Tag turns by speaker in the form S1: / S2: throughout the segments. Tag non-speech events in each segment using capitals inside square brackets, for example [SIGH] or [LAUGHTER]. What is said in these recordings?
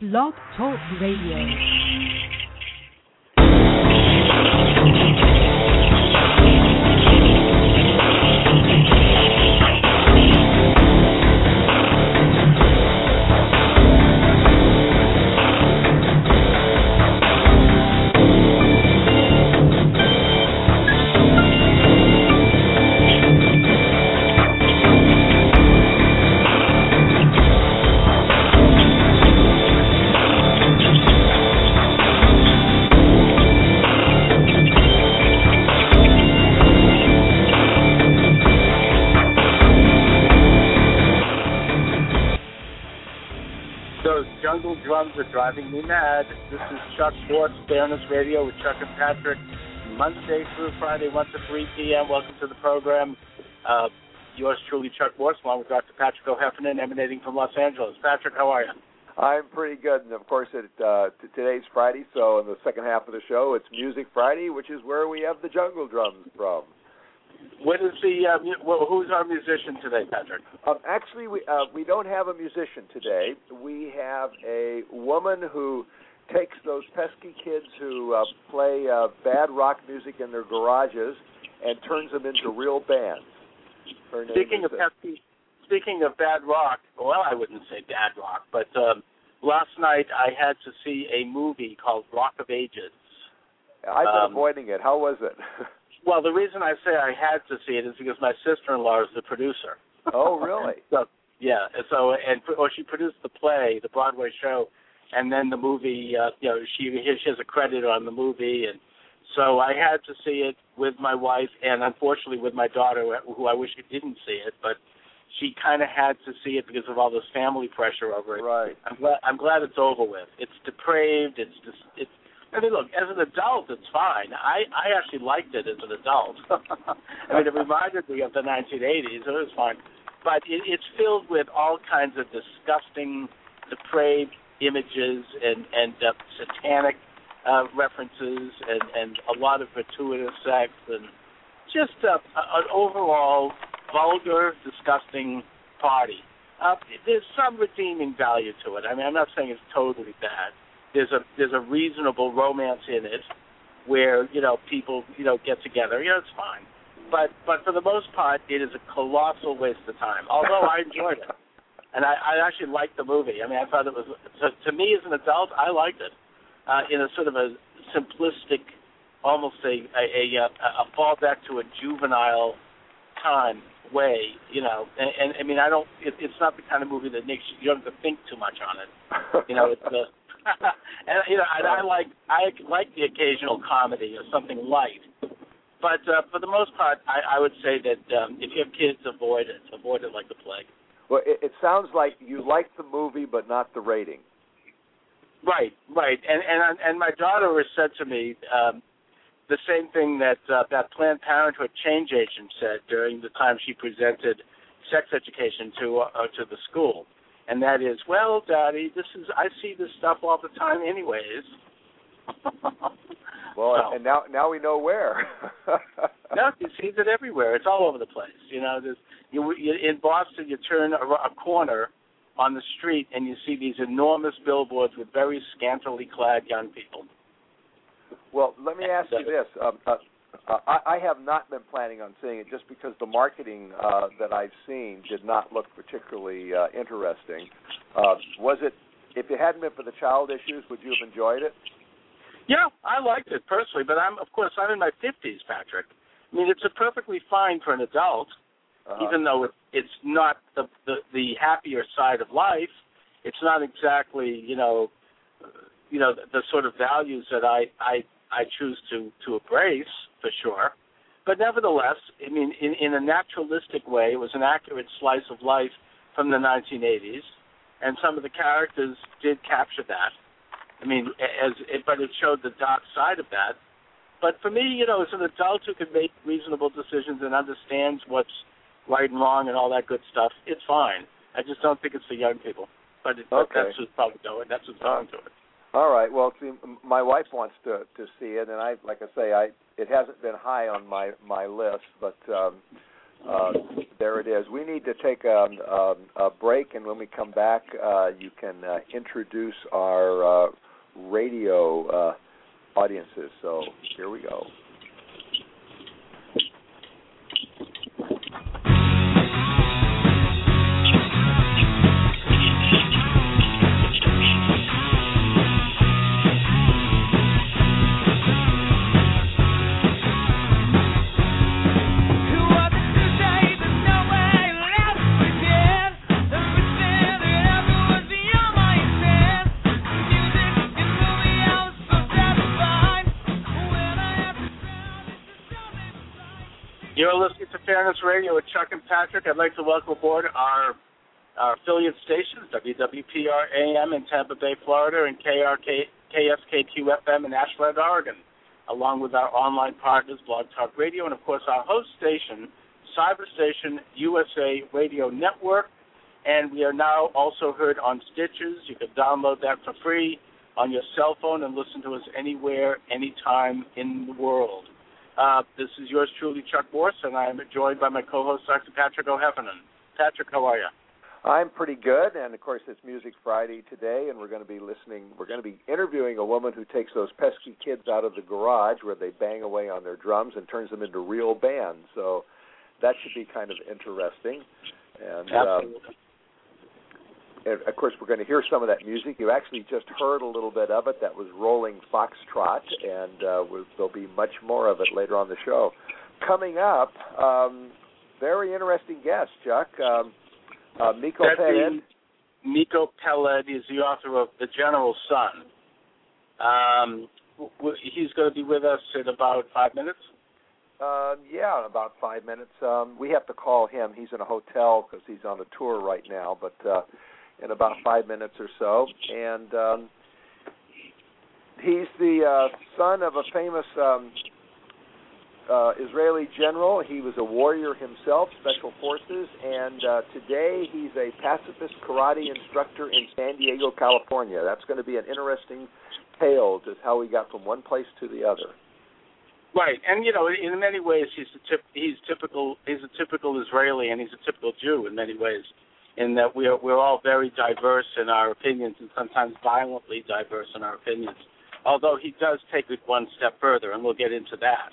S1: Blog Talk Radio.
S2: Driving me mad. This is Chuck Morse, Fairness Radio with Chuck and Patrick, Monday through Friday, 1 to 3 p.m. Welcome to the program. Uh, yours truly, Chuck Morse, along with Dr. Patrick O'Heffernan, emanating from Los Angeles. Patrick, how are you?
S3: I'm pretty good, and of course, it, uh, t- today's Friday, so in the second half of the show, it's Music Friday, which is where we have the jungle drums from.
S2: What is the uh, mu- well, who's our musician today, Patrick?
S3: Um, actually, we uh, we don't have a musician today. We have a woman who takes those pesky kids who uh, play uh, bad rock music in their garages and turns them into real bands. Her
S2: Speaking of
S3: uh,
S2: pesky, speaking of bad rock, well, I wouldn't say bad rock, but um, last night I had to see a movie called Rock of Ages.
S3: I've been
S2: um,
S3: avoiding it. How was it? [LAUGHS]
S2: Well, the reason I say I had to see it is because my sister-in-law is the producer.
S3: oh, really? [LAUGHS]
S2: So yeah, so and or she produced the play, the Broadway show, and then the movie. Uh, you know, she she has a credit on the movie, and so I had to see it with my wife, and unfortunately with my daughter, who I wish didn't see it, but she kind of had to see it because of all this family pressure over it.
S3: Right.
S2: I'm glad I'm glad it's over with. It's depraved. It's just it's. I mean, look, as an adult, it's fine. I I actually liked it as an adult. [LAUGHS] I mean, it reminded me of the 1980s. It was fine, but it, it's filled with all kinds of disgusting, depraved images and and uh, satanic uh, references and and a lot of gratuitous sex and just uh, an overall vulgar, disgusting party. Uh, there's some redeeming value to it. I mean, I'm not saying it's totally bad. There's a there's a reasonable romance in it, where you know people you know get together. You know, it's fine. But but for the most part, it is a colossal waste of time. Although I enjoyed it, and I, I actually liked the movie. I mean, I thought it was to, to me as an adult, I liked it uh, in a sort of a simplistic, almost a a, a, a fallback to a juvenile time way, you know. And, and I mean, I don't. It, it's not the kind of movie that makes you, you don't have to think too much on it. You know, it's the. [LAUGHS] and you know, and I like I like the occasional comedy or something light, but uh, for the most part, I, I would say that um, if you have kids, avoid it. Avoid it like the plague.
S3: Well, it, it sounds like you liked the movie, but not the rating.
S2: Right, right, and and and my daughter has said to me um, the same thing that uh, that Planned Parenthood change agent said during the time she presented sex education to uh, to the school, and that is, well, Daddy, this is I see this stuff all the time, anyways. [LAUGHS]
S3: Well,
S2: So-
S3: and now now we know where. [LAUGHS]
S2: no, you see it everywhere. It's all over the place. You know, there's you, you in Boston. You turn a, a corner on the street and you see these enormous billboards with very scantily clad young people.
S3: Well, let me ask you this. Um, uh, uh, I, I have not been planning on seeing it just because the marketing uh, that I've seen did not look particularly uh, interesting. Uh, was it? If it hadn't been for the child issues, would you have enjoyed it?
S2: Yeah, I liked it personally, but I'm of course I'm in my fifties, Patrick. I mean, it's a perfectly fine for an adult,
S3: Uh-huh.
S2: even though it, it's not the, the the happier side of life. It's not exactly you know, you know the, the sort of values that I I I choose to to embrace for sure. But nevertheless, I mean, in in a naturalistic way, it was an accurate slice of life from the 1980s, and some of the characters did capture that. I mean, as it, but it showed the dark side of that. But for me, you know, as an adult who can make reasonable decisions and understands what's right and wrong and all that good stuff, it's fine. I just don't think it's for young people. But, it, but
S3: Okay.
S2: that's who's probably doing. That's who's going to it.
S3: All right. Well, see, my wife wants to to see it, and I, like I say, I it hasn't been high on my my list, but um, uh, there it is. We need to take a, a, a break, and when we come back, uh, you can uh, introduce our uh, radio uh, audiences. So here we go.
S2: Fairness Radio with Chuck and Patrick. I'd like to welcome aboard our our affiliate stations, WWPR AM in Tampa Bay, Florida, and KRK, KSKQ FM in Ashland, Oregon, along with our online partners, Blog Talk Radio, and of course our host station, Cyber Station USA Radio Network. And we are now also heard on Stitcher. You can download that for free on your cell phone and listen to us anywhere, anytime in the world. Uh, this is yours truly, Chuck Morse, and I am joined by my co-host, Dr. Patrick O'Heffernan. Patrick, how are you?
S3: I'm pretty good, and of course it's Music Friday today, and we're going to be listening. We're going to be interviewing a woman who takes those pesky kids out of the garage where they bang away on their drums and turns them into real bands. So that should be kind of interesting. And
S2: Absolutely.
S3: Um, and of course, we're going to hear some of that music. You actually just heard a little bit of it. That was Rolling Foxtrot, and uh, we'll, there'll be much more of it later on the show. Coming up, um, very interesting guest, Chuck. Um, uh, Miko Peled.
S2: Miko Peled is the author of The General Son. Um, w- w- he's going to be with us in about five minutes.
S3: Uh, yeah, in about five minutes. Um, we have to call him. He's in a hotel because he's on a tour right now. But uh, in about five minutes or so, and um, he's the uh, son of a famous um, uh, Israeli general. He was a warrior himself, special forces, and uh, today he's a pacifist karate instructor in San Diego, California. That's going to be an interesting tale, just how he got from one place to the other.
S2: Right, and you know, in many ways, he's a tip, he's typical. He's a typical Israeli, and he's a typical Jew in many ways. In that we are we're all very diverse in our opinions, and sometimes violently diverse in our opinions. Although he does take it one step further, and we'll get into that.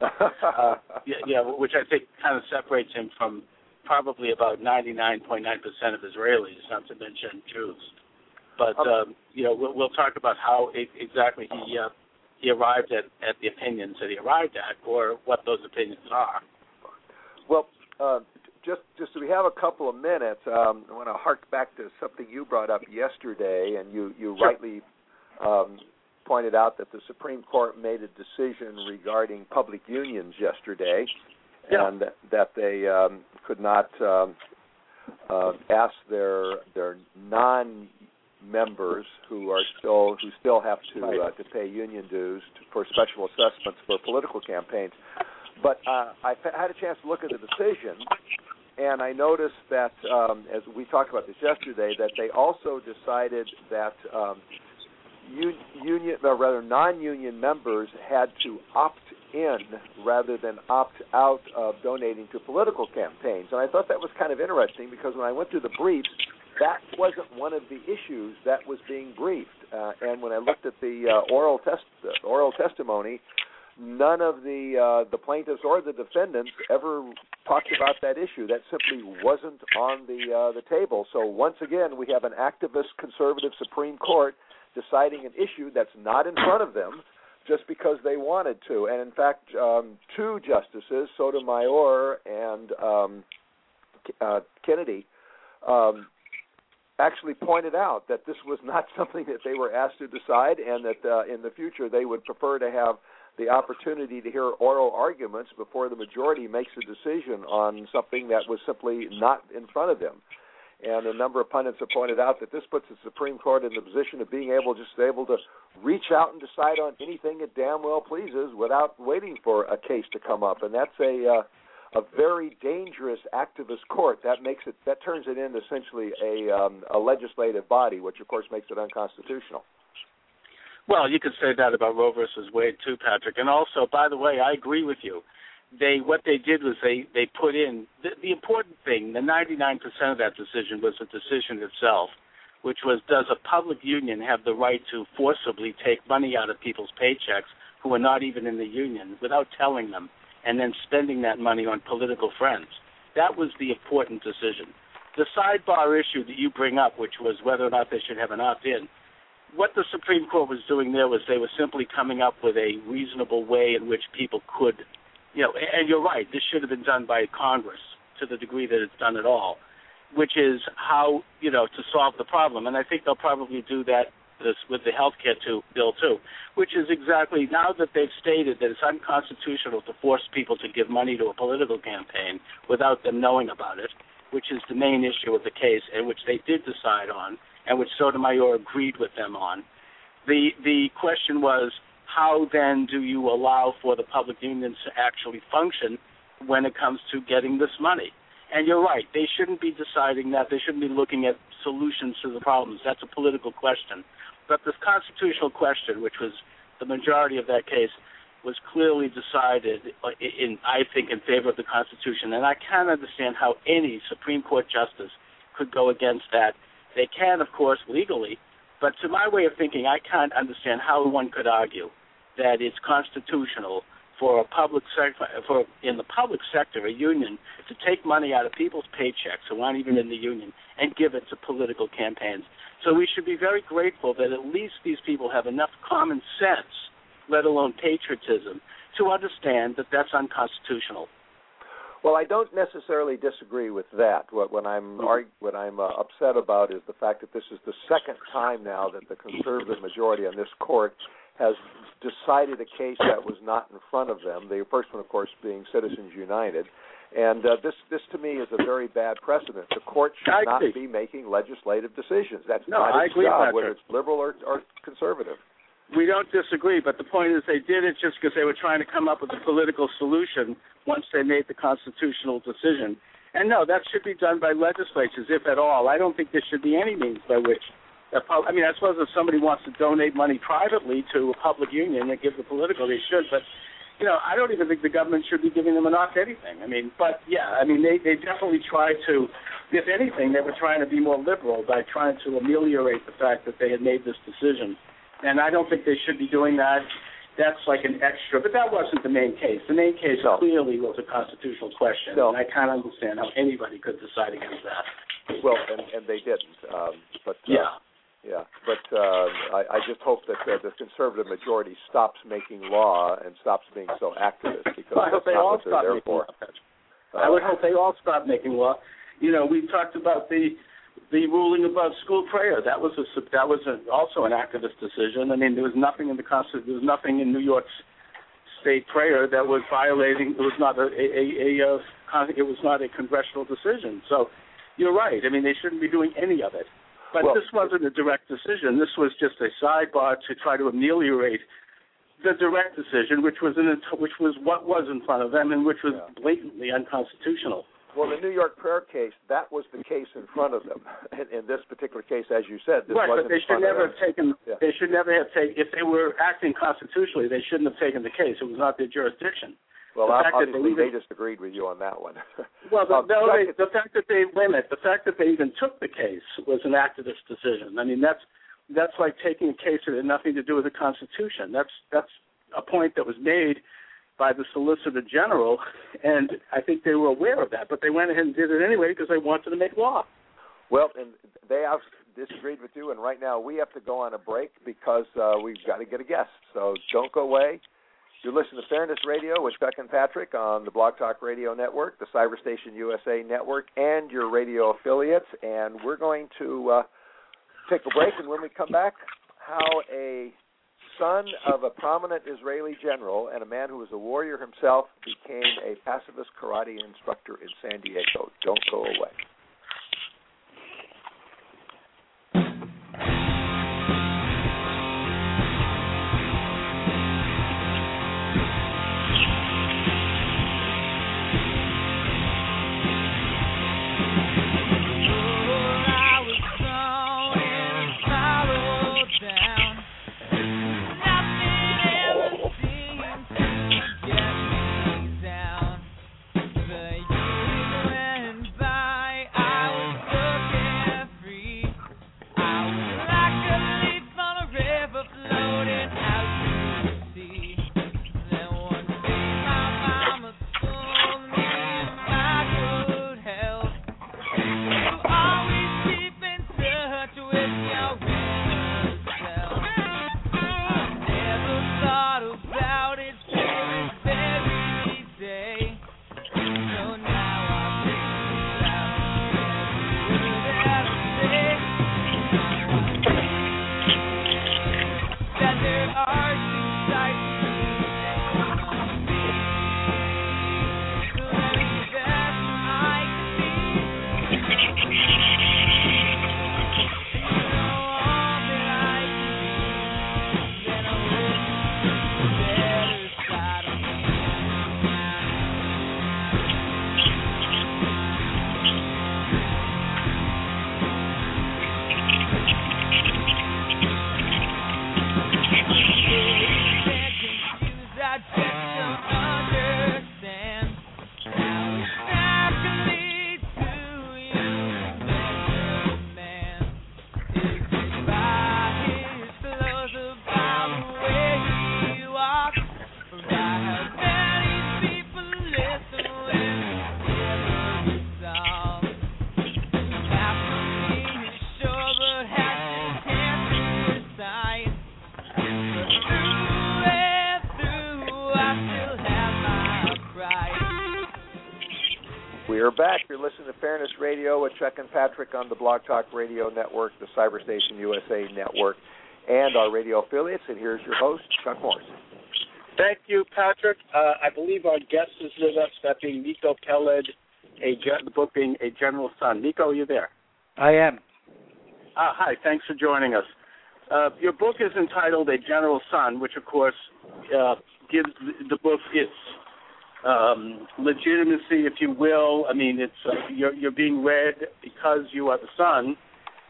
S2: uh, [LAUGHS] yeah, yeah, which I think kind of separates him from probably about 99.9% of Israelis, not to mention Jews. But
S3: Um,
S2: um, you know, we'll, we'll talk about how e- exactly he uh, he arrived at, at the opinions that he arrived at, or what those opinions are.
S3: Well, uh, just just so we have a couple of minutes, um, I want to hark back to something you brought up yesterday, and you you
S2: Sure.
S3: rightly um, pointed out that the Supreme Court made a decision regarding public unions yesterday,
S2: Yeah.
S3: and that, they um, could not um, uh, ask their their non members who are still who still have to uh, to pay union dues to, for special assessments for political campaigns. But uh, I fa- had a chance to look at the decision, and I noticed that um, as we talked about this yesterday, that they also decided that um, union, or rather non-union members had to opt in rather than opt out of donating to political campaigns. And I thought that was kind of interesting because when I went through the briefs, that wasn't one of the issues that was being briefed. Uh, and when I looked at the uh, oral test, the oral testimony, none of the uh, the plaintiffs or the defendants ever talked about that issue. That simply wasn't on the uh, the table. So once again, we have an activist conservative Supreme Court deciding an issue that's not in front of them just because they wanted to. And in fact, um, two justices, Sotomayor and um, uh, Kennedy, um, actually pointed out that this was not [LAUGHS] something that they were asked to decide, and that uh, in the future they would prefer to have the opportunity to hear oral arguments before the majority makes a decision on something that was simply not in front of them. And a number of pundits have pointed out that this puts the Supreme Court in the position of being able just able to reach out and decide on anything it damn well pleases without waiting for a case to come up, and that's a uh, a very dangerous activist court. That makes it that turns it into essentially a um, a legislative body, which of course makes it unconstitutional.
S2: Well, you could say that about Roe versus Wade too, Patrick. And also, by the way, I agree with you they what they did was they they put in the, the important thing. The 99% of that decision was the decision itself, which was does a public union have the right to forcibly take money out of people's paychecks who are not even in the union without telling them, and then spending that money on political friends? That was the important decision. The sidebar issue that you bring up, which was whether or not they should have an opt-in, what the Supreme Court was doing there was they were simply coming up with a reasonable way in which people could you know, and you're right, this should have been done by Congress to the degree that it's done at all, which is how, you know, to solve the problem. And I think they'll probably do that this, with the health care too, bill too, which is exactly now that they've stated that it's unconstitutional to force people to give money to a political campaign without them knowing about it, which is the main issue of the case, and which they did decide on, and which Sotomayor agreed with them on. The the question was how then do you allow for the public unions to actually function when it comes to getting this money? And you're right, they shouldn't be deciding that. They shouldn't be looking at solutions to the problems. That's a political question. But this constitutional question, which was the majority of that case, was clearly decided in, I think, in favor of the Constitution. And I can't understand how any Supreme Court justice could go against that. They can, of course, legally, but to my way of thinking, I can't understand how one could argue that it's constitutional for a public sector, for in the public sector, a union to take money out of people's paychecks who aren't even in the union and give it to political campaigns. So we should be very grateful that at least these people have enough common sense, let alone patriotism, to understand that that's unconstitutional.
S3: Well, I don't necessarily disagree with that. What, what I'm mm-hmm. what I'm uh, upset about is the fact that this is the second time now that the conservative majority on this court has decided a case that was not in front of them. The first one, of course, being Citizens United. And uh, this, this to me is a very bad precedent. The court should not be making legislative decisions. That's
S2: no,
S3: not its job,
S2: whether
S3: it's liberal or, or conservative.
S2: We don't disagree, but the point is they did it just because they were trying to come up with a political solution once they made the constitutional decision. And no, that should be done by legislatures, if at all. I don't think there should be any means by which I mean, I suppose if somebody wants to donate money privately to a public union and give the political, they should. But you know, I don't even think the government should be giving them enough anything. I mean, but yeah, I mean, they they definitely try to. If anything, they were trying to be more liberal by trying to ameliorate the fact that they had made this decision. And I don't think they should be doing that. That's like an extra, but that wasn't the main case. The main case
S3: no.
S2: clearly was a constitutional question,
S3: no.
S2: and I can't understand how anybody could decide against that.
S3: Well, and and they didn't. Um, but uh,
S2: yeah
S3: yeah, but uh, I, I just hope that uh, the conservative majority stops making law and stops being so activist because
S2: well, I hope they all stop making. Law. I would hope they all stop making law. You know, we talked about the the ruling about school prayer. That was a that was a, also an activist decision. I mean, there was nothing in the constitution. There was nothing in New York's state prayer that was violating. It was not a, a, a, a, uh, a it was not a congressional decision. So, you're right. I mean, they shouldn't be doing any of it. But
S3: well,
S2: this wasn't a direct decision. This was just a sidebar to try to ameliorate the direct decision, which was in which was what was in front of them and which was yeah. blatantly unconstitutional.
S3: Well, the New York prayer case, that was the case in front of them. [LAUGHS] In, in this particular case, as you said, this
S2: right,
S3: wasn't
S2: but they should never have taken.
S3: Yeah.
S2: They should never have taken. If they were acting constitutionally, they shouldn't have taken the case. It was not their jurisdiction.
S3: Well,
S2: the
S3: obviously
S2: they,
S3: they disagreed with you on that one. [LAUGHS]
S2: well, the,
S3: um,
S2: no, they, the fact that they limit, the fact that they even took the case was an activist decision. I mean, that's that's like taking a case that had nothing to do with the Constitution. That's that's a point that was made by the Solicitor General, and I think they were aware of that, but they went ahead and did it anyway because they wanted to make law.
S3: Well, and they have disagreed with you, and right now we have to go on a break because uh, we've got to get a guest. So don't go away. You're listening to Fairness Radio with Chuck and Patrick on the Blog Talk Radio Network, the Cyberstation USA Network, and your radio affiliates. And we're going to uh, take a break, and when we come back, how a son of a prominent Israeli general and a man who was a warrior himself became a pacifist karate instructor in San Diego. Don't go away. Patrick on the Blog Talk Radio Network, the Cyberstation USA Network, and our radio affiliates. And here's your host, Chuck Morse.
S2: Thank you, Patrick. Uh, I believe our guest is with us, that being Nico Peled, a the book being A General Son. Nico, are you there?
S4: I am.
S2: Uh, hi, thanks for joining us. Uh, your book is entitled A General Son, which, of course, uh, gives the book its um, legitimacy, if you will. I mean, it's uh, you're, you're being read because you are the son,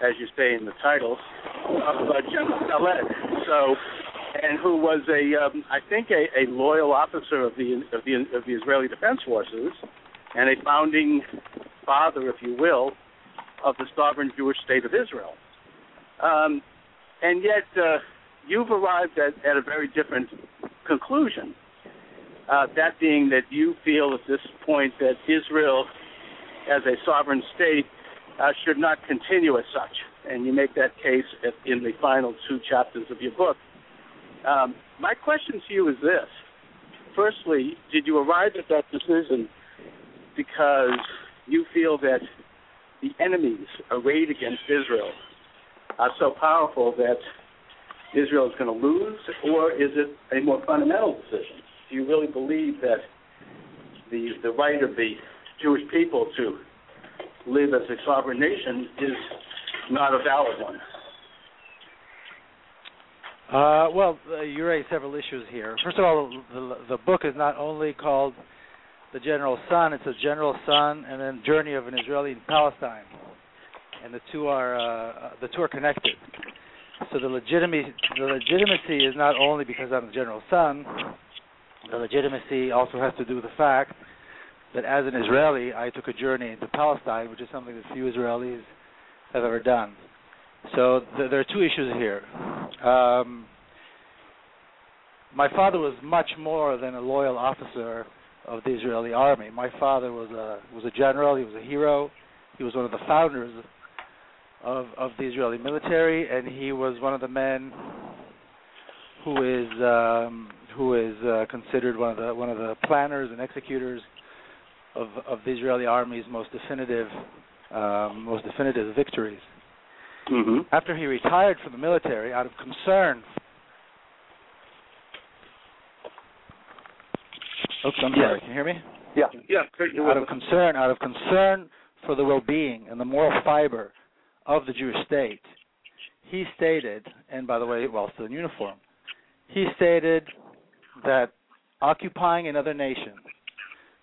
S2: as you say in the title, of uh, General Peled. So, and who was a, um, I think, a, a loyal officer of the of the of the Israeli Defense Forces, and a founding father, if you will, of the sovereign Jewish state of Israel. Um, and yet, uh, you've arrived at, at a very different conclusion uh, that being that you feel at this point that Israel, as a sovereign state, uh, should not continue as such, and you make that case in the final two chapters of your book. Um, my question to you is this: Firstly, did you arrive at that decision because you feel that the enemies arrayed against Israel are so powerful that Israel is going to lose, or is it a more fundamental decision? Do you really believe that the the right of the Jewish people to live as a sovereign nation is not a valid one?
S4: Uh, well, uh, you raise several issues here. First of all, the, the book is not only called The General Son, it's a General Son and then Journey of an Israeli in Palestine. And the two are uh, the two are connected. So the legitimacy the legitimacy is not only because I'm the General Son, the legitimacy also has to do with the fact that as an Israeli, I took a journey into Palestine, which is something that few Israelis have ever done. So th- there are two issues here. Um, my father was much more than a loyal officer of the Israeli army. My father was a was a general. He was a hero. He was one of the founders of of the Israeli military, and he was one of the men who is um, who is uh, considered one of the one of the planners and executors of of the Israeli army's most definitive um, most definitive victories.
S2: Mm-hmm.
S4: After he retired from the military, out of concern. Oops, I'm sorry. Can you hear me?
S3: Yeah.
S2: Yeah.
S4: Out of concern, out of concern for the well-being and the moral fiber of the Jewish state, he stated, and by the way, while still in uniform, he stated that occupying another nation,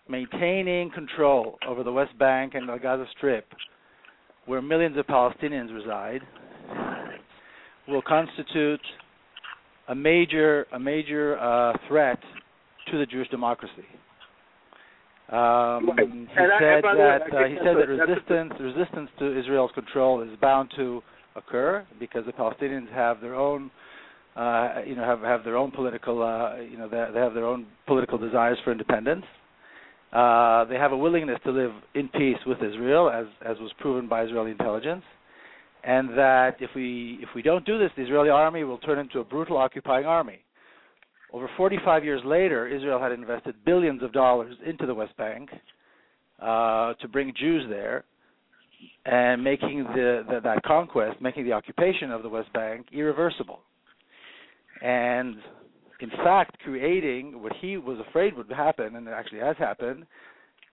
S4: maintaining control over the West Bank and the Gaza Strip, where millions of Palestinians reside, will constitute a major a major uh, threat to the Jewish democracy. Um, he said that uh, he said that resistance resistance to Israel's control is bound to occur because the Palestinians have their own uh, you know have have their own political uh, you know they, they have their own political desires for independence. Uh, they have a willingness to live in peace with Israel, as as was proven by Israeli intelligence, and that if we if we don't do this, the Israeli army will turn into a brutal occupying army. Over 45 years later, Israel had invested billions of dollars into the West Bank uh, to bring Jews there, and making the, the, that conquest, making the occupation of the West Bank irreversible, and in fact creating what he was afraid would happen, and it actually has happened,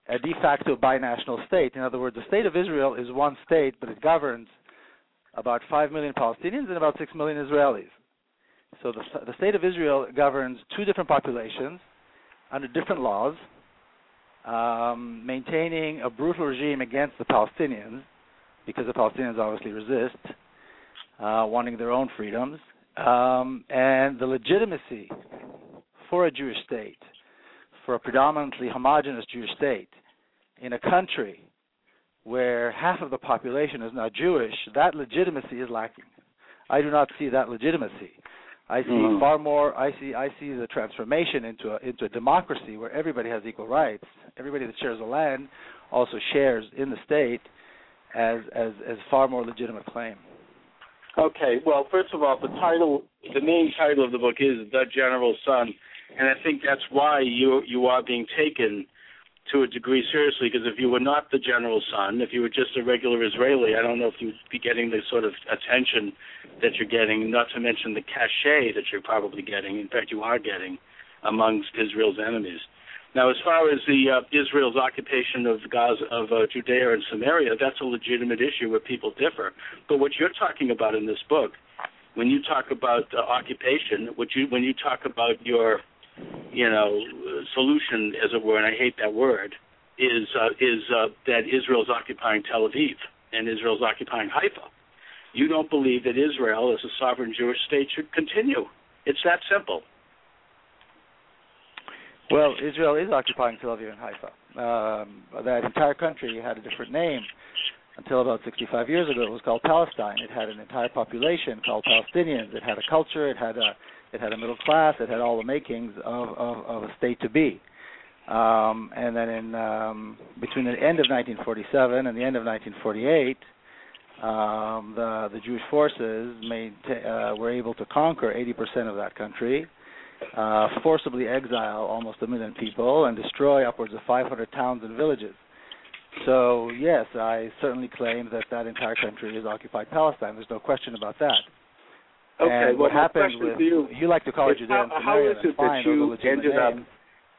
S4: a de facto binational state. In other words, the state of Israel is one state, but it governs about 5 million Palestinians and about 6 million Israelis. So the, the state of Israel governs two different populations under different laws, um, maintaining a brutal regime against the Palestinians, because the Palestinians obviously resist, uh, wanting their own freedoms, um, and the legitimacy for a Jewish state, for a predominantly homogenous Jewish state, in a country where half of the population is not Jewish, that legitimacy is lacking. I do not see that legitimacy. I see mm-hmm. far more. I see. I see the transformation into a into a democracy where everybody has equal rights. Everybody that shares the land also shares in the state as as as far more legitimate claim.
S2: Okay. Well, first of all, the title, the main title of the book is "The General Son," and I think that's why you you are being taken to a degree seriously because if you were not the general's son, if you were just a regular Israeli, I don't know if you'd be getting the sort of attention that you're getting, not to mention the cachet that you're probably getting. In fact, you are getting amongst Israel's enemies. Now, as far as the uh, Israel's occupation of Gaza, of uh, Judea and Samaria, that's a legitimate issue where people differ. But what you're talking about in this book, when you talk about uh, occupation, what you when you talk about your you know, solution, as it were, and I hate that word, is uh, is uh, that Israel's occupying Tel Aviv and Israel's occupying Haifa. You don't believe that Israel, as a sovereign Jewish state, should continue. It's that simple.
S4: Well, Israel is occupying Tel Aviv and Haifa. Um, that entire country had a different name until about 65 years ago. It was called Palestine. It had an entire population called Palestinians. It had a culture. It had a it had a middle class. It had all the makings of, of, of a state to be. Um, and then in um, between the end of 1947 and the end of 1948, um, the the Jewish forces made uh, were able to conquer 80% of that country, uh, forcibly exile almost a million people, and destroy upwards of 500 towns and villages. So yes, I certainly claim that that entire country is occupied Palestine. There's no question about that.
S2: Okay,
S4: and
S2: well,
S4: what happened with
S2: you,
S4: you like to call it Judean
S2: how, how is it that you ended up
S4: name.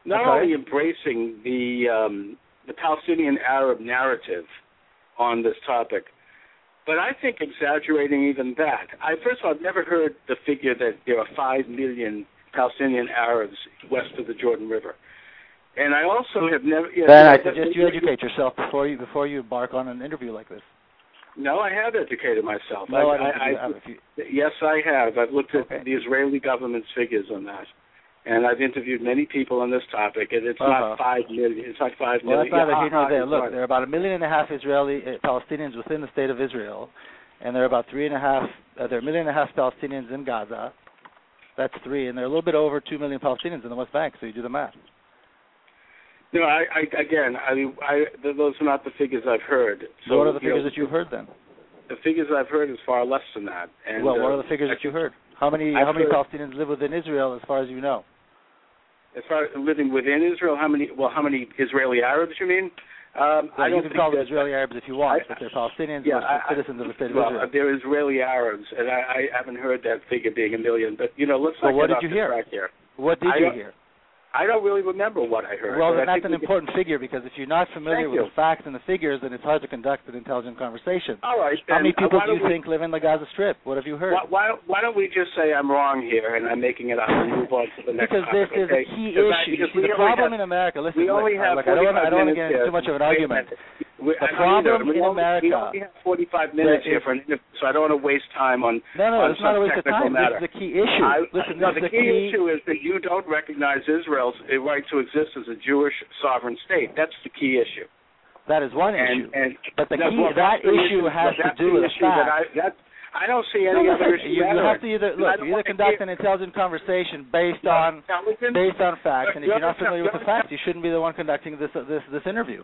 S2: not
S4: okay.
S2: only embracing the um, the Palestinian Arab narrative on this topic, but I think exaggerating even that. I first of all, I've never heard the figure that there are five million Palestinian Arabs west of the Jordan River. And I also have never. You know,
S4: ben, I suggest you educate yourself before you before you embark on an interview like this.
S2: No, I have educated myself.
S4: No,
S2: I,
S4: I
S2: I,
S4: you have.
S2: Yes, I have. I've looked at
S4: Okay.
S2: the Israeli government's figures on that, and I've interviewed many people on this topic. And it's
S4: Uh-huh.
S2: not five million. It's not five
S4: Well,
S2: million.
S4: that's neither here nor there. Look, there are about a million and a half Israeli uh, Palestinians within the state of Israel, and there are about three and a half. Uh, there are a million and a half Palestinians in Gaza. That's three, and there are a little bit over two million Palestinians in the West Bank. So you do the math.
S2: No, I, I again, I, I those are not the figures I've heard. So
S4: what are the figures
S2: know,
S4: that you've heard then?
S2: The figures I've heard is far less than that. And
S4: well, what
S2: uh,
S4: are the figures that you heard? How many
S2: I've
S4: how many
S2: heard-
S4: Palestinians live within Israel, as far as you know?
S2: As far as living within Israel, how many? Well, how many Israeli Arabs? You mean? Um,
S4: So
S2: I don't you
S4: can
S2: think
S4: call them Israeli Arabs if you want,
S2: I-
S4: but they're Palestinians,
S2: Yeah,
S4: they're
S2: I- I-
S4: citizens of the state of
S2: well,
S4: Israel.
S2: they're Israeli Arabs, and I, I haven't heard that figure being a million. But you know, let's not
S4: what
S2: get
S4: did
S2: off
S4: you hear?
S2: here.
S4: What did
S2: I
S4: you hear?
S2: I don't really remember what I heard.
S4: Well, then that's an
S2: we can-
S4: important figure because if you're not familiar
S2: Thank
S4: with
S2: you.
S4: the facts and the figures, then it's hard to conduct an intelligent conversation.
S2: All right.
S4: How many
S2: uh,
S4: people do you
S2: we-
S4: think live in the Gaza Strip? What have you heard?
S2: Why, why, why don't we just say I'm wrong here and I'm making it up and move on to the next
S4: because this is
S2: okay?
S4: a key
S2: I-
S4: issue.
S2: because
S4: see, the problem
S2: have-
S4: in America. Listen,
S2: we only
S4: look,
S2: have
S4: look, I don't want
S2: 45
S4: I don't want to get into too much of an argument.
S2: minute. We,
S4: The problem
S2: we
S4: in
S2: only, We
S4: America-
S2: only have 45 minutes here for an interview, so I don't want to waste time on
S4: No, no,
S2: on
S4: it's not a waste of
S2: technical
S4: time.
S2: matter.
S4: This is the key issue.
S2: I,
S4: Listen,
S2: no, the
S4: the
S2: key, issue is that you don't recognize Israel's uh, right to exist as a Jewish sovereign state. That's the key issue.
S4: That is one
S2: and,
S4: issue.
S2: And
S4: But the
S2: no,
S4: key-
S2: well,
S4: that issue has to do with the
S2: issue that. I, that, I don't see
S4: No,
S2: any other issue
S4: you, you have to either look. You either conduct an intelligent conversation based
S2: No,
S4: on based on facts, and if you're not familiar with
S2: the
S4: facts, you shouldn't be the one conducting this this this interview.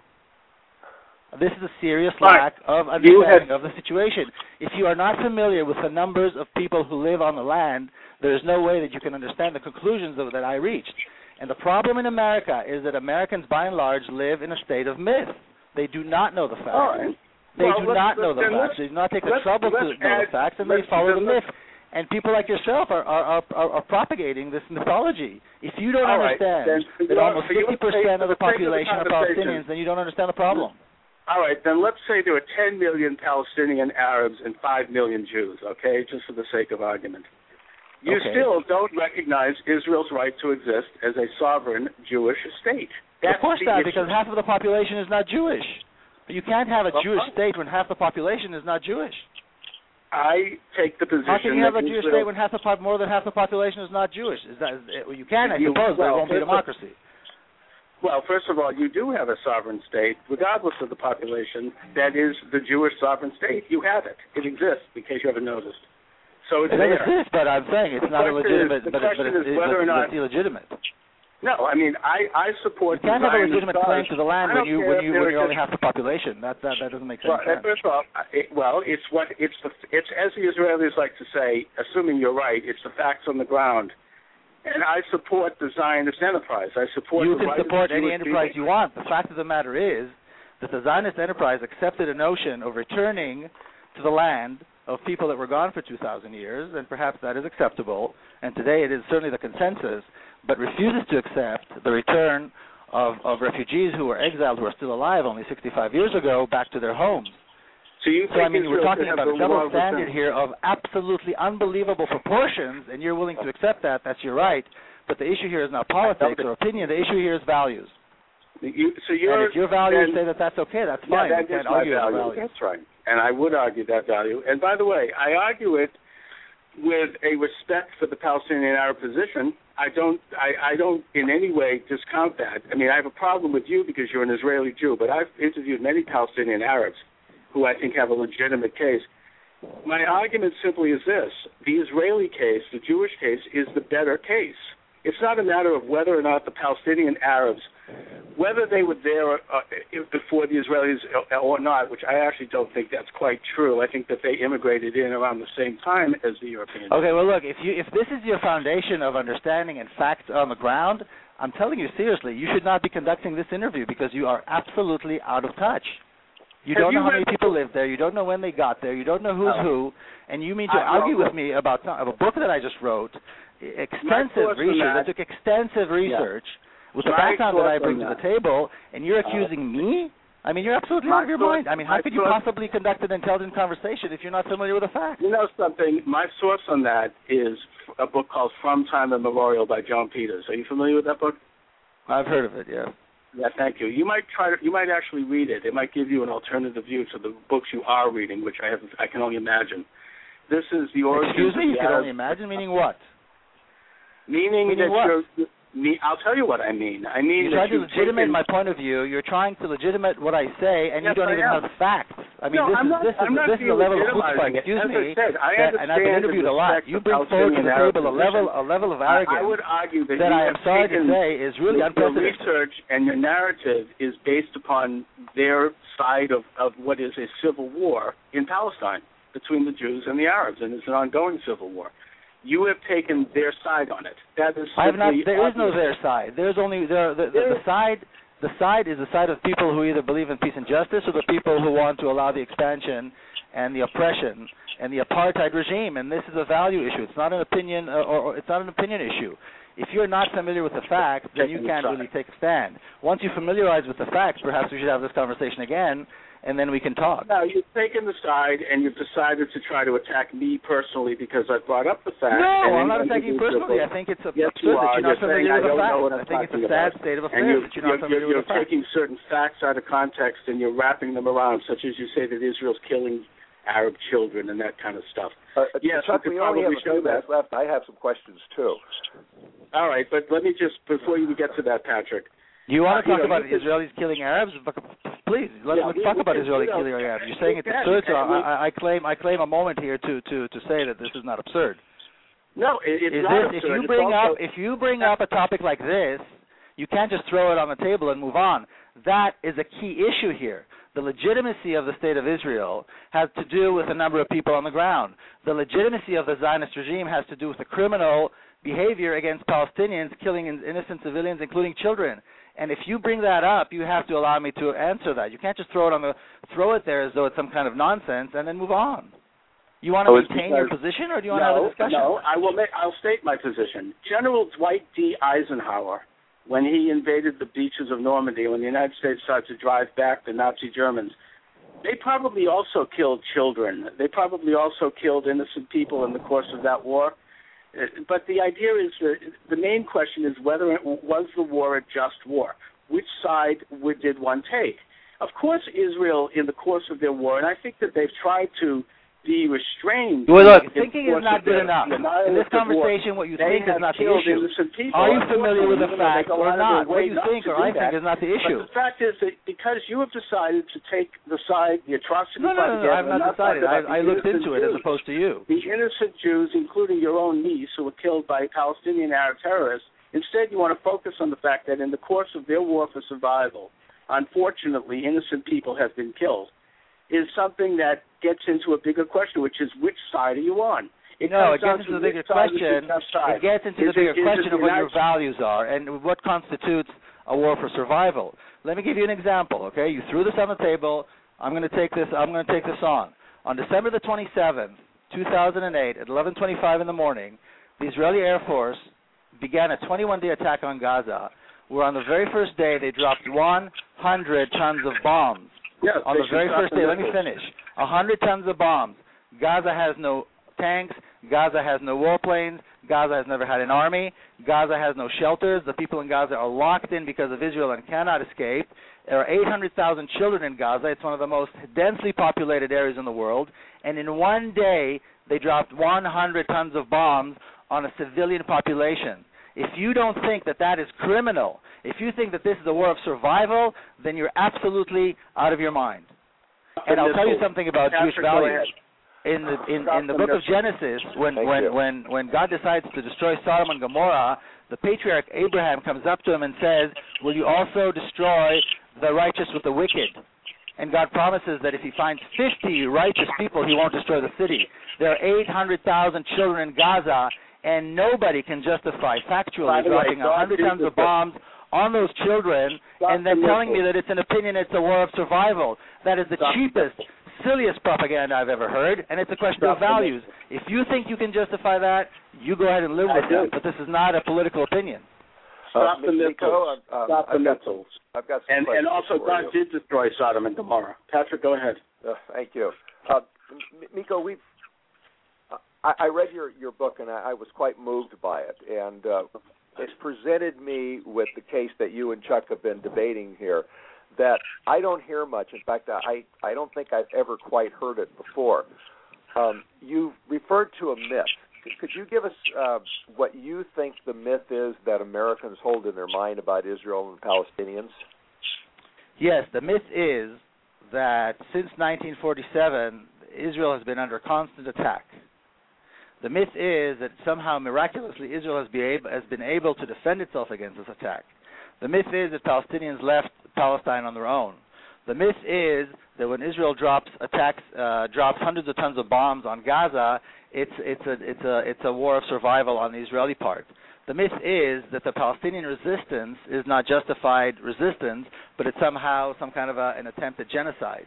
S4: This is a serious
S2: Right.
S4: lack of understanding
S2: had-
S4: of the situation. If you are not familiar with the numbers of people who live on the land, there is no way that you can understand the conclusions of, that I reached. And the problem in America is that Americans, by and large, live in a state of myth. They do not know the facts.
S2: Right.
S4: They
S2: Well,
S4: do not know the facts. They do not take the trouble to know
S2: add-
S4: the facts, and they follow the myth. And people like yourself are are, are, are propagating this mythology. If you don't
S2: All right,
S4: understand
S2: then
S4: that almost 50% of the
S2: for the sake of the
S4: population are Palestinians, then you don't understand the problem.
S2: All right, then let's say there are 10 million Palestinian Arabs and 5 million Jews, okay, just for the sake of argument. You
S4: Okay.
S2: still don't recognize Israel's right to exist as a sovereign Jewish state. That's
S4: of course not,
S2: issue.
S4: because half of the population is not Jewish. You can't have a
S2: Well,
S4: Jewish state when half the population is not Jewish.
S2: I take the position
S4: How can you have a Jewish
S2: Israel,
S4: state when half the pop, more than half the population is not Jewish? Is that is, you can, I
S2: You-
S4: suppose, but it won't be democracy.
S2: Well, first of all, you do have a sovereign state, regardless of the population. That is the Jewish sovereign state. You have it. It exists, in case you haven't noticed. So it's
S4: It
S2: there.
S4: exist, but I'm saying it's
S2: The
S4: not a
S2: question is-
S4: legitimate.
S2: the
S4: but, it, but
S2: question
S4: it's,
S2: is whether or not-
S4: it's illegitimate.
S2: No, I mean, I, I support
S4: You can't have a legitimate claim to the land when you when you when you're only half the population. That that that doesn't make
S2: Well,
S4: sense.
S2: first of all, it, well, it's what it's the it's as the Israelis like to say. Assuming you're right, it's the facts on the ground, and I support the Zionist enterprise. I support.
S4: you
S2: the
S4: can
S2: right
S4: support any enterprise
S2: people.
S4: you want. The fact of the matter is that the Zionist enterprise accepted a notion of returning to the land of people that were gone for 2,000 years, and perhaps that is acceptable. And today it is certainly the consensus, but refuses to accept the return of, of refugees who were exiled, who are still alive only 65 years ago, back to their homes.
S2: So you
S4: So I mean, we're talking about a double standard here of absolutely unbelievable proportions, and you're willing to accept that. That's your right. But the issue here is not politics or opinion. The issue here is values.
S2: You, so
S4: And if your values
S2: then-
S4: say that that's okay, that's
S2: yeah,
S4: fine.
S2: that
S4: you can't
S2: my
S4: argue
S2: value. That's right, and I would argue that value. And by the way, I argue it with a respect for the Palestinian Arab position. I don't, I, I don't in any way discount that. I mean, I have a problem with you because you're an Israeli Jew, but I've interviewed many Palestinian Arabs who I think have a legitimate case. My argument simply is this: the Israeli case, the Jewish case, is the better case. It's not a matter of whether or not the Palestinian Arabs, whether they were there uh, before the Israelis or not, which I actually don't think that's quite true. I think that they immigrated in around the same time as the Europeans.
S4: Okay, well, look, if you if this is your foundation of understanding and facts on the ground, I'm telling you seriously, you should not be conducting this interview because you are absolutely out of touch. You don't
S2: you
S4: know how many people live there. You don't know when they got there. You don't know who's
S2: Oh.
S4: who, and you mean to
S2: I-
S4: argue with me about some, of a book that I just wrote, extensive research. I
S2: that-
S4: took extensive research with the background that I bring to the table, and you're
S2: Uh,
S4: accusing me. I mean, you're absolutely out of your
S2: thoughts-
S4: mind. I mean, how could you
S2: thoughts-
S4: possibly conduct an intelligent conversation if you're not familiar with the facts?
S2: You know something? My source on that is a book called From Time Immemorial by Joan Peters. Are you familiar with that book?
S4: I've heard of it. Yeah.
S2: Yeah, thank you. You might try to, you might actually read it. It might give you an alternative view to the books you are reading, which I have I can only imagine. This is the origin.
S4: Excuse me. You can only imagine. Meaning what?
S2: Meaning,
S4: Meaning
S2: that
S4: what?
S2: you're. Me, I'll tell you what I mean. I mean you're
S4: trying to legitimate my point of view. You're trying to legitimate what I say, and
S2: Yes,
S4: you don't
S2: I
S4: even
S2: am.
S4: have facts. I mean,
S2: no,
S4: this
S2: I'm
S4: is
S2: not,
S4: this is
S2: I'm not
S4: this is a level of chutzpah. Excuse
S2: As
S4: me.
S2: I said, I
S4: that, and I've been interviewed a lot. You bring forward to the table a level a level of
S2: I, I
S4: arrogance
S2: would argue that,
S4: that I am sorry to say is really
S2: your
S4: unprecedented.
S2: research and your narrative is based upon their side of, of what is a civil war in Palestine between the Jews and the Arabs, and it's an ongoing civil war. You have taken their side on it. That is
S4: I have not. There is no their side. There's only there, the, the,
S2: There
S4: the side. The side is the side of people who either believe in peace and justice, or the people who want to allow the expansion and the oppression and the apartheid regime. And this is a value issue. It's not an opinion, uh, or, or it's not an opinion issue. If you're not familiar with the facts, then you can't really take a stand. Once you familiarize with the facts, perhaps we should have this conversation again, and then we can talk.
S2: Now you've taken the side and you've decided to try to attack me personally because I brought up the fact.
S4: No,
S2: and
S4: I'm not attacking you personally. I think it's
S2: Yes,
S4: absurd
S2: you
S4: that
S2: are.
S4: you're not
S2: You're saying
S4: familiar
S2: I
S4: the
S2: don't know
S4: facts.
S2: what I'm
S4: I think it's
S2: talking
S4: a sad
S2: about.
S4: state of
S2: and
S4: affairs
S2: you're,
S4: that you're not
S2: you're,
S4: familiar
S2: you're,
S4: with the facts.
S2: taking certain facts out of context and you're wrapping them around, such as you say that Israel's killing Arab children and that kind of stuff.
S3: Uh,
S2: Yes,
S3: Chuck,
S2: we could
S3: we only have
S2: probably
S3: a
S2: show
S3: few minutes
S2: that.
S3: left. I have some questions too.
S2: All right, but let me just before you get to that, Patrick.
S4: You want to
S2: Uh, you
S4: talk
S2: know,
S4: about
S2: could-
S4: Israelis killing Arabs? Please, let's,
S2: Yeah,
S4: talk
S2: we
S4: about
S2: can-
S4: Israeli killing Arabs. You're saying it's
S2: can,
S4: absurd, so I, I claim I claim a moment here to to to say that this is not absurd.
S2: No, it, it's
S4: is
S2: not
S4: this if you bring
S2: also-
S4: up if you bring up a topic like this, You can't just throw it on the table and move on. That is a key issue here. The legitimacy of the state of Israel has to do with the number of people on the ground. The legitimacy of the Zionist regime has to do with the criminal behavior against Palestinians, killing innocent civilians, including children. And if you bring that up, you have to allow me to answer that. You can't just throw it on the throw it there as though it's some kind of nonsense and then move on. You want to
S2: Oh,
S4: maintain your position, or do you want to have a
S2: no,
S4: discussion?
S2: no, I will make. I'll state my position. General Dwight D. Eisenhower, when he invaded the beaches of Normandy, when the United States started to drive back the Nazi Germans, they probably also killed children. They probably also killed innocent people in the course of that war. Uh, But the idea is that the main question is whether it was the war a just war. Which side did one take? Of course, Israel, in the course of their war, and I think that they've tried to be restrained.
S4: Well, look, thinking is not good enough. In this conversation, what you
S2: They
S4: think is not the issue. Are you familiar with the
S2: Unfortunately,
S4: fact or
S2: they go out
S4: not? What you think
S2: to
S4: or
S2: do
S4: I think
S2: that.
S4: is not the issue.
S2: But the fact is that because you have decided to take the side, the atrocity
S4: No, no, no, no, I have not decided. I, I looked
S2: innocent
S4: into it as opposed to you.
S2: The innocent Jews, including your own niece, who were killed by Palestinian Arab terrorists. Instead, you want to focus on the fact that in the course of their war for survival, unfortunately, innocent people have been killed. Is something that gets into a bigger question, which is which side are you on? It
S4: no, it gets into the bigger
S2: which side is
S4: question.
S2: the tough side.
S4: It gets into
S2: Is
S4: the bigger
S2: it
S4: question of what your values are and what constitutes a war for survival. Let me give you an example. Okay, you threw this on the table. I'm going to take this. I'm going to take this on. On December the 27th, 2008, at 11:25 in the morning, the Israeli Air Force began a 21-day attack on Gaza. Where on the very first day they dropped 100 tons of bombs
S2: Yes,
S4: on the very first day. Let me finish. A hundred tons of bombs. Gaza has no tanks. Gaza has no warplanes. Gaza has never had an army. Gaza has no shelters. The people in Gaza are locked in because of Israel and cannot escape. There are 800,000 children in Gaza. It's one of the most densely populated areas in the world. And in one day, they dropped 100 tons of bombs on a civilian population. If you don't think that that is criminal, if you think that this is a war of survival, then you're absolutely out of your mind. And I'll tell you something about Jewish values. In the in, in the book of. Genesis, when when when when God decides to destroy Sodom and Gomorrah, the patriarch Abraham comes up to him and says, "Will you also destroy the righteous with the wicked?" And God promises that if he finds 50 righteous people, he won't destroy the city. There are 800,000 children in Gaza, and nobody can justify factually
S2: By the way,
S4: dropping
S2: God
S4: 100 tons of bombs on those children
S2: Stop
S4: and then
S2: the
S4: telling me that it's an opinion, it's a war of survival. That is the
S2: Stop the
S4: cheapest, silliest propaganda I've ever heard, and it's a question
S2: Stop
S4: of values. If you think you can justify that, you go ahead and live
S2: I
S4: with
S2: do.
S4: that. But this is not a political opinion.
S2: Stop
S3: Uh,
S2: the missiles.
S3: um,
S2: Stop the
S3: I've got-
S2: missiles.
S3: I've got some
S2: And and also,
S3: for
S2: God
S3: you.
S2: did destroy Sodom and Gomorrah. Patrick, go ahead.
S3: Uh, thank you, uh, M- Miko. We've I, I read your your book and I, I was quite moved by it, and uh, it's presented me with the case that you and Chuck have been debating here. That I don't hear much. In fact, I I don't think I've ever quite heard it before. Um, you referred to a myth. Could- Could you give us uh, what you think the myth is that Americans hold in their mind about Israel and Palestinians?
S4: Yes, the myth is that since 1947, Israel has been under constant attack. The myth is that somehow miraculously Israel has, be able, has been able to defend itself against this attack. The myth is that Palestinians left Palestine on their own. The myth is that when Israel drops attacks, uh, drops hundreds of tons of bombs on Gaza, it's it's a it's a it's a war of survival on the Israeli part. The myth is that the Palestinian resistance is not justified resistance, but it's somehow some kind of a, an attempt at genocide.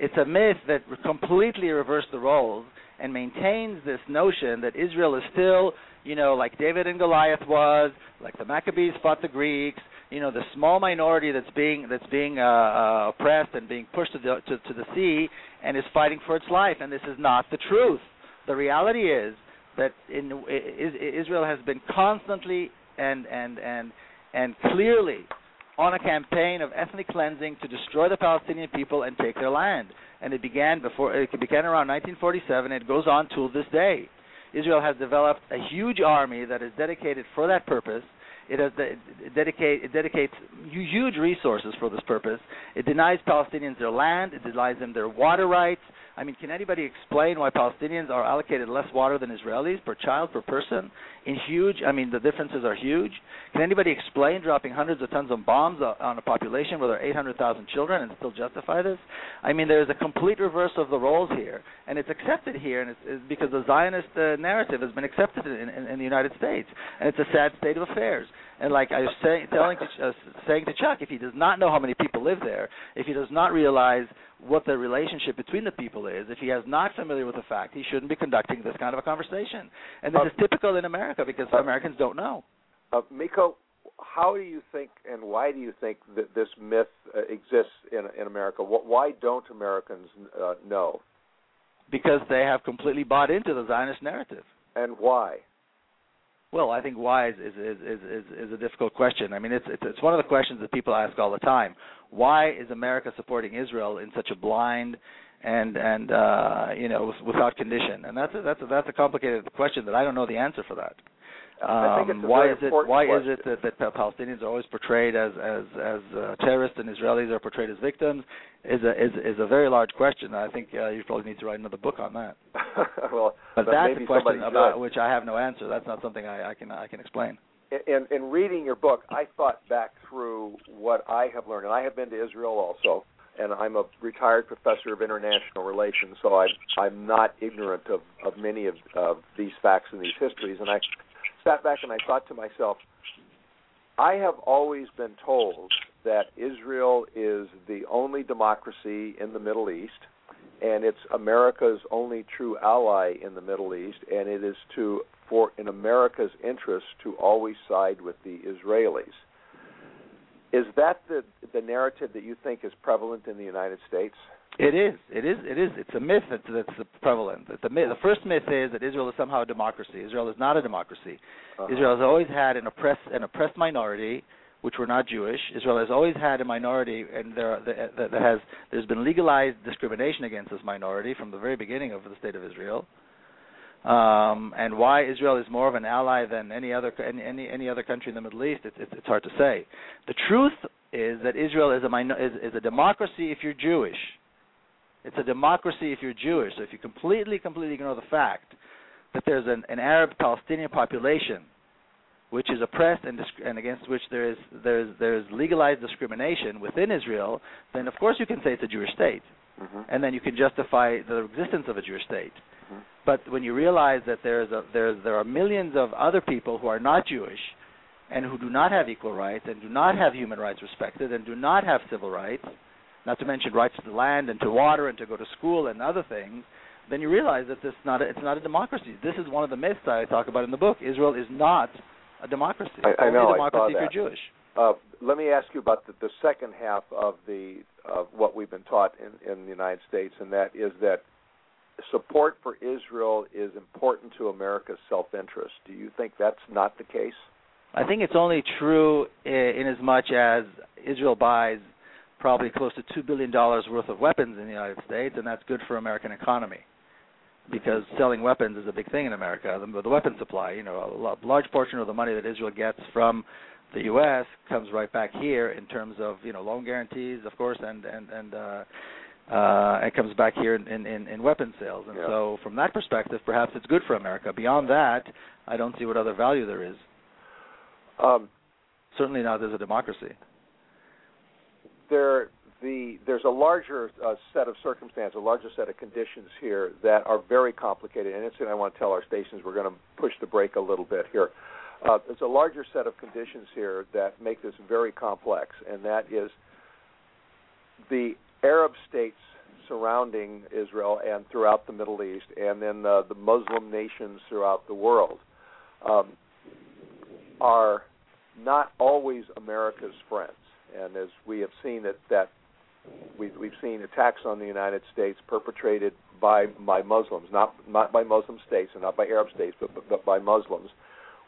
S4: It's a myth that completely reversed the roles and maintains this notion that Israel is still, you know, like David and Goliath was, like the Maccabees fought the Greeks, you know, the small minority that's being that's being uh, uh, oppressed and being pushed to the to, to the sea and is fighting for its life. And this is not the truth. The reality is that in, Israel has been constantly and and and and clearly on a campaign of ethnic cleansing to destroy the Palestinian people and take their land. And it began before it began around 1947. and It goes on till this day. Israel has developed a huge army that is dedicated for that purpose. It has it dedicate it dedicates huge resources for this purpose. It denies Palestinians their land. It denies them their water rights. I mean, can anybody explain why Palestinians are allocated less water than Israelis per child per person? In huge, I mean, the differences are huge. Can anybody explain dropping hundreds of tons of bombs on a population where there are 800,000 children and still justify this? I mean, there's a complete reverse of the roles here, and it's accepted here, and it's, it's because the Zionist uh, narrative has been accepted in, in, in the United States, and it's a sad state of affairs. And like I was saying, telling to, uh, saying to Chuck, if he does not know how many people live there, if he does not realize what the relationship between the people is, if he is not familiar with the fact, he shouldn't be conducting this kind of a conversation. And this uh, is typical in America because uh, Americans don't know.
S3: Uh, Miko, how do you think and why do you think that this myth uh, exists in in America? Why don't Americans uh, know?
S4: Because they have completely bought into the Zionist narrative.
S3: And why?
S4: Well, I think why is is is is, is a difficult question. I mean, it's, it's one of the questions that people ask all the time. Why is America supporting Israel in such a blind and and uh, you know without condition? And that's a, that's a, that's a complicated question that I don't know the answer for that.
S3: Um,
S4: why is it why
S3: question.
S4: is it that, that Palestinians are always portrayed as as as uh, terrorists and Israelis are portrayed as victims? Is a is is a very large question. I think uh, you probably need to write another book on that. [LAUGHS]
S3: well,
S4: but,
S3: but
S4: that's a question about
S3: should.
S4: which I have no answer. That's not something I, I can I can explain.
S3: In, in reading your book, I thought back through what I have learned, and I have been to Israel also, and I'm a retired professor of international relations, so I'm I'm not ignorant of of many of, of these facts and these histories, and I sat back and I thought to myself, I have always been told that Israel is the only democracy in the Middle East, and it's America's only true ally in the Middle East, and it is to for in America's interest to always side with the Israelis. Is that the the narrative that you think is prevalent in the United States?
S4: It is. It is. It is. It's a myth that's, that's prevalent. The, myth, the first myth is that Israel is somehow a democracy. Israel is not a democracy. Uh-huh. Israel has always had an oppressed an oppressed minority, which were not Jewish. Israel has always had a minority, and there that has there's been legalized discrimination against this minority from the very beginning of the state of Israel. Um, and why Israel is more of an ally than any other any any, any other country in the Middle East, it's, it's, it's hard to say. The truth is that Israel is a minor, is, is a democracy if you're Jewish it's a democracy if you're Jewish. So if you completely, completely ignore the fact that there's an, an Arab Palestinian population which is oppressed and, and against which there is there is there is legalized discrimination within Israel, then of course you can say it's a Jewish state,
S3: mm-hmm.
S4: and then you can justify the existence of a Jewish state.
S3: Mm-hmm.
S4: But when you realize that there is a there there are millions of other people who are not Jewish, and who do not have equal rights and do not have human rights respected and do not have civil rights, not to mention rights to the land and to water and to go to school and other things, then you realize that this not a, it's not a democracy. This is one of the myths that I talk about in the book. Israel is not a democracy.
S3: I, I know.
S4: a democracy
S3: I
S4: saw if you're Jewish.
S3: Uh, let me ask you about the, the second half of the of what we've been taught in, in the United States, and that is that support for Israel is important to America's self-interest. Do you think that's not the case?
S4: I think it's only true in, in as much as Israel buys probably close to two billion dollars worth of weapons in the United States, and that's good for American economy because selling weapons is a big thing in America. The, the weapon supply, you know, a large portion of the money that Israel gets from the U.S. comes right back here in terms of you know loan guarantees, of course, and and and uh, uh, it comes back here in, in, in weapon sales. And
S3: yeah.
S4: so, from that perspective, perhaps it's good for America. Beyond that, I don't see what other value there is.
S3: Um,
S4: Certainly not as a democracy
S3: there the there's a larger uh, set of circumstances, a larger set of conditions here that are very complicated. And it's I want to tell our stations we're going to push the brake a little bit here. Uh, there's a larger set of conditions here that make this very complex, and that is the Arab states surrounding Israel and throughout the Middle East, and then uh, the Muslim nations throughout the world um, are not always America's friends and as we have seen that that we've we've seen attacks on the United States perpetrated by by Muslims, not not by Muslim states and not by Arab states, but but, by Muslims.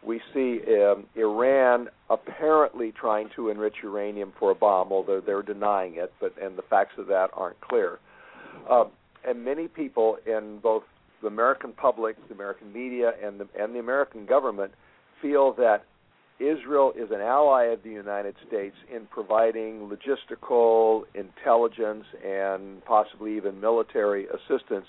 S3: We see um, Iran apparently trying to enrich uranium for a bomb, although they're denying it. But and the facts of that aren't clear. Uh, and many people in both the American public, the American media, and the and the American government feel that Israel is an ally of the United States in providing logistical, intelligence, and possibly even military assistance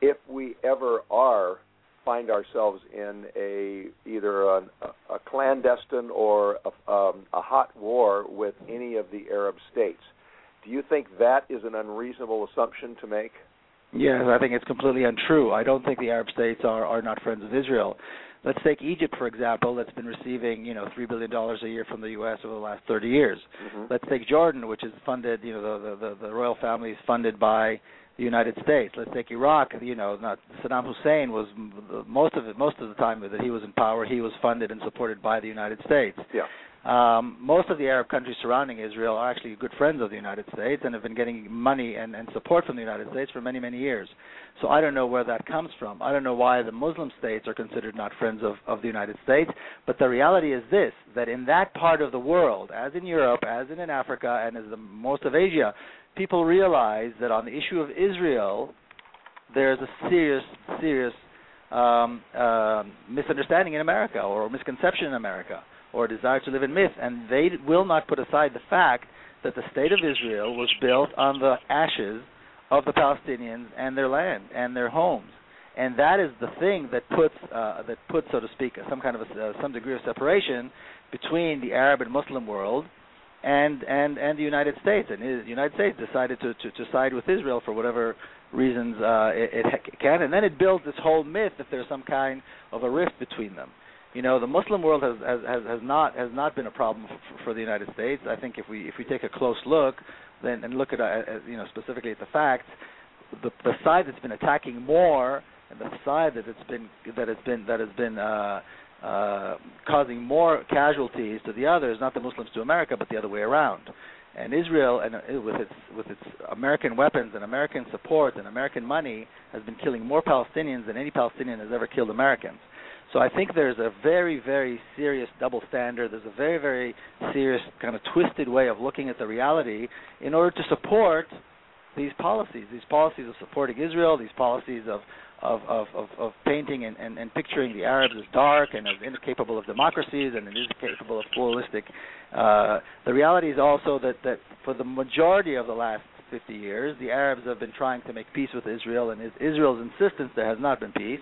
S3: if we ever are find ourselves in a either a, a clandestine or a, um, a hot war with any of the Arab states. Do you think that is an unreasonable assumption to make?
S4: Yes, I think it's completely untrue. I don't think the Arab states are are not friends of Israel. Let's take Egypt for example, that's been receiving you know three billion dollars a year from the U.S. over the last 30 years.
S3: Mm-hmm.
S4: Let's take Jordan, which is funded, you know, the the, the royal family is funded by the United States. Let's take Iraq. You know, not Saddam Hussein was most of it. Most of the time that he was in power, he was funded and supported by the United States.
S3: Yeah.
S4: Um, most of the Arab countries surrounding Israel are actually good friends of the United States and have been getting money and, and support from the United States for many, many years. So I don't know where that comes from. I don't know why the Muslim states are considered not friends of, of the United States. But the reality is this: that in that part of the world, as in Europe, as in, in Africa, and as the most of Asia, people realize that on the issue of Israel, there's a serious, serious um, uh, misunderstanding in America or misconception in America or a desire to live in myth, and they will not put aside the fact that the state of Israel was built on the ashes of the Palestinians and their land and their homes, and that is the thing that puts uh, that puts, so to speak, some kind of a, uh, some degree of separation between the Arab and Muslim world and and and the United States. And the United States decided to, to, to side with Israel for whatever reasons uh, it, it can, and then it builds this whole myth that there's some kind of a rift between them. You know, the Muslim world has has, has not has not been a problem for, for the United States. I think if we if we take a close look, then and look at uh, you know specifically at the facts, the the side that's been attacking more and the side that it's been that has been that has been uh, uh, causing more casualties to the others, not the Muslims to America, but the other way around. And Israel, and uh, with its with its American weapons and American support and American money, has been killing more Palestinians than any Palestinian has ever killed Americans. So I think there's a very, very serious double standard. There's a very, very serious kind of twisted way of looking at the reality in order to support these policies, these policies of supporting Israel, these policies of of of of, of painting and, and, and picturing the Arabs as dark and as incapable of democracies and incapable of pluralistic. Uh, the reality is also that that for the majority of the last 50 years, the Arabs have been trying to make peace with Israel, and Israel's insistence there has not been peace.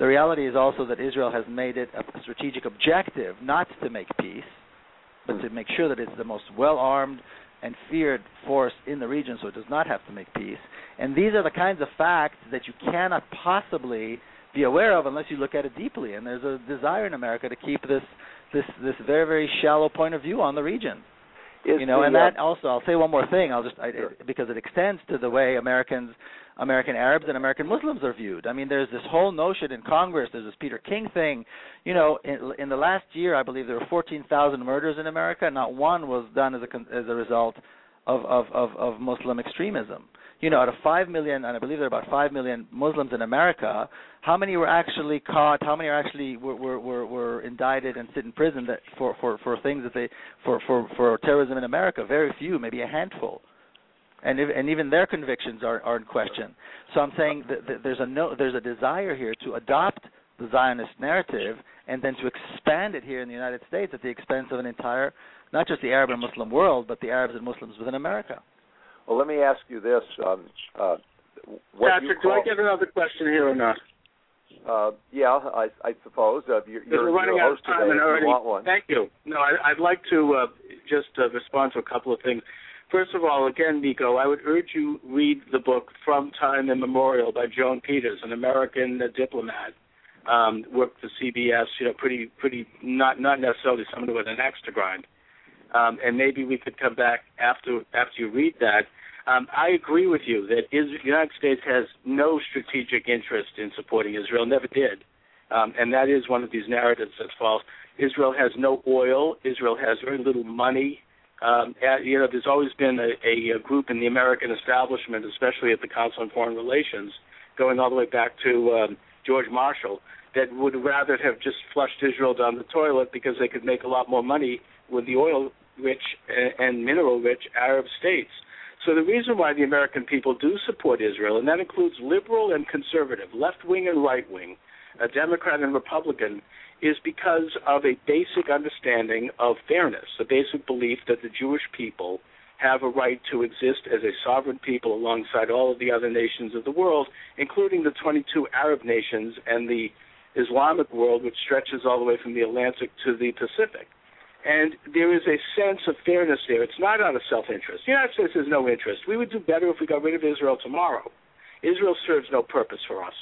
S4: The reality is also that Israel has made it a strategic objective not to make peace, but to make sure that it's the most well armed and feared force in the region so it does not have to make peace. And these are the kinds of facts that you cannot possibly be aware of unless you look at it deeply. And there's a desire in America to keep this this this very very shallow point of view on the region. You know, and
S3: uh,
S4: that also I'll say one more thing. I'll just I,
S3: Sure.
S4: because it extends to the way Americans, American Arabs and American Muslims are viewed. I mean, there's this whole notion in Congress. There's this Peter King thing. You know, in, in the last year, I believe there were 14,000 murders in America. Not one was done as a con- as a result of of of, of Muslim extremism. You know, out of five million, and I believe there are about five million Muslims in America, how many were actually caught? How many are actually were were were, were indicted and sit in prison that for for for things that they for for for terrorism in America? Very few, maybe a handful. And if, and even their convictions are are in question. So I'm saying that, that there's a no there's a desire here to adopt the Zionist narrative and then to expand it here in the United States at the expense of an entire not just the Arab and Muslim world, but the Arabs and Muslims within America.
S3: Well, let me ask you this: um, uh, what
S2: Patrick,
S3: call,
S2: do I get another question here or not?
S3: Uh, yeah, I, I suppose uh, you're, you're,
S2: running
S3: you're
S2: out of time and already.
S3: you want one?
S2: Thank you. No, I, I'd like to uh, just uh, respond to a couple of things. First of all, again, Nico, I would urge you read the book From Time Immemorial by Joan Peters, an American uh, diplomat. Um, worked for CBS, you know, pretty, pretty, not not necessarily someone with an axe to grind. Um, and maybe we could come back after after you read that. Um, I agree with you that the United States has no strategic interest in supporting Israel, never did, um, and that is one of these narratives that's false. Israel has no oil. Israel has very little money. Um, you know, there's always been a, a, a group in the American establishment, especially at the Council on Foreign Relations, going all the way back to um, George Marshall, that would rather have just flushed Israel down the toilet because they could make a lot more money with the oil-rich uh, and, and mineral-rich Arab states. So the reason why the American people do support Israel, and that includes liberal and conservative, left wing and right wing, a Democrat and Republican, is because of a basic understanding of fairness, a basic belief that the Jewish people have a right to exist as a sovereign people alongside all of the other nations of the world, including the 22 Arab nations and the Islamic world, which stretches all the way from the Atlantic to the Pacific. And there is a sense of fairness there. It's not out of self interest. The United States has no interest. We would do better if we got rid of Israel tomorrow. Israel serves no purpose for us.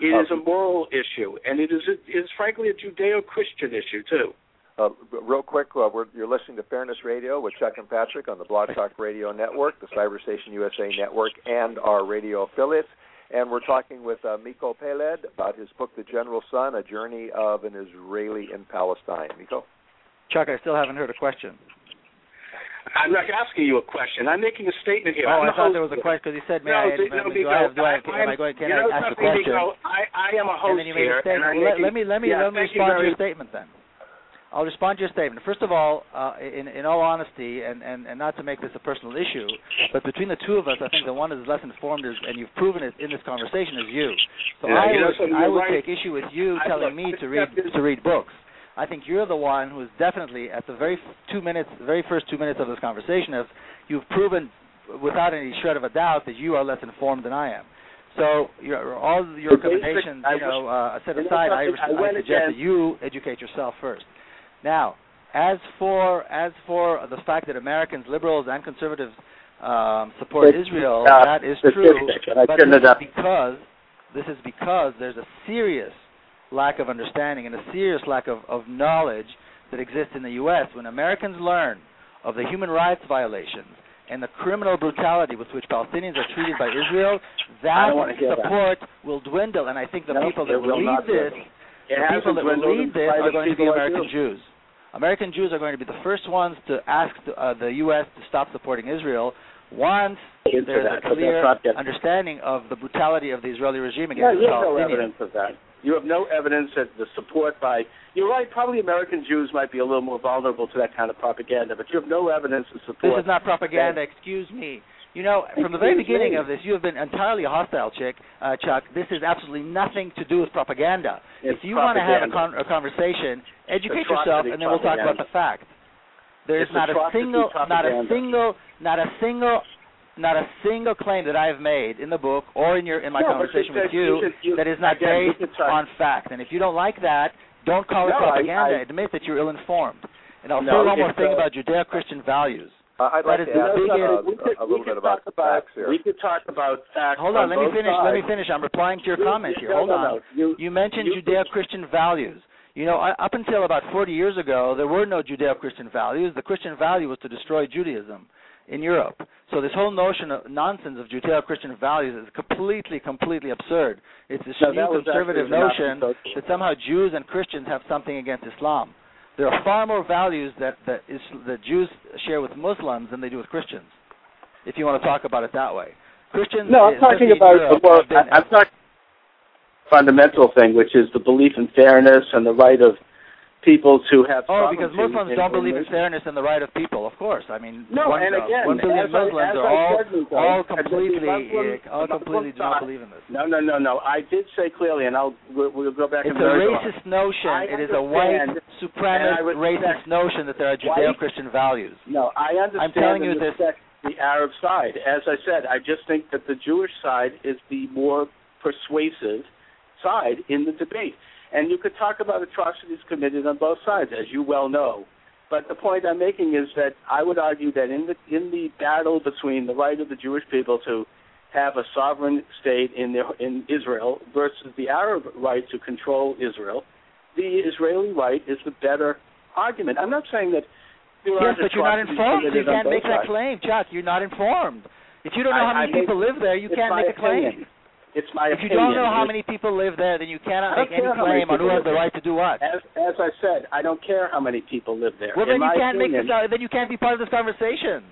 S2: It is a moral issue, and it is, a, it is frankly a Judeo Christian issue, too.
S3: Uh, real quick, uh, you're listening to Fairness Radio with Chuck and Patrick on the Blog Talk Radio Network, the Cyberstation USA Network, and our radio affiliates. And we're talking with uh, Miko Peled about his book, The General's Son, A Journey of an Israeli in Palestine. Miko?
S4: Chuck, I still haven't heard a question.
S2: I'm not asking you a question. I'm making a statement here.
S4: Oh,
S2: I'm
S4: I thought there was a question because you said, "May
S2: no,
S4: I,
S2: no,
S4: do I have, do I, am I going, can I ask a question?"
S2: I, I am a host
S4: and you
S2: here,
S4: a
S2: and making,
S4: let me let me
S2: yeah,
S4: let me
S2: you
S4: respond to your statement then. I'll respond to your statement. First of all, uh, in in all honesty, and, and and not to make this a personal issue, but between the two of us, I think the one that is less informed is, and you've proven it in this conversation, is you. So
S2: Yeah,
S4: I
S2: you know
S4: would
S2: something,
S4: I would
S2: right.
S4: take issue with you
S2: I-
S4: telling me to read to read books. I think you're the one who is definitely at the very two minutes, very first two minutes of this conversation, have you've proven without any shred of a doubt that you are less informed than I am. So your, all your recommendations, you know, uh, set aside, I?
S2: I
S4: suggest that you educate yourself first. Now, as for as for the fact that Americans, liberals, and conservatives um, support
S2: It's,
S4: Israel,
S2: uh,
S4: that is true.
S2: statistic, and I
S4: But this is because this is because there's a serious lack of understanding and a serious lack of, of knowledge that exists in the U.S. When Americans learn of the human rights violations and the criminal brutality with which Palestinians are treated by Israel, that
S2: hear that.
S4: support will dwindle. And I think the
S2: No,
S4: people that will lead this the people that will lead this are going to be
S2: like
S4: American. Jews. American Jews are going to be the first ones to ask uh, the U.S. to stop supporting Israel once there's
S2: that,
S4: a clear understanding of the brutality of the Israeli regime
S2: Yeah,
S4: against
S2: you
S4: the
S2: have no evidence of that. You have no evidence that the support by you're right. Probably American Jews might be a little more vulnerable to that kind of propaganda, but you have no evidence of support.
S4: This is not propaganda. Excuse me. You know, from the very beginning of this, you have been entirely hostile, chick, uh, Chuck. This is absolutely nothing to do with propaganda.
S2: It's
S4: if you want to have a, con- a conversation, educate
S2: Atrocity
S4: yourself, and then we'll talk about the facts. There is
S2: It's
S4: not a single, not a single, not a single, not a single claim that I have made in the book or in your in my
S2: No,
S4: conversation with you,
S2: you said you-
S4: that is not
S2: again,
S4: based on fact. And if you don't like that, don't call it
S2: No,
S4: propaganda.
S2: I-
S4: Admit that you're ill-informed. And I'll
S2: No,
S4: say one more thing
S2: uh,
S4: about Judeo-Christian values.
S3: Uh, I'd
S4: That
S3: like
S4: is
S3: to
S4: the
S3: ask
S4: biggest-
S3: uh,
S2: we
S3: a little bit about
S2: talk about
S3: facts here.
S2: we could talk about facts.
S4: Hold on,
S2: on
S4: let me
S2: both
S4: finish. Let me finish. I'm replying to your
S2: You-
S4: comment
S2: you-
S4: here. Hold
S2: no,
S4: on.
S2: no. You,
S4: You mentioned
S2: you-
S4: Judeo-Christian values. You know, I- up until about 40 years ago, there were no Judeo-Christian values. The Christian value was to destroy Judaism in Europe. So this whole notion of nonsense of Judeo-Christian values is completely, completely absurd. It's this
S2: No,
S4: new conservative notion that somehow Jews and Christians have something against Islam. There are far more values that that, is, that Jews share with Muslims than they do with Christians. If you want to talk about it that way, Christians.
S2: No, I'm talking about
S4: Europe,
S2: more. I- I'm talking fundamental thing, which is the belief in fairness and the right of people to have.
S4: Oh, because Muslims
S2: in-
S4: don't believe in fairness and the right of people. Of course, I mean,
S2: No,
S4: one,
S2: and again,
S4: one billion
S2: as I-
S4: Muslims are all all completely
S2: Muslims-
S4: uh, all completely do not believe in this.
S2: No, no, no, no. I did say clearly, and I'll we'll, we'll go back
S4: It's a racist notion.
S2: I
S4: It is a white supremacist racist notion that there are Judeo-Christian values.
S2: No, I understand
S4: I'm
S2: telling
S4: you this-
S2: the Arab side. As I said, I just think that the Jewish side is the more persuasive side in the debate. And you could talk about atrocities committed on both sides, as you well know. But the point I'm making is that I would argue that in the in the battle between the right of the Jewish people to have a sovereign state in their, in Israel versus the Arab right to control Israel, the Israeli right is the better argument. I'm not saying that there
S4: Yes, but you're not informed, you can't make that
S2: sides.
S4: claim, Chuck. You're not informed. If you don't know
S2: I-
S4: how many
S2: I make-
S4: people live there, you can't make a claim.
S2: Opinion. It's my
S4: If you don't know how many people live there, then you cannot make any
S2: care how many
S4: claim on who has the right to do what.
S2: As as I said, I don't care how many people live there.
S4: Well,
S2: In
S4: then you can't make this. Then you can't be part of this conversation.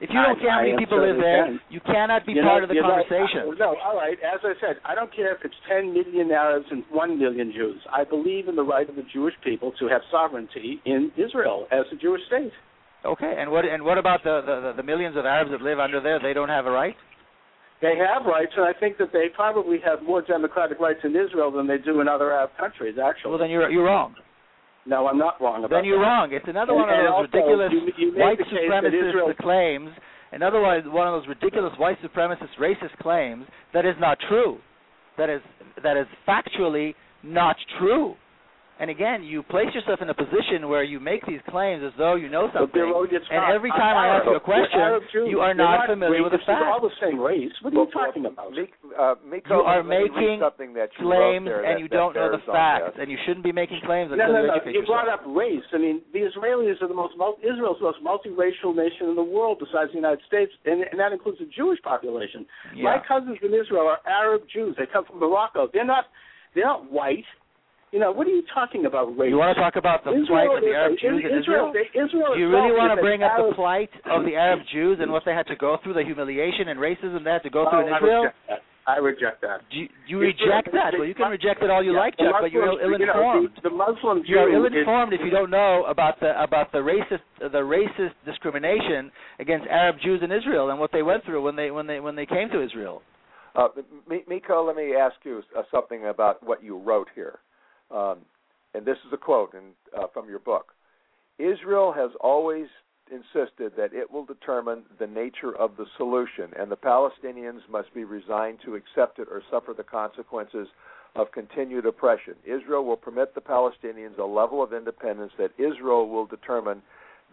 S4: If you
S2: I-
S4: don't care how many people live there,
S2: can.
S4: you cannot be
S2: you
S4: part
S2: know-
S4: of the conversation.
S2: I- no, all right. As I said, I don't care if it's 10 million Arabs and 1 million Jews. I believe in the right of the Jewish people to have sovereignty in Israel as a Jewish state.
S4: Okay, and what and what about the, the the millions of Arabs that live under there? They don't have a right.
S2: They have rights, and I think that they probably have more democratic rights in Israel than they do in other Arab countries. Actually,
S4: well then you're you're wrong.
S2: No, I'm not wrong about
S4: Then you're
S2: that.
S4: wrong. It's another
S2: And-
S4: one of those
S2: also,
S4: ridiculous
S2: you- you
S4: white
S2: the case that
S4: supremacist
S2: Israel-
S4: claims. Another one, one of those ridiculous white supremacist racist claims that is not true. That is that is factually not true. And again, you place yourself in a position where you make these claims as though you know something.
S2: they're it's
S4: and
S2: not-
S4: every time I ask you a question, you are
S2: They're
S4: not familiar with the
S2: facts. They're all the same race. What are you talking about?
S3: Mik- uh, Miko,
S4: You are
S3: let me read
S4: making
S3: something that you
S4: claims
S3: there
S4: and
S3: that-
S4: you don't know the facts, and you shouldn't be making claims
S2: No,
S4: until
S2: no,
S4: you
S2: no.
S4: educate
S2: You
S4: yourself.
S2: brought up race. I mean, the Israelis are the most mul- Israel's the most multiracial nation in the world, besides the United States, and, and that includes the Jewish population. My cousins in Israel are Arab Jews. They come from Morocco. They're not. They're not white. You know, what are you talking about race?
S4: You want to talk about the plight of the Arab
S2: is-
S4: Jews in Israel?
S2: they- Israel
S4: Do you really want to bring up the plight of the Arab Jews and what they had to go through, the humiliation and racism they had to go
S2: Oh,
S4: through in
S2: I
S4: Israel?
S2: reject that. I reject that.
S4: Do you, you reject that? Well, you can reject it all you
S2: Yeah,
S4: like,
S2: the
S4: Chuck, but you're
S2: Muslims,
S4: ill
S2: you know,
S4: informed.
S2: the, the Muslim Jew
S4: You are ill-informed if you don't know about the about the racist the racist discrimination against Arab Jews in Israel and what they went through when they when they when they came to Israel.
S3: Uh, Miko, let me ask you uh, something about what you wrote here. Um, and this is a quote in, uh, from your book. Israel has always insisted that it will determine the nature of the solution, and the Palestinians must be resigned to accept it or suffer the consequences of continued oppression. Israel will permit the Palestinians a level of independence that Israel will determine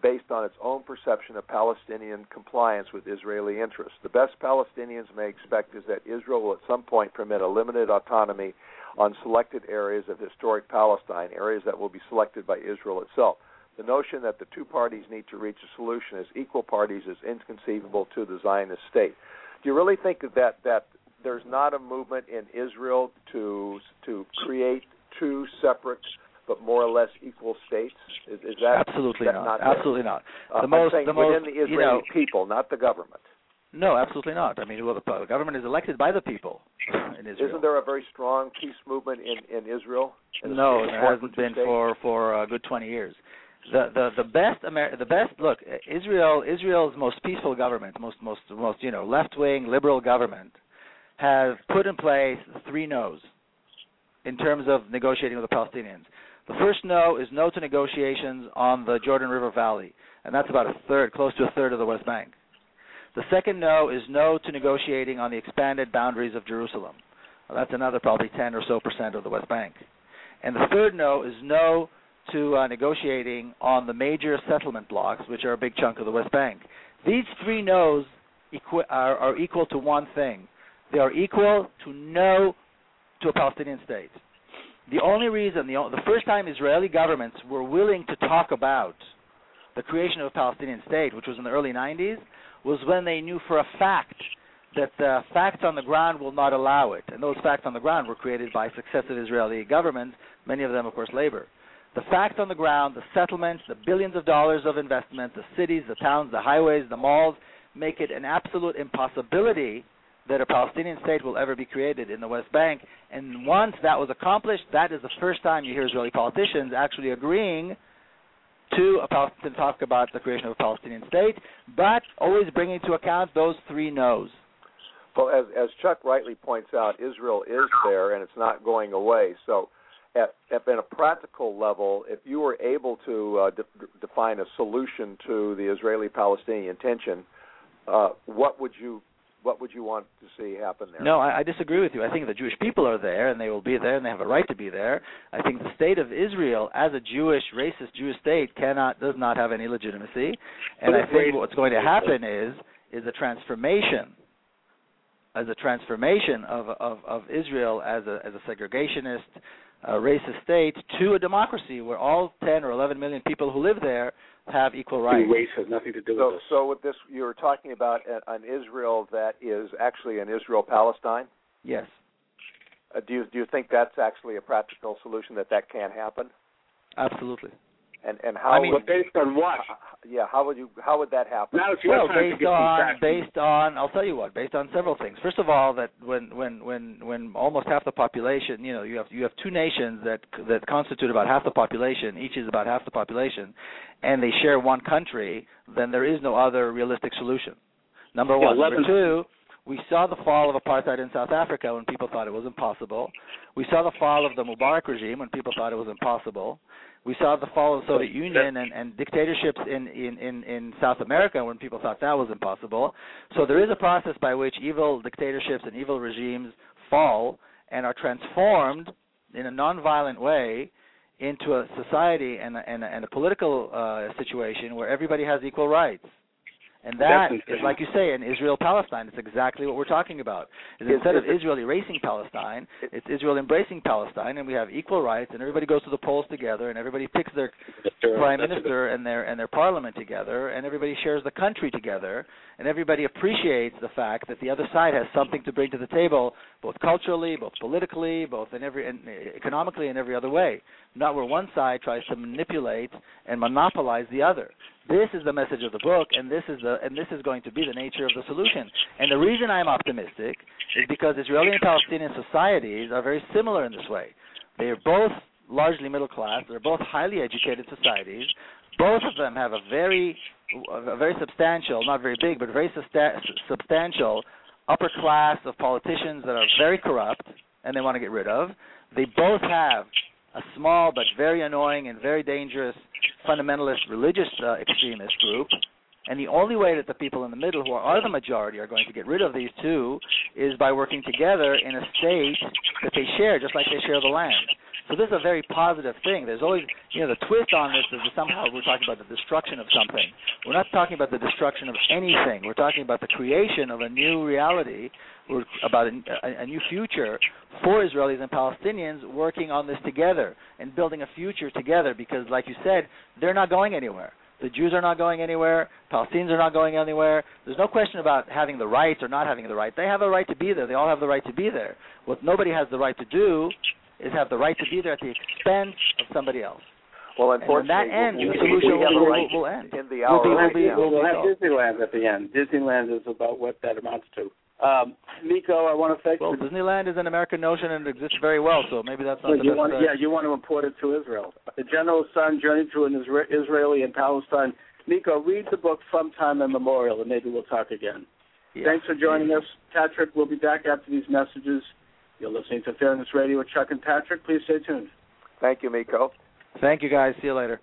S3: based on its own perception of Palestinian compliance with Israeli interests. The best Palestinians may expect is that Israel will at some point permit a limited autonomy on selected areas of historic Palestine, areas that will be selected by Israel itself. The notion that the two parties need to reach a solution as equal parties is inconceivable to the Zionist state. Do you really think that that, there's not a movement in Israel to to create two separate but more or less equal states? Is, is that
S4: Absolutely
S3: that
S4: not.
S3: there?
S4: Absolutely not.
S3: Uh,
S4: The most
S3: I'm saying
S4: the
S3: within
S4: most
S3: the Israeli
S4: you know
S3: people, not the government.
S4: No, absolutely not. I mean, well, the, government is elected by the people in Israel.
S3: Isn't there a very strong peace movement in in Israel? In
S4: No, there hasn't been
S3: states?
S4: for for a good 20 years. The the the best Amer- the best look Israel Israel's most peaceful government, most most most you know left wing liberal government, has put in place three no's in terms of negotiating with the Palestinians. The first no is no to negotiations on the Jordan River Valley, and that's about a third, close to a third of the West Bank. The second no is no to negotiating on the expanded boundaries of Jerusalem. Well, that's another probably 10 or so percent of the West Bank. And the third no is no to uh, negotiating on the major settlement blocks, which are a big chunk of the West Bank. These three no's equi- are, are equal to one thing. They are equal to no to a Palestinian state. The only reason, the, the first time Israeli governments were willing to talk about the creation of a Palestinian state, which was in the early 90s, was when they knew for a fact that the facts on the ground will not allow it. And those facts on the ground were created by successive Israeli governments, many of them, of course, labor. The facts on the ground, the settlements, the billions of dollars of investment, the cities, the towns, the highways, the malls, make it an absolute impossibility that a Palestinian state will ever be created in the West Bank. And once that was accomplished, that is the first time you hear Israeli politicians actually agreeing to a Pal- to talk about the creation of a Palestinian state, but always bringing into account those three no's.
S3: Well, as as Chuck rightly points out, Israel is there and it's not going away. So, at, at, at a practical level, if you were able to uh, de- define a solution to the Israeli-Palestinian tension, uh, what would you what would you want to see happen there?
S4: No, I, I disagree with you. I think the Jewish people are there, and they will be there, and they have a right to be there. I think the state of Israel, as a Jewish, racist Jewish state, cannot does not have any legitimacy. And I think what's going to happen is is a transformation, as a transformation of of, of Israel as a as a segregationist, uh, racist state to a democracy where all 10 or 11 million people who live there have equal rights.
S2: Race has nothing to do
S3: So,
S2: with this.
S3: so with this, you were talking about an, an Israel that is actually an Israel-Palestine.
S4: Yes.
S3: Uh, do you do you think that's actually a practical solution that that can happen?
S4: Absolutely.
S3: And and how?
S4: I mean-
S3: would,
S2: based on what?
S3: yeah, how would you how would that happen?
S2: Now it's
S4: Well,
S2: time to
S4: based
S2: get
S4: on based on I'll tell you what, based on several things. First of all, that when when when when almost half the population, you know, you have you have two nations that that constitute about half the population, each is about half the population, and they share one country, then there is no other realistic solution. Number
S2: Yeah,
S4: one. Number two, We saw the fall of apartheid in South Africa when people thought it was impossible. We saw the fall of the Mubarak regime when people thought it was impossible. We saw the fall of the Soviet Union and, and dictatorships in, in, in, in South America when people thought that was impossible. So there is a process by which evil dictatorships and evil regimes fall and are transformed in a nonviolent way into a society and a, and a, and a political uh, situation where everybody has equal rights. And that is, like you say, in Israel Palestine. It's exactly what we're talking about. Is instead of Israel erasing Palestine, it's Israel embracing Palestine, and we have equal rights, and everybody goes to the polls together, and everybody picks their prime minister and their and their parliament together, and everybody shares the country together, and everybody appreciates the fact that the other side has something to bring to the table, both culturally, both politically, both in every and economically, and every other way. Not where one side tries to manipulate and monopolize the other. This is the message of the book, and this is the and this is going to be the nature of the solution. And the reason I'm optimistic is because Israeli and Palestinian societies are very similar in this way. They are both largely middle class. They're both highly educated societies. Both of them have a very a very substantial, not very big, but very substantial upper class of politicians that are very corrupt and they want to get rid of. They both have a small but very annoying and very dangerous fundamentalist religious uh, extremist group. And the only way that the people in the middle, who are the majority, are going to get rid of these two is by working together in a state that they share, just like they share the land. So this is a very positive thing. There's always, you know, the twist on this is that somehow we're talking about the destruction of something. We're not talking about the destruction of anything. We're talking about the creation of a new reality, or about a, a, a new future for Israelis and Palestinians working on this together and building a future together. Because, like you said, they're not going anywhere. The Jews are not going anywhere. Palestinians are not going anywhere. There's no question about having the right or not having the right. They have a right to be there. They all have the right to be there. What nobody has the right to do is have the right to be there at the expense of somebody else.
S3: Well, unfortunately,
S4: and when that ends,
S3: we,
S4: the solution
S3: we have
S4: will,
S3: right
S4: will, end.
S3: In the hour,
S2: we'll,
S3: right
S2: be,
S3: we'll,
S2: we'll have Disneyland at the end. Disneyland is about what that amounts to. Um, Nico, I want to thank.
S4: Well, Disneyland is an American notion and it exists very well, so maybe that's not
S2: well,
S4: the
S2: you
S4: best.
S2: Want, yeah, you want to import it to Israel. The General's Son Journey to an Isra- Israeli and Palestine. Nico, read the book sometime Time Immemorial, and maybe we'll talk again.
S4: Yeah.
S2: Thanks for joining us, Patrick. We'll be back after these messages. You're listening to Fairness Radio with Chuck and Patrick. Please stay tuned.
S3: Thank you, Miko.
S4: Thank you, guys. See you later.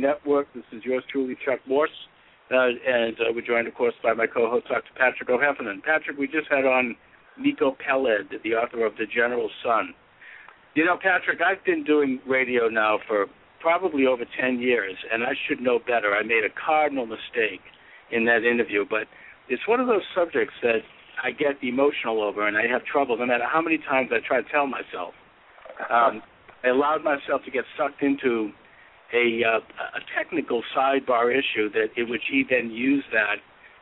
S2: Network. This is yours truly, Chuck Morse. Uh, and uh, we're joined, of course, by my co-host, Dr. Patrick O'Heffernan. Patrick, we just had on Nico Peled, the author of The General's Son. You know, Patrick, I've been doing radio now for probably over 10 years, and I should know better. I made a cardinal mistake in that interview, but it's one of those subjects that I get emotional over, and I have trouble no matter how many times I try to tell myself. Um, I allowed myself to get sucked into a uh, a technical sidebar issue that in which he then used that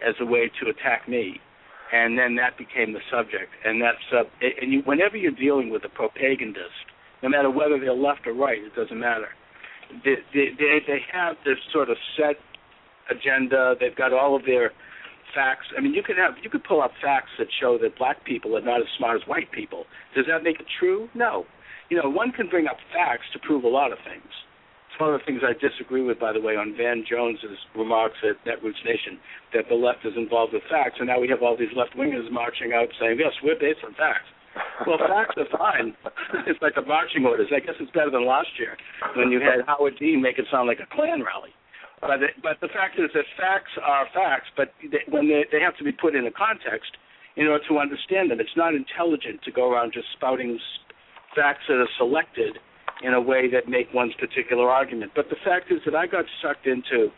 S2: as a way to attack me, and then that became the subject. And that's uh, and you, whenever you're dealing with a propagandist, no matter whether they're left or right, it doesn't matter. They they, they have this sort of set agenda. They've got all of their facts. I mean, you could have you could pull up facts that show that black people are not as smart as white people. Does that make it true? No. You know, one can bring up facts to prove a lot of things. It's one of the things I disagree with, by the way, on Van Jones's remarks at Netroots Nation that the left is involved with facts, and now we have all these left wingers marching out saying, "Yes, we're based on facts." Well, facts are fine. [LAUGHS] it's like the marching orders. I guess it's better than last year when you had Howard Dean make it sound like a Klan rally. But it, but the fact is that facts are facts, but they, when they, they have to be put in a context in order to understand them. It's not intelligent to go around just spouting facts that are selected in a way that make one's particular argument. But the fact is that I got sucked into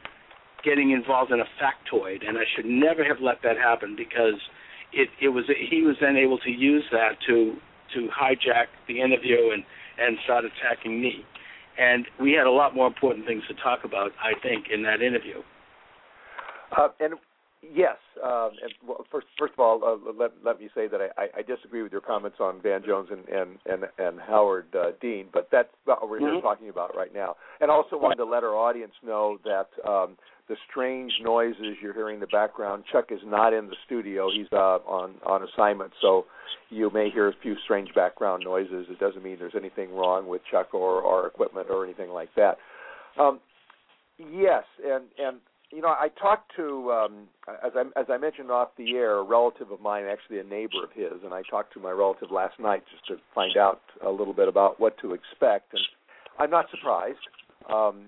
S2: getting involved in a factoid, and I should never have let that happen because it it was he was then able to use that to to hijack the interview and and start attacking me. And we had a lot more important things to talk about, I think, in that interview.
S3: Uh, and yes, um, and well, first first of all, uh, let let me say that I, I disagree with your comments on Van Jones and and and, and Howard uh, Dean, but that's not what we're mm-hmm. talking about right now. And also wanted to let our audience know that um, the strange noises you're hearing in the background. Chuck is not in the studio; he's uh, on on assignment, so you may hear a few strange background noises. It doesn't mean there's anything wrong with Chuck or our equipment or anything like that. Um, yes, and and you know I talked to um, as I as I mentioned off the air, a relative of mine, actually a neighbor of his, and I talked to my relative last night just to find out a little bit about what to expect, and I'm not surprised. Um,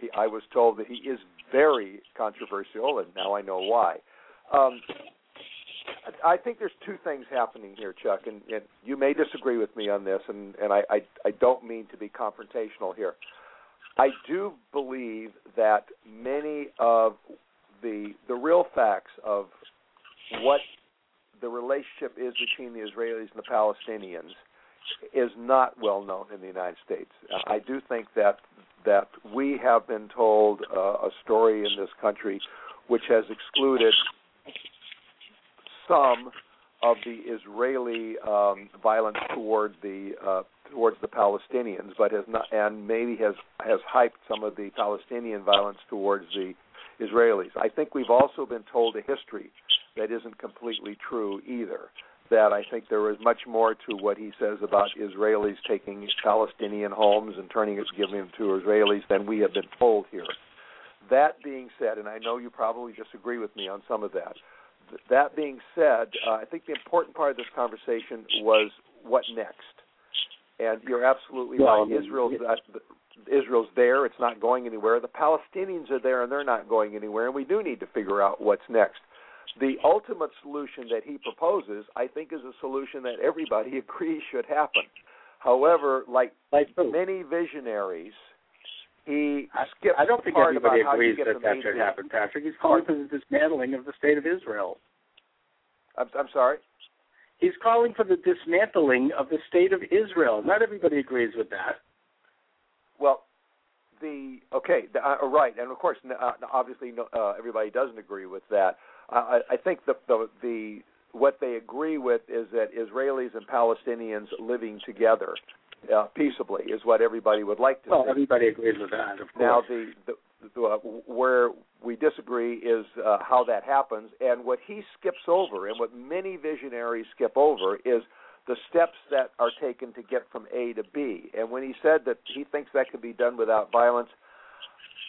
S3: he, I was told that he is very controversial, and now I know why. Um, I think there's two things happening here, Chuck, and, and you may disagree with me on this, and, and I, I, I don't mean to be confrontational here. I do believe that many of the the real facts of what the relationship is between the Israelis and the Palestinians is not well known in the United States. I do think that that we have been told uh, a story in this country which has excluded some of the Israeli um, violence toward the uh, towards the Palestinians, but has not, and maybe has has hyped some of the Palestinian violence towards the Israelis. I think we've also been told a history that isn't completely true either. That I think there is much more to what he says about Israelis taking Palestinian homes and turning it, giving them to Israelis than we have been told here. That being said, and I know you probably disagree with me on some of that, that being said, uh, I think the important part of this conversation was what next. And you're absolutely well, right. Israel's uh, Israel's there; it's not going anywhere. The Palestinians are there, and they're not going anywhere. And we do need to figure out what's next. The ultimate solution that he proposes, I think, is a solution that everybody [LAUGHS] agrees should happen. However, like, like many visionaries, he skipped
S2: I don't think everybody agrees that that should happen, Patrick. He's calling for the dismantling of the state of Israel.
S3: I'm, I'm sorry.
S2: He's calling for the dismantling of the state of Israel. Not everybody agrees with that.
S3: Well, the okay, the, uh, right, and of course, uh, obviously, no, uh, everybody doesn't agree with that. I, I think the, the the what they agree with is that Israelis and Palestinians living together uh, peaceably is what everybody would like to
S2: well,
S3: see.
S2: Well, everybody agrees with that. Of course.
S3: Now, the, the uh, where we disagree is uh, how that happens, and what he skips over, and what many visionaries skip over, is the steps that are taken to get from A to B. And when he said that he thinks that can be done without violence,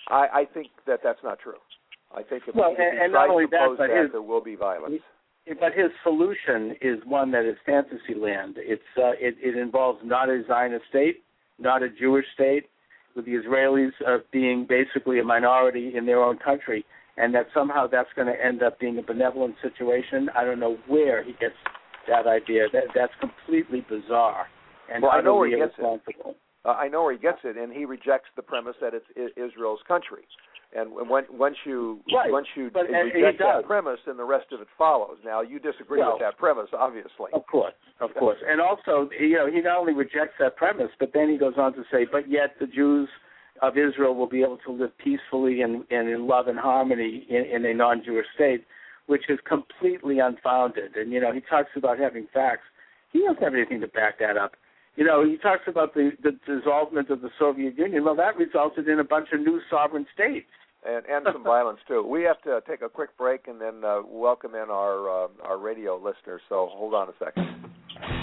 S3: I, I think that that's not true. I think if,
S2: well,
S3: he,
S2: and,
S3: and
S2: not only
S3: that,
S2: but
S3: that
S2: his,
S3: there will be violence
S2: but his solution is one that is fantasy land. It's uh, it, it involves not a Zionist state, not a Jewish state, with the Israelis uh, being basically a minority in their own country, and that somehow that's going to end up being a benevolent situation. I don't know where he gets that idea. That that's completely bizarre. And
S3: well, I know where he
S2: gets
S3: it. Uh, I know where he gets it, and he rejects the premise that it's Israel's country. And when, once you
S2: right.
S3: once you
S2: but,
S3: reject that premise, then the rest of it follows. Now you disagree
S2: well,
S3: with that premise, obviously.
S2: Of course, of course. And also, you know, he not only rejects that premise, but then he goes on to say, but yet the Jews of Israel will be able to live peacefully and, and in love and harmony in, in a non-Jewish state, which is completely unfounded. And you know, he talks about having facts. He doesn't have anything to back that up. You know, he talks about the, the dissolvement of the Soviet Union. Well, that resulted in a bunch of new sovereign states
S3: and and some [LAUGHS] violence too. We have to take a quick break and then uh, welcome in our uh, our radio listeners. So hold on a second.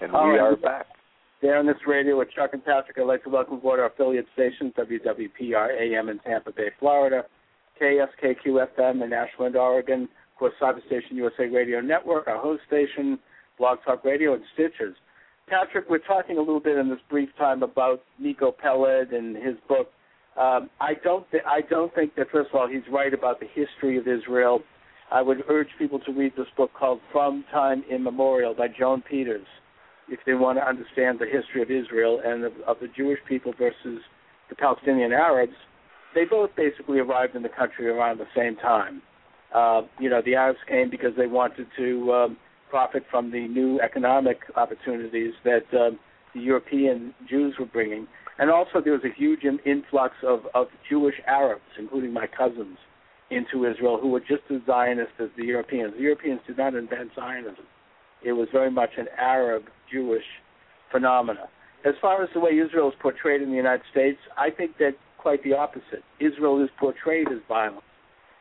S3: And we are back.
S2: There on this radio with Chuck and Patrick. I'd like to welcome aboard our affiliate stations, WWPR AM in Tampa Bay, Florida, KSKQ FM in Ashland, Oregon, of course, Cyberstation USA Radio Network, our host station, Blog Talk Radio, and Stitcher. Patrick, we're talking a little bit in this brief time about Miko Peled and his book. Um, I don't th- I don't think that first of all he's right about the history of Israel. I would urge people to read this book called From Time Immemorial by Joan Peters if they want to understand the history of Israel and of, of the Jewish people versus the Palestinian Arabs, they both basically arrived in the country around the same time. Uh, you know, the Arabs came because they wanted to um, profit from the new economic opportunities that um, the European Jews were bringing. And also, there was a huge influx of, of Jewish Arabs, including my cousins, into Israel who were just as Zionist as the Europeans. The Europeans did not invent Zionism. It was very much an Arab Jewish phenomena. As far as the way Israel is portrayed in the United States, I think that quite the opposite. Israel is portrayed as violent,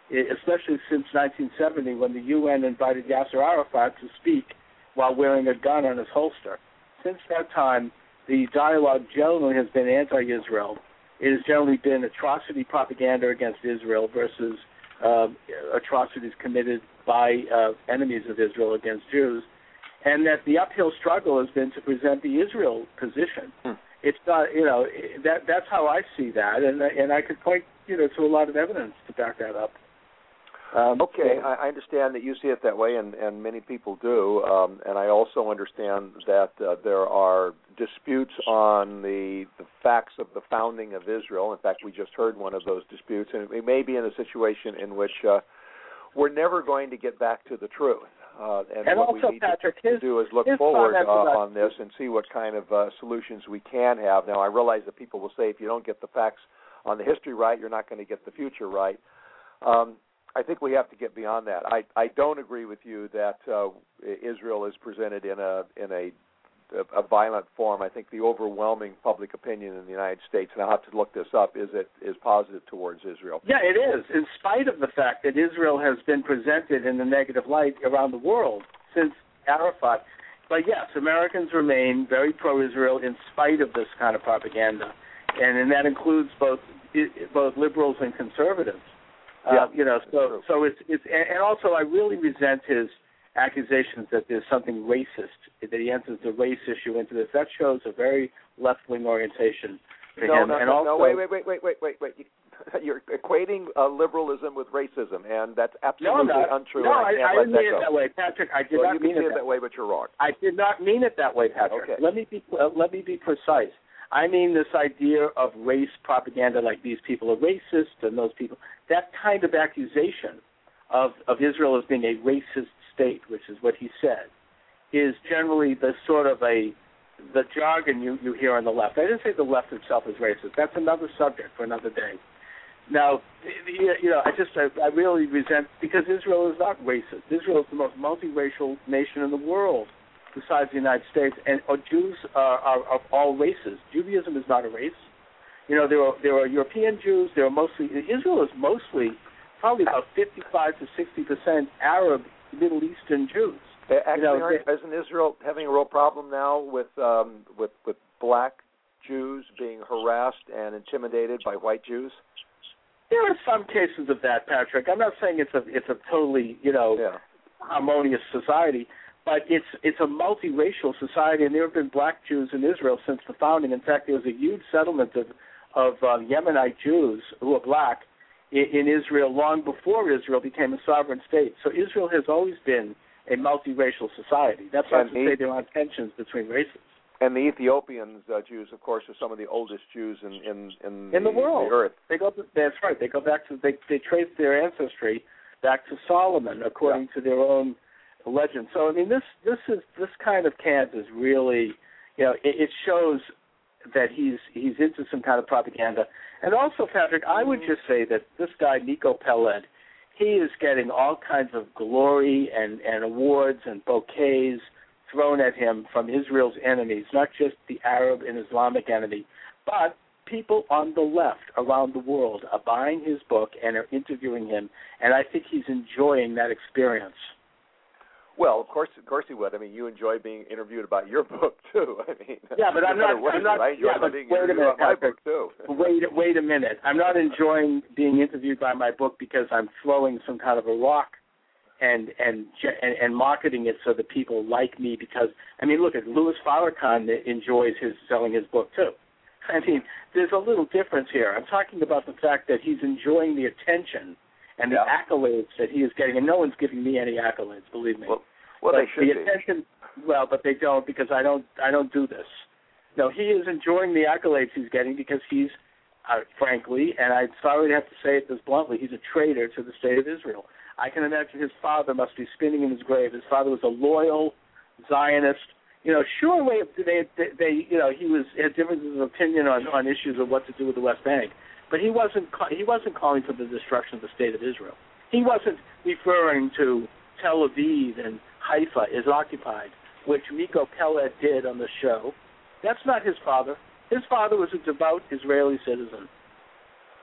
S2: especially since 1970 when the UN invited Yasser Arafat to speak while wearing a gun on his holster. Since that time, the dialogue generally has been anti-Israel. It has generally been atrocity propaganda against Israel versus uh, atrocities committed by uh, enemies of Israel against Jews and that the uphill struggle has been to present the Israel position. Hmm. It's not, you know, that that's how I see that, and and I could point, you know, to a lot of evidence to back that up.
S3: Um, okay, I, I understand that you see it that way, and, and many people do. Um, and I also understand that uh, there are disputes on the, the facts of the founding of Israel. In fact, we just heard one of those disputes, and we may be in a situation in which uh, we're never going to get back to the truth. Uh, and,
S2: and
S3: what
S2: also,
S3: we need
S2: Patrick,
S3: to
S2: his,
S3: do is look forward uh, on this and see what kind of uh, solutions we can have. Now, I realize that people will say if you don't get the facts on the history right, you're not going to get the future right. Um, I think we have to get beyond that. I, I don't agree with you that uh, Israel is presented in a in a a, violent form. I think the overwhelming public opinion in the United States, and I'll have to look this up, is it is positive towards Israel.
S2: Yeah, it is. In spite of the fact that Israel has been presented in the negative light around the world since Arafat. But yes, Americans remain very pro-Israel in spite of this kind of propaganda, and, and that includes both both liberals and conservatives.
S3: Uh, yeah,
S2: you know, so so it's it's and also I really resent his accusations that there's something racist, that he enters the race issue into this. That shows a very left wing orientation for
S3: no,
S2: him.
S3: No,
S2: and
S3: no,
S2: also,
S3: no, wait, wait, wait, wait, wait, wait, wait. [LAUGHS] You're equating uh, liberalism with racism, and that's absolutely
S2: no, no,
S3: untrue.
S2: No,
S3: I,
S2: I, I didn't
S3: that
S2: mean
S3: go.
S2: it that way, Patrick. I did
S3: well,
S2: not
S3: you
S2: mean it
S3: it that way, but you're wrong.
S2: I did not mean it that way, Patrick.
S3: Okay.
S2: Let me be uh, let me be precise. I mean this idea of race propaganda, like these people are racist and those people. That kind of accusation of of Israel as being a racist state, which is what he said, is generally the sort of a the jargon you you hear on the left. I didn't say the left itself is racist. That's another subject for another day. Now, you know, I just I, I really resent because Israel is not racist. Israel is the most multiracial nation in the world, besides the United States, and uh, Jews are, are of all races. Judaism is not a race. You know, there are there are European Jews. There are mostly Israel is mostly probably about 55 to 60 percent Arab Middle Eastern Jews.
S3: Actually,
S2: you know,
S3: isn't Israel having a real problem now with um, with with black Jews being harassed and intimidated by white Jews?
S2: There are some cases of that, Patrick. I'm not saying it's a it's a totally you know
S3: yeah.
S2: harmonious society, but it's it's a multiracial society, and there have been black Jews in Israel since the founding. In fact, there was a huge settlement of of uh, Yemenite Jews who are black in, in Israel long before Israel became a sovereign state. So Israel has always been a multiracial society. That's not
S3: And
S2: to
S3: he-
S2: say there aren't tensions between races.
S3: And the Ethiopians uh, Jews, of course, are some of the oldest Jews in in in,
S2: In the world.
S3: The earth.
S2: They go. That's right. They go back to they they trace their ancestry back to Solomon, according to their own legend. So I mean, this this is this kind of cant is really, you know, it, it shows that he's he's into some kind of propaganda. And also, Patrick, I would mm-hmm. just say that this guy Miko Peled, he is getting all kinds of glory and and awards and bouquets thrown at him from Israel's enemies, not just the Arab and Islamic enemy, but people on the left around the world are buying his book and are interviewing him, and I think he's enjoying that experience.
S3: Well, of course, of course he would. I mean, you enjoy being interviewed about your book [LAUGHS] too. I mean,
S2: Yeah, but I'm not-
S3: what
S2: I'm not-
S3: I enjoy
S2: yeah,
S3: being
S2: wait
S3: interviewed about my book too.
S2: Wait, wait a minute. I'm not enjoying being interviewed by my book because I'm throwing some kind of a rock and and and, and marketing it so that people like me. Because I mean, look at Louis Farrakhan enjoys his selling his book too. I mean, there's a little difference here. I'm talking about the fact that he's enjoying the attention and the accolades that he is getting, and no one's giving me any accolades, believe me.
S3: Well, well,
S2: but
S3: they should
S2: the
S3: be.
S2: attention well but they don't because i don't i don't do this. No he is enjoying the accolades he's getting because he's uh, frankly and i'm sorry to have to say it this bluntly he's a traitor to the state of israel. I can imagine his father must be spinning in his grave. His father was a loyal zionist. You know sure way they they, they you know he was had differences of opinion on on issues of what to do with the west bank but he wasn't he wasn't calling for the destruction of the state of israel he wasn't referring to tel aviv and haifa is occupied which Miko Peled did on the show. That's not his father. His father was a devout Israeli citizen,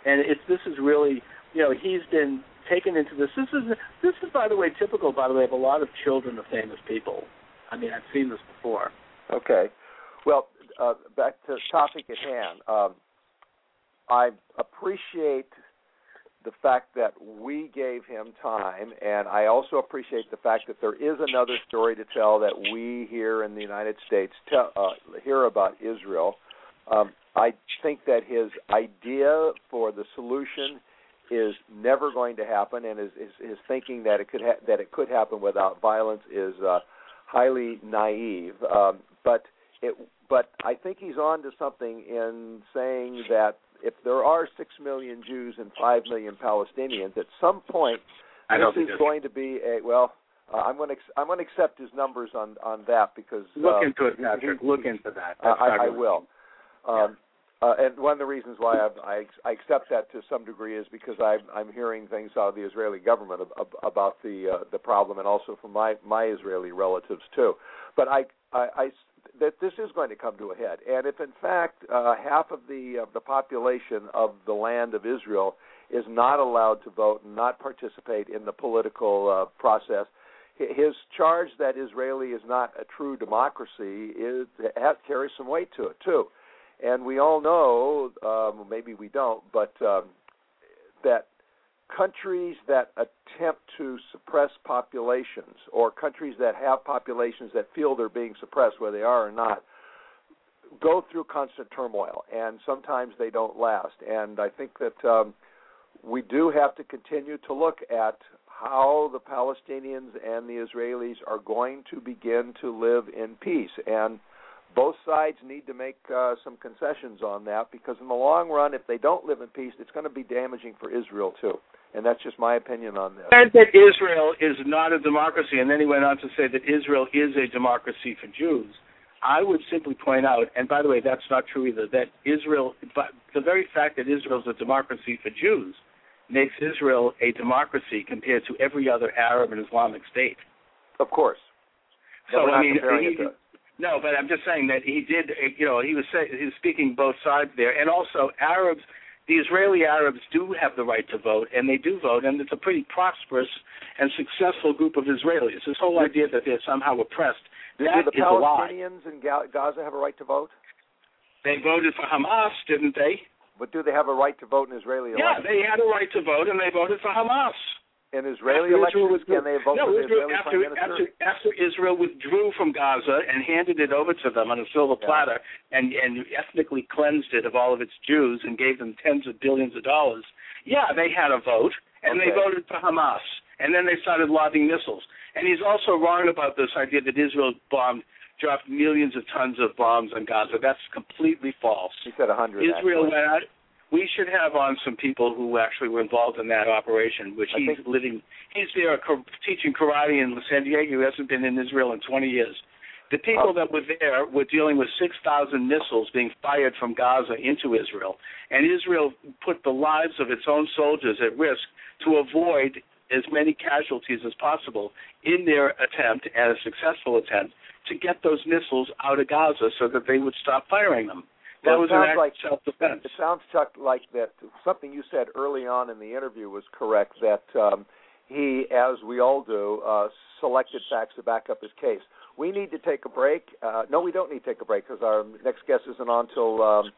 S2: and it's this is really you know he's been taken into this. This is this is by the way typical by the way of a lot of children of famous people. I mean I've seen this before.
S3: Okay. Well, uh, back to topic at hand. Um, I appreciate the fact that we gave him time, and I also appreciate the fact that there is another story to tell that we here in the United States tell, uh, hear about Israel. Um, I think that his idea for the solution is never going to happen, and his, his, his thinking that it could ha- that it could happen without violence is uh, highly naive. Um, but it, but I think he's on to something in saying that if there are six million Jews and five million Palestinians, at some point
S2: I
S3: this
S2: think
S3: is going to be a well. Uh, I'm going to I'm going to accept his numbers on on that because
S2: Look
S3: uh,
S2: into it, Patrick.
S3: he-
S2: Look into that.
S3: uh, I, I will. Um, uh, and one of the reasons why I've, I, I accept that to some degree is because I'm, I'm hearing things out of the Israeli government ab- ab- about the uh, the problem, and also from my my Israeli relatives too. But I, I, I that this is going to come to a head, and if in fact uh, half of the of the population of the land of Israel is not allowed to vote and not participate in the political uh, process, his charge that Israeli is not a true democracy is has, carries some weight to it too. And we all know, um, maybe we don't, but um, that countries that attempt to suppress populations, or countries that have populations that feel they're being suppressed, whether they are or not, go through constant turmoil, and sometimes they don't last. And I think that um, we do have to continue to look at how the Palestinians and the Israelis are going to begin to live in peace. And both sides need to make uh, some concessions on that because, in the long run, if they don't live in peace, it's going to be damaging for Israel too. And that's just my opinion on this.
S2: said that Israel is not a democracy, and then he went on to say that Israel is a democracy for Jews. I would simply point out, and by the way, that's not true either, that Israel, but the very fact that Israel is a democracy for Jews makes Israel a democracy compared to every other Arab and Islamic state.
S3: Of course.
S2: So I mean, he- No, but I'm just saying that he did. You know, he was say, he was speaking both sides there, and also Arabs. The Israeli Arabs do have the right to vote, and they do vote, and it's a pretty prosperous and successful group of Israelis. This whole idea that they're somehow oppressed that
S3: do the Palestinians in Gaza have a right to vote?
S2: They voted for Hamas, didn't they?
S3: But do they have a right to vote in Israeli
S2: elections? Yeah, they had a right to vote, and they voted for Hamas.
S3: In Israeli after elections, can they vote
S2: no,
S3: for the
S2: Israel,
S3: Israeli
S2: after,
S3: Prime Minister?
S2: After, after Israel withdrew from Gaza and handed it over to them on a silver
S3: Yeah.
S2: platter and, and ethnically cleansed it of all of its Jews and gave them tens of billions of dollars, yeah, they had a vote, and they voted for Hamas. And then they started lobbing missiles. And he's also wrong about this idea that Israel bombed, dropped millions of tons of bombs on Gaza. That's completely false.
S3: He said 100.
S2: Israel
S3: actually.
S2: went out. We should have on some people who actually were involved in that operation, which
S3: I
S2: he's
S3: think-
S2: living. He's there uh, teaching karate in San Diego. He hasn't been in Israel in 20 years. The people
S3: Oh.
S2: that were there were dealing with 6,000 missiles being fired from Gaza into Israel, and Israel put the lives of its own soldiers at risk to avoid as many casualties as possible in their attempt, and a successful attempt, to get those missiles out of Gaza so that they would stop firing them. That
S3: Well,
S2: was an
S3: like-
S2: self-defense.
S3: It sounds, Chuck, like that something you said early on in the interview was correct. That um, he, as we all do, uh, selected facts to back up his case. We need to take a break. Uh, no, we don't need to take a break because our next guest isn't on until um,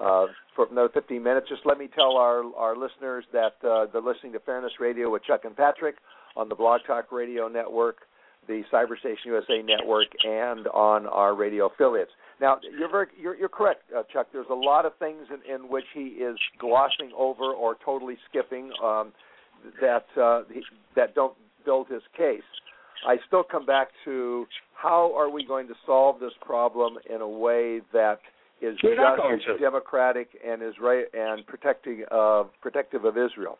S3: uh, for another 15 minutes. Just let me tell our our listeners that uh, they're listening to Fairness Radio with Chuck and Patrick on the Blog Talk Radio Network, the Cyberstation USA Network, and on our radio affiliates. Now, you're very you're, you're correct, uh, Chuck. There's a lot of things in, in which he is glossing over or totally skipping um, that uh, he, that don't build his case. I still come back to how are we going to solve this problem in a way that is
S2: We're
S3: just democratic and Israel and protecting uh, protective of Israel.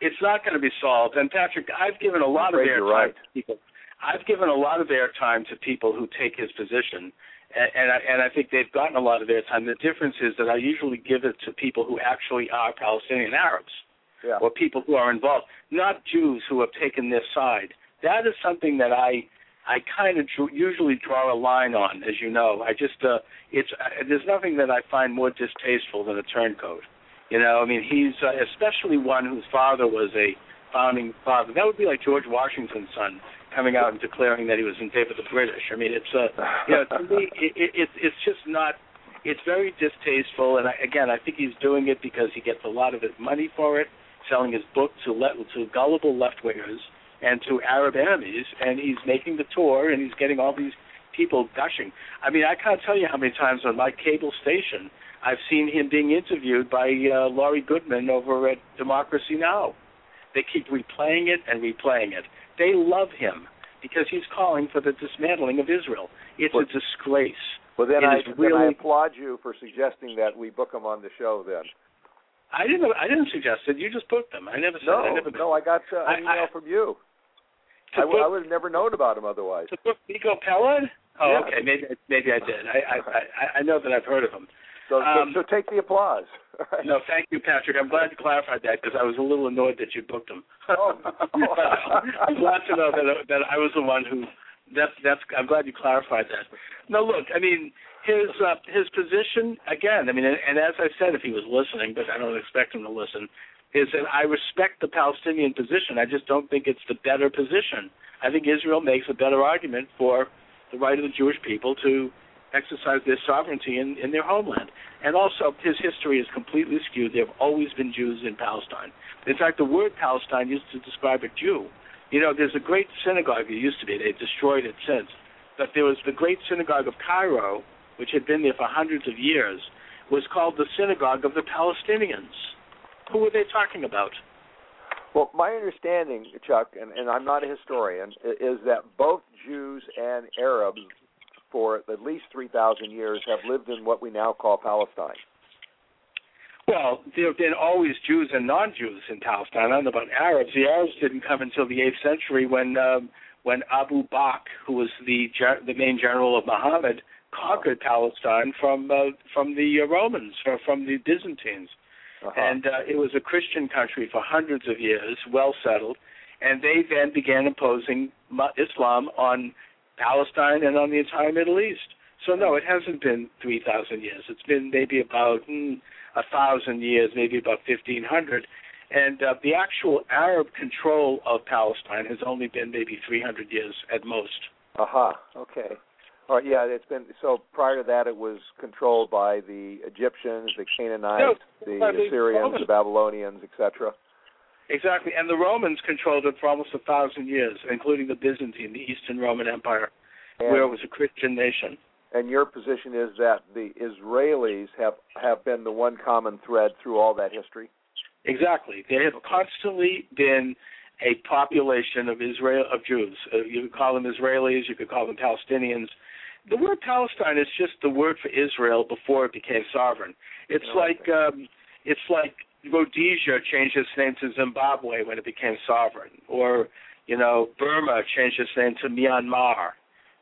S2: It's not going to be solved. And Patrick, I've given a lot of
S3: you're
S2: airtime
S3: right.
S2: to people. I've given a lot of airtime to people who take his position, and, and I, and I think they've gotten a lot of airtime. The difference is that I usually give it to people who actually are Palestinian Arabs
S3: Yeah.
S2: or people who are involved, not Jews who have taken this side. That is something that I I kind of usually draw a line on, as you know. I just uh, it's uh, there's nothing that I find more distasteful than a turncoat. You know, I mean, he's uh, especially one whose father was a founding father. That would be like George Washington's son coming out and declaring that he was in favor of the British. I mean, it's uh, you know, to me, it, it, it's it's just not. It's very distasteful, and I, again, I think he's doing it because he gets a lot of his money for it, selling his book to le- to gullible left wingers and to Arab enemies, and he's making the tour, and he's getting all these people gushing. I mean, I can't tell you how many times on my cable station I've seen him being interviewed by uh, Laurie Goodman over at Democracy Now. They keep replaying it and replaying it. They love him because he's calling for the dismantling of Israel. It's
S3: Well-
S2: a disgrace.
S3: Well, then
S2: It
S3: I then I applaud you for suggesting that we book him on the show. Then
S2: I didn't. I didn't suggest it. You just booked them. I never said.
S3: no,
S2: I never.
S3: no, I got uh,
S2: I-
S3: an email
S2: I-
S3: from you. I, w- I
S2: book-
S3: would have never known about him otherwise.
S2: To book Miko Peled? Oh,
S3: Yeah.
S2: okay. Maybe maybe I did. I I, [LAUGHS] I know that I've heard of him.
S3: So,
S2: Um,
S3: so, so take the applause. Right. [LAUGHS]
S2: No, thank you, Patrick. I'm glad you clarified that because I was a little annoyed that you booked him. [LAUGHS]
S3: Oh. [LAUGHS]
S2: I'm glad to know that that I was the one who. That's that's. I'm glad you clarified that. No, look. I mean, his uh, his position again. I mean, and, and as I said, if he was listening, but I don't expect him to listen, is that I respect the Palestinian position. I just don't think it's the better position. I think Israel makes a better argument for the right of the Jewish people to exercise their sovereignty in, in their homeland. And also, his history is completely skewed. There have always been Jews in Palestine. In fact, the word Palestine used to describe a Jew. You know, there's a great synagogue. There used to be. They've destroyed it since. But there was the great synagogue of Cairo, which had been there for hundreds of years, was called the synagogue of the Palestinians. Who were they talking about?
S3: Well, my understanding, Chuck, and, and I'm not a historian, is that both Jews and Arabs, for at least 3,000 years, have lived in what we now call Palestine.
S2: Well, there have been always Jews and non-Jews in Palestine. I don't know about Arabs. The Arabs didn't come until the eighth century when um, when Abu Bakr, who was the ger- the main general of Muhammad, conquered Palestine from uh, from the uh, Romans, or from the Byzantines.
S3: Uh-huh.
S2: And uh, it was a Christian country for hundreds of years, well settled. And they then began imposing Islam on Palestine and on the entire Middle East. So no, it hasn't been 3,000 years. It's been maybe about mm, a thousand years, maybe about 1,500. And uh, the actual Arab control of Palestine has only been maybe 300 years at most.
S3: Aha. Uh-huh. Okay. All right. Yeah, it's been so. Prior to that, it was controlled by the Egyptians, the Canaanites, no, the Assyrians, the Babylonians, etc.
S2: Exactly, and the Romans controlled it for almost a thousand years, including the Byzantine, the Eastern Roman Empire, and, where it was a Christian nation.
S3: And your position is that the Israelis have have been the one common thread through all that history.
S2: Exactly, they have constantly been a population of Israel of Jews. Uh, you could call them Israelis, you could call them Palestinians. The word Palestine is just the word for Israel before it became sovereign. It's like um, it's like Rhodesia changed its name to Zimbabwe when it became sovereign, or you know Burma changed its name to Myanmar,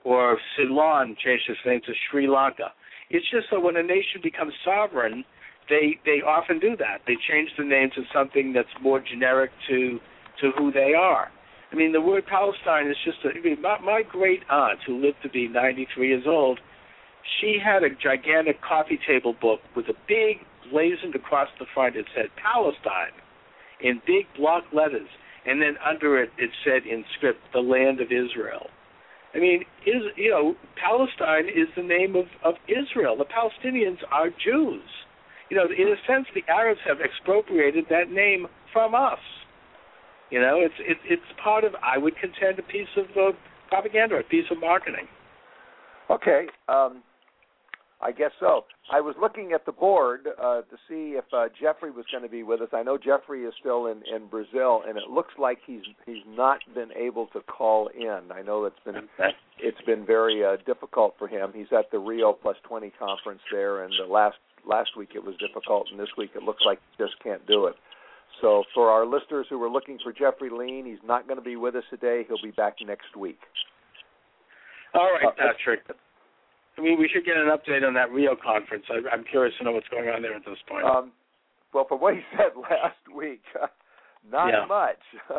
S2: or Ceylon changed its name to Sri Lanka. It's just that when a nation becomes sovereign, they they often do that. They change the name to something that's more generic to to who they are. I mean, the word Palestine is just. A, I mean, my, my great aunt, who lived to be 93 years old, she had a gigantic coffee table book with a big blazoned across the front. It said Palestine in big block letters, and then under it it said in script, "The land of Israel." I mean, is you know, Palestine is the name of of Israel. The Palestinians are Jews. You know, in a sense, the Arabs have expropriated that name from us. You know, it's it, it's part of I would contend a piece of uh, propaganda, a piece of marketing.
S3: Okay. Um, I guess so. I was looking at the board uh, to see if uh, Jeffrey was going to be with us. I know Jeffrey is still in, in Brazil, and it looks like he's he's not been able to call in. I know it's been it's been very uh, difficult for him. He's at the Rio Plus 20 conference there, and the last last week it was difficult, and this week it looks like he just can't do it. So for our listeners who were looking for Jeffrey Lean, he's not going to be with us today. He'll be back next week.
S2: All right, uh, Patrick. I mean, we should get an update on that Rio conference. I, I'm curious to know what's going on there at this point.
S3: Um, well, from what he [LAUGHS] said last week, [LAUGHS] not
S2: yeah.
S3: much. [LAUGHS]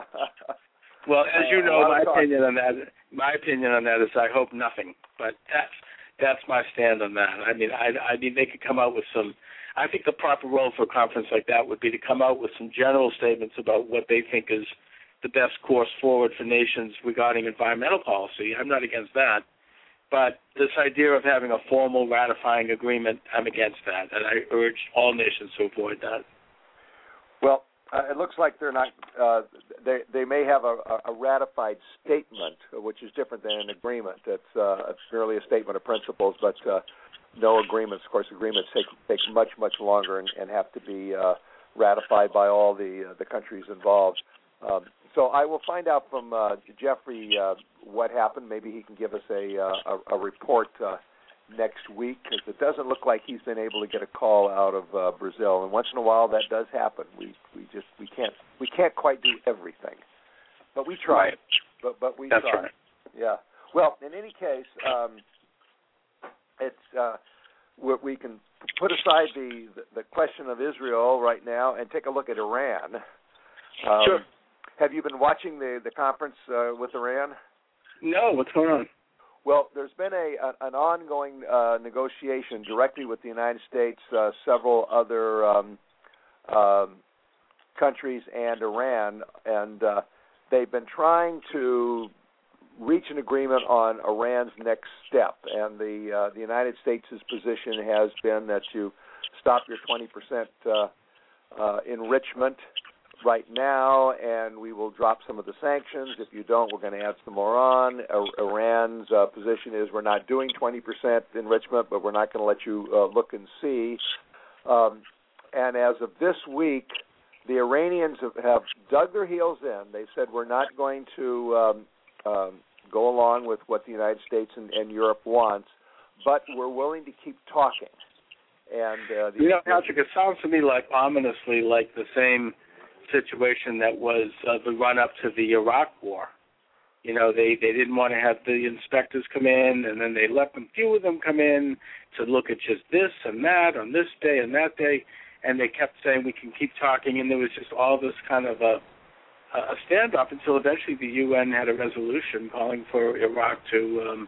S2: well, as you know, my opinion on that, my opinion on that is I hope nothing. But that's that's my stand on that. I mean, I, I mean, they could come out with some. I think the proper role for a conference like that would be to come out with some general statements about what they think is the best course forward for nations regarding environmental policy. I'm not against that but this idea of having a formal ratifying agreement, I'm against that, and I urge all nations to avoid that.
S3: Well, uh, it looks like they're not. Uh, they they may have a, a ratified statement, which is different than an agreement. It's uh, merely a statement of principles, but uh, no agreements. Of course, agreements take take much much longer and, and have to be uh, ratified by all the uh, the countries involved. Um, so I will find out from uh, Jeffrey uh, what happened. Maybe he can give us a uh, a, a report uh, next week because it doesn't look like he's been able to get a call out of uh, Brazil. And once in a while that does happen. We we just we can't we can't quite do everything, but we try.
S2: Right.
S3: But but we
S2: That's
S3: try.
S2: Right.
S3: Yeah. Well, in any case, um, it's uh, we can put aside the, the question of Israel right now and take a look at Iran.
S2: Um, sure.
S3: Have you been watching the the conference uh, with Iran?
S2: No, what's going on?
S3: Well, there's been a, a an ongoing uh, negotiation directly with the United States, uh, several other um, um, countries, and Iran, and uh, they've been trying to reach an agreement on Iran's next step. And the uh, the United States' position has been that you stop your 20% uh, uh, enrichment right now, and we will drop some of the sanctions. If you don't, we're going to add some more on. Iran's uh, position is we're not doing 20% enrichment, but we're not going to let you uh, look and see. Um, and as of this week, the Iranians have, have dug their heels in. They said we're not going to um, um, go along with what the United States and, and Europe wants, but we're willing to keep talking. And uh,
S2: you know, Patrick, it sounds to me like ominously like the same situation that was uh, the run up to the Iraq War. You know, they they didn't want to have the inspectors come in, and then they let them few of them come in to look at just this and that on this day and that day, and they kept saying we can keep talking, and there was just all this kind of a a standoff until eventually the UN had a resolution calling for Iraq to um,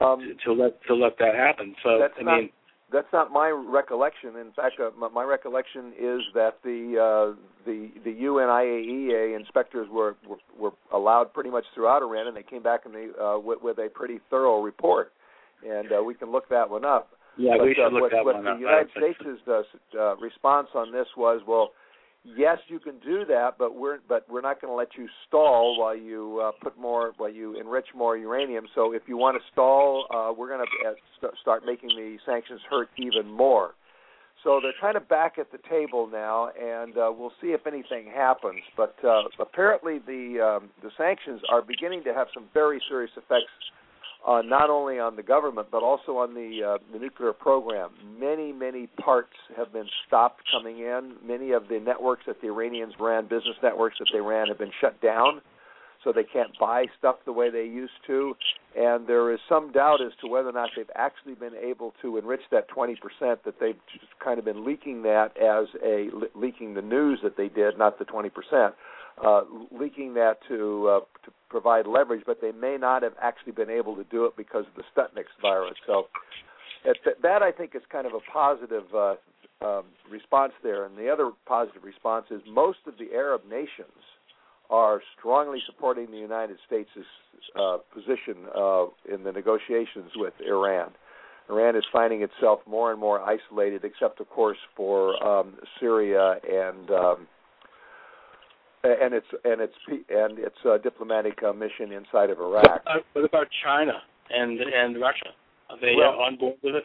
S2: um, to, to let to let that happen. So I
S3: not,
S2: mean,
S3: that's not my recollection. In fact, uh, my, my recollection is that the uh, the the UN IAEA inspectors were, were were allowed pretty much throughout Iran, and they came back and they, uh, with, with a pretty thorough report, and uh, we can look that one up.
S2: Yeah,
S3: but,
S2: we should
S3: uh,
S2: look
S3: what,
S2: that
S3: what
S2: one
S3: the
S2: up.
S3: United States' uh, uh, response on this was, well, yes, you can do that, but we're but we're not going to let you stall while you uh, put more while you enrich more uranium. So if you want to stall, uh, we're going to uh, st- start making the sanctions hurt even more. So they're kind of back at the table now, and uh, we'll see if anything happens. But uh, apparently, the um, the sanctions are beginning to have some very serious effects uh, not only on the government but also on the uh, the nuclear program. Many many parts have been stopped coming in. Many of the networks that the Iranians ran, business networks that they ran, have been shut down, so they can't buy stuff the way they used to. And there is some doubt as to whether or not they've actually been able to enrich that 20% that they've just kind of been leaking that as a leaking the news that they did, not the 20%, uh, leaking that to uh, to provide leverage, but they may not have actually been able to do it because of the Stuxnet virus. So that I think is kind of a positive uh, um, response there. And the other positive response is most of the Arab nations are strongly supporting the United States' uh, position uh, in the negotiations with Iran. Iran is finding itself more and more isolated, except of course for um, Syria and um, and its and its and its uh, diplomatic uh, mission inside of Iraq.
S2: Uh, what about China and and Russia? Are they
S3: well,
S2: on board with it?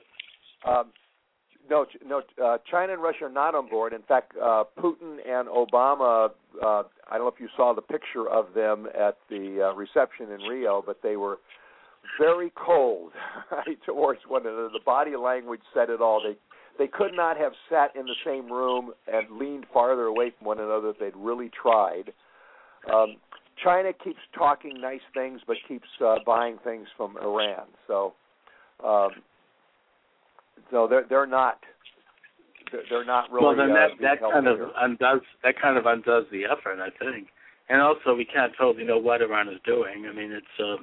S3: Um, no, no. Uh, China and Russia are not on board. In fact, uh, Putin and Obama. Uh, I don't know if you saw the picture of them at the uh, reception in Rio, but they were very cold [LAUGHS] right, towards one another. The body language said it all. They they could not have sat in the same room and leaned farther away from one another if they'd really tried. Um, China keeps talking nice things, but keeps uh, buying things from Iran. So, um, so they're they're not they're not really.
S2: Well, then that
S3: uh,
S2: that kind of undoes that kind of undoes the effort, I think. And also, we can't totally know what Iran is doing. I mean, it's uh,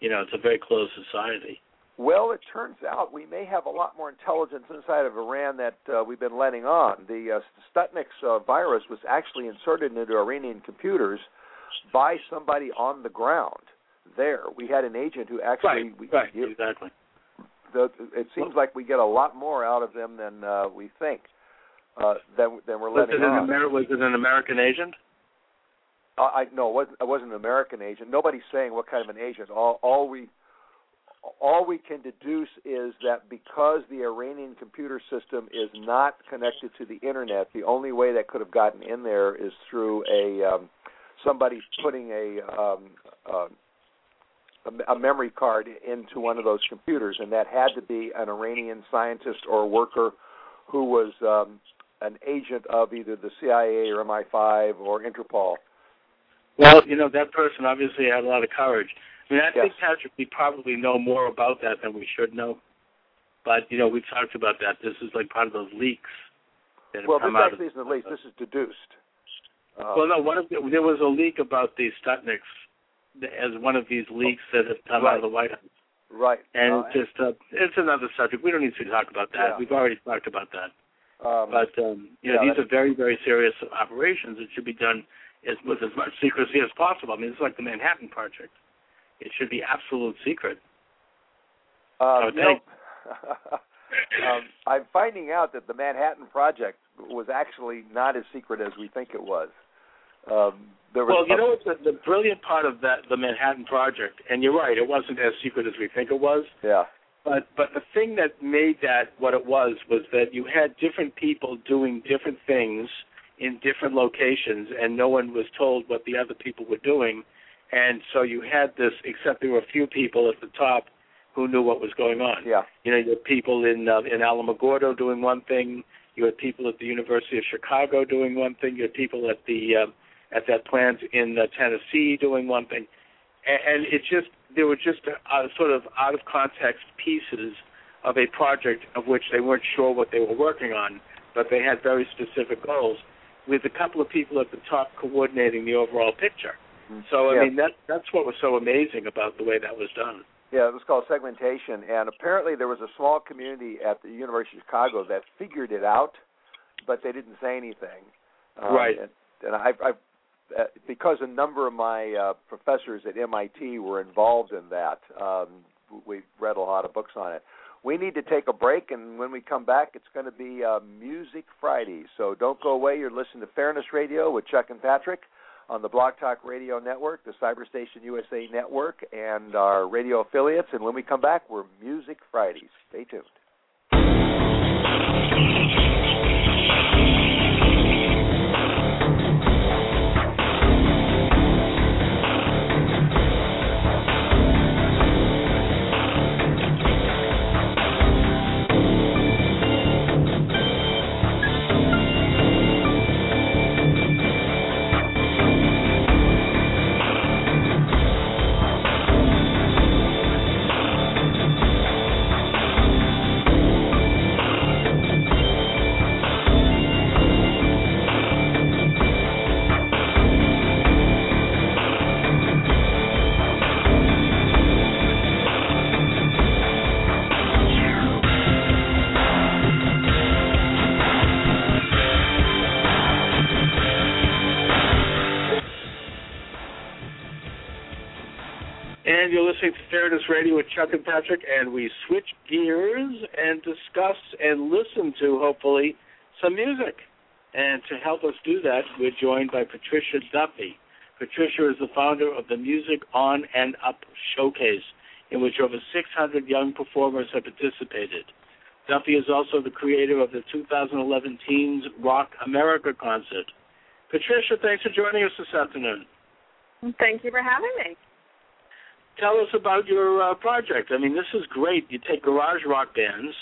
S2: you know, it's a very closed society.
S3: Well, it turns out we may have a lot more intelligence inside of Iran that uh, we've been letting on. The uh, Stuxnet uh, virus was actually inserted into Iranian computers by somebody on the ground there. We had an agent who actually.
S2: Right,
S3: we,
S2: right,
S3: you,
S2: exactly.
S3: The, it seems like we get a lot more out of them than uh, we think. Uh, than than we're
S2: was
S3: letting
S2: it an
S3: on.
S2: Amer- was it an American agent?
S3: Uh, I no, it wasn't, it wasn't an American agent. Nobody's saying what kind of an agent. All all we all we can deduce is that because the Iranian computer system is not connected to the internet, the only way that could have gotten in there is through a um, somebody putting a, um, uh, a memory card into one of those computers, and that had to be an Iranian scientist or worker who was um, an agent of either the CIA or MI5 or Interpol.
S2: Well, you know that person obviously had a lot of courage. I mean, I
S3: Yes.
S2: think Patrick, we probably know more about that than we should know. But you know, we've talked about that. This is like part of those leaks that have
S3: Well, this
S2: come out.
S3: actually isn't the least. This is deduced. Uh,
S2: well, no, one of the, there was a leak about the Stuxnets as one of these leaks that have come out of the White House,
S3: right.
S2: and
S3: Uh,
S2: just uh, it's another subject. We don't need to talk about that.
S3: Yeah.
S2: We've already talked about that.
S3: um,
S2: But um, you know,
S3: yeah,
S2: these are very, very serious operations that should be done as, with as much secrecy as possible. I mean, it's like the Manhattan Project. It should be absolute secret.
S3: Uh,
S2: would
S3: you know, um, I'm finding out that the Manhattan Project was actually not as secret as we think it was. Um, there was
S2: Well, you know what's the, the brilliant part of that, the Manhattan Project, and you're right, it wasn't as secret as we think it was.
S3: yeah,
S2: But but the thing that made that what it was was that you had different people doing different things in different locations, and no one was told what the other people were doing, and so you had this. Except there were a few people at the top who knew what was going on.
S3: yeah,
S2: You know, you had people in uh, in Alamogordo doing one thing. You had people at the University of Chicago doing one thing. You had people at the uh, at that plant in uh, Tennessee doing one thing, and, and it just there were just uh, sort of out of context pieces of a project of which they weren't sure what they were working on, but they had very specific goals. with a couple of people at the top coordinating the overall picture. So I
S3: Yeah.
S2: mean that that's what was so amazing about the way that was done.
S3: Yeah, it was called segmentation, and apparently there was a small community at the University of Chicago that figured it out, but they didn't say anything. Um,
S2: Right.
S3: And, and I've, I've uh, because a number of my uh, professors at MIT were involved in that. Um, we read a lot of books on it. We need to take a break, and when we come back, it's going to be uh, Music Friday. So don't go away. You're listening to Fairness Radio with Chuck and Patrick on the Blog Talk Radio Network, the Cyberstation USA Network, and our radio affiliates. And when we come back, we're Music Fridays. Stay tuned.
S2: Listening to Fairness Radio with Chuck and Patrick, and we switch gears and discuss and listen to, hopefully, some music. And to help us do that, we're joined by Patricia Duffy. Patricia is the founder of the Music On and Up Showcase, in which over 600 young performers have participated. Duffy is also the creator of the 2011 Teens Rock America concert. Patricia, thanks for joining us this afternoon.
S5: Thank you for having me.
S2: Tell us about your uh, project. I mean, this is great. You take garage rock bands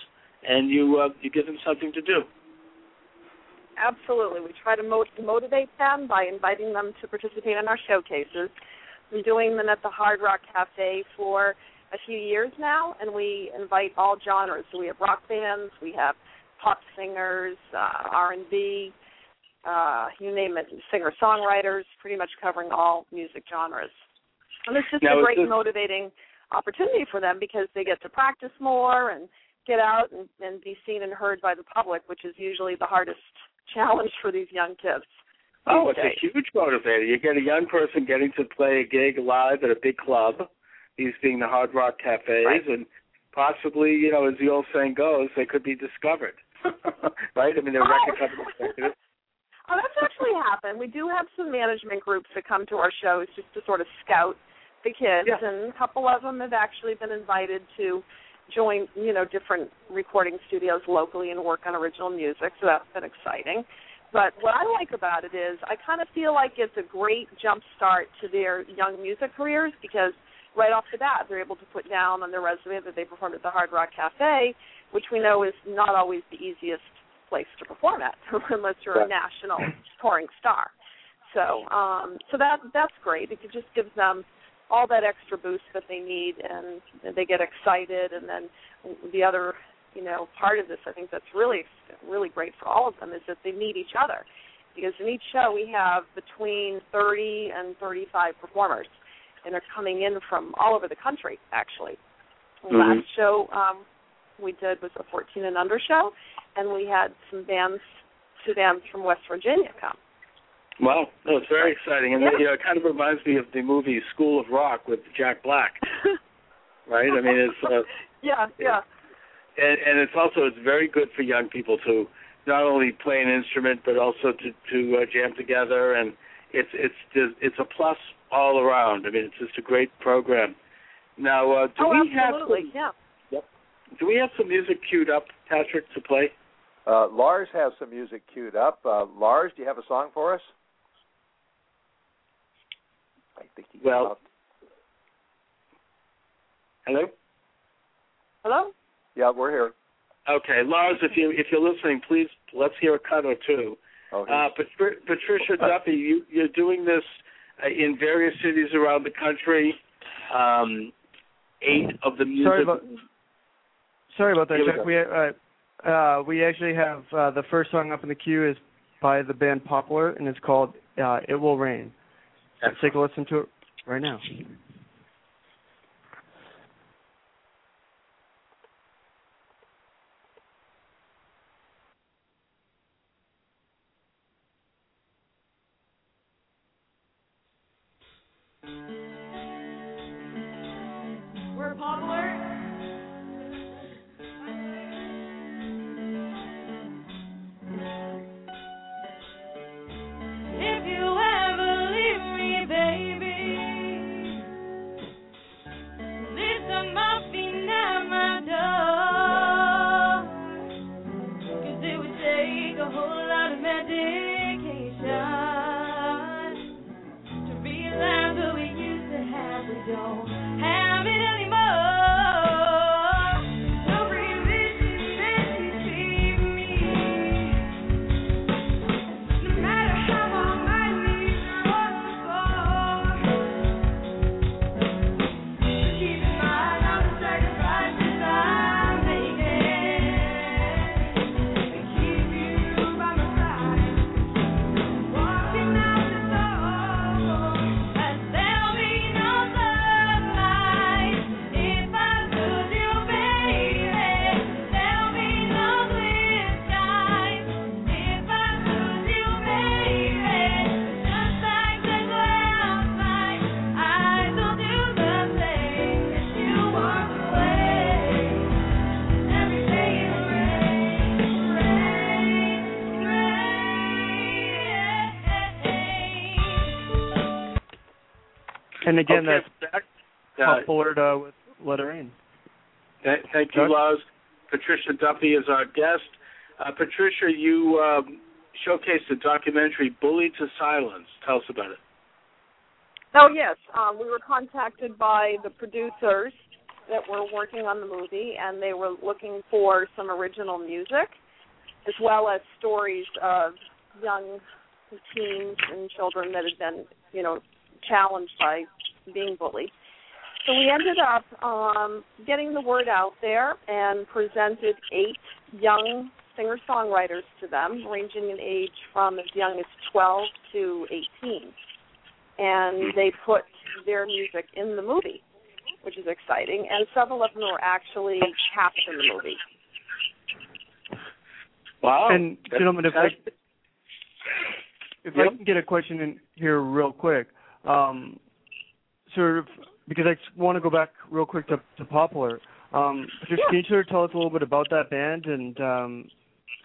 S2: and you uh, you give them something to do.
S5: Absolutely. We try to mo- motivate them by inviting them to participate in our showcases. We're doing them at the Hard Rock Cafe for a few years now, and we invite all genres. So we have rock bands, we have pop singers, uh, R&B, uh, you name it, singer-songwriters, pretty much covering all music genres. And it's just
S2: Now,
S5: a great
S2: this-
S5: motivating opportunity for them because they get to practice more and get out and, and be seen and heard by the public, which is usually the hardest [LAUGHS] challenge for these young kids.
S2: Oh, it's a huge motivator. You get a young person getting to play a gig live at a big club, these being the Hard Rock Cafes,
S5: Right.
S2: and possibly, you know, as the old saying goes, they could be discovered. [LAUGHS] right? I mean, they're
S5: Oh.
S2: record [LAUGHS] company executives.
S5: Oh, that's actually happened. We do have some management groups that come to our shows just to sort of scout the kids,
S2: Yeah.
S5: and a couple of them have actually been invited to join, you know, different recording studios locally and work on original music. So that's been exciting. But what I like about it is I kind of feel like it's a great jump start to their young music careers because right off the bat they're able to put down on their resume that they performed at the Hard Rock Cafe, which we know is not always the easiest place to perform at [LAUGHS] unless you're a national touring star. So um so that that's great. It just gives them all that extra boost that they need and they get excited and then the other you know part of this I think that's really really great for all of them is that they meet each other because in each show we have between 30 and 35 performers and they're coming in from all over the country actually. The
S2: Mhm.
S5: Last show um we did was a 14 and under show and we had some bands two bands from West Virginia come.
S2: Wow, no, it's very exciting, and
S5: Yeah.
S2: you know, it kind of reminds me of the movie School of Rock with Jack Black, [LAUGHS] right? I mean, it's uh,
S5: yeah, yeah.
S2: and, and it's also it's very good for young people to not only play an instrument but also to to uh, jam together, and it's it's it's a plus all around. I mean, it's just a great program. Now, uh, do
S5: oh,
S2: we have
S5: absolutely,
S2: some,
S5: yeah.
S2: do we have some music queued up, Patrick, to play?
S3: Uh, Lars has some music queued up. Uh, Lars, do you have a song for us? I think he
S2: Well-
S3: out.
S2: Hello.
S5: Hello?
S3: Yeah, we're here.
S2: Okay, Lars, if you if you're listening, please let's hear a cut or two.
S3: Oh,
S2: Uh, Patri- Patricia Duffy, you, you're doing this uh, in various cities around the country. Um, eight of the music.
S6: Sorry about sorry about that,
S2: Here we
S6: Chuck. We uh, uh, we actually have uh, the first song up in the queue is by the band Poplar, and it's called uh, "It Will Rain." Let's take a listen to it right now.
S7: And
S6: again,
S2: okay,
S6: that's
S2: back. Uh,
S6: Poplar uh, with "Let It Rain."
S2: th- thank you,
S6: Doug?
S2: Luz. Patricia Duffy is our guest. Uh, Patricia, you um, showcased the documentary "Bullied to Silence." Tell us about it.
S5: Oh yes, um, we were contacted by the producers that were working on the movie, and they were looking for some original music, as well as stories of young teens and children that had been, you know, challenged by being bullied. So we ended up um, getting the word out there and presented eight young singer songwriters to them, ranging in age from as young as 12 to 18 and they put their music in the movie, which is exciting. And several of them were actually cast in the movie.
S2: Wow.
S6: and
S2: That's
S6: gentlemen, if I if
S2: Yep.
S6: I can get a question in here real quick, um, sort of because I want to go back real quick to, to Poplar. Um, Patricia,
S5: Yeah.
S6: can you sort of tell us a little bit about that band and um,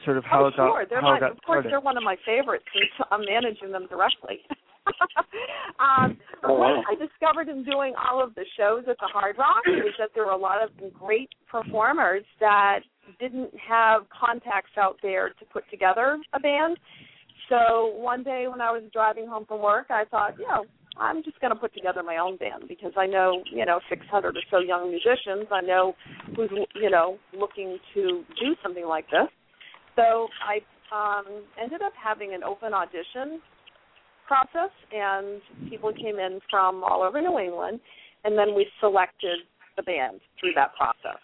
S6: sort of how
S5: oh,
S6: it got
S5: sure. They're
S6: how
S5: my,
S6: it got
S5: of course,
S6: started?
S5: they're one of my favorites since I'm managing them directly. [LAUGHS] um,
S2: Oh, wow.
S5: What I discovered in doing all of the shows at the Hard Rock is that there were a lot of great performers that didn't have contacts out there to put together a band. So one day when I was driving home from work, I thought, you know, I'm just going to put together my own band because I know, you know, 600 or so young musicians. I know who's, you know, looking to do something like this. So I um, ended up having an open audition process, and people came in from all over New England, and then we selected the band through that process.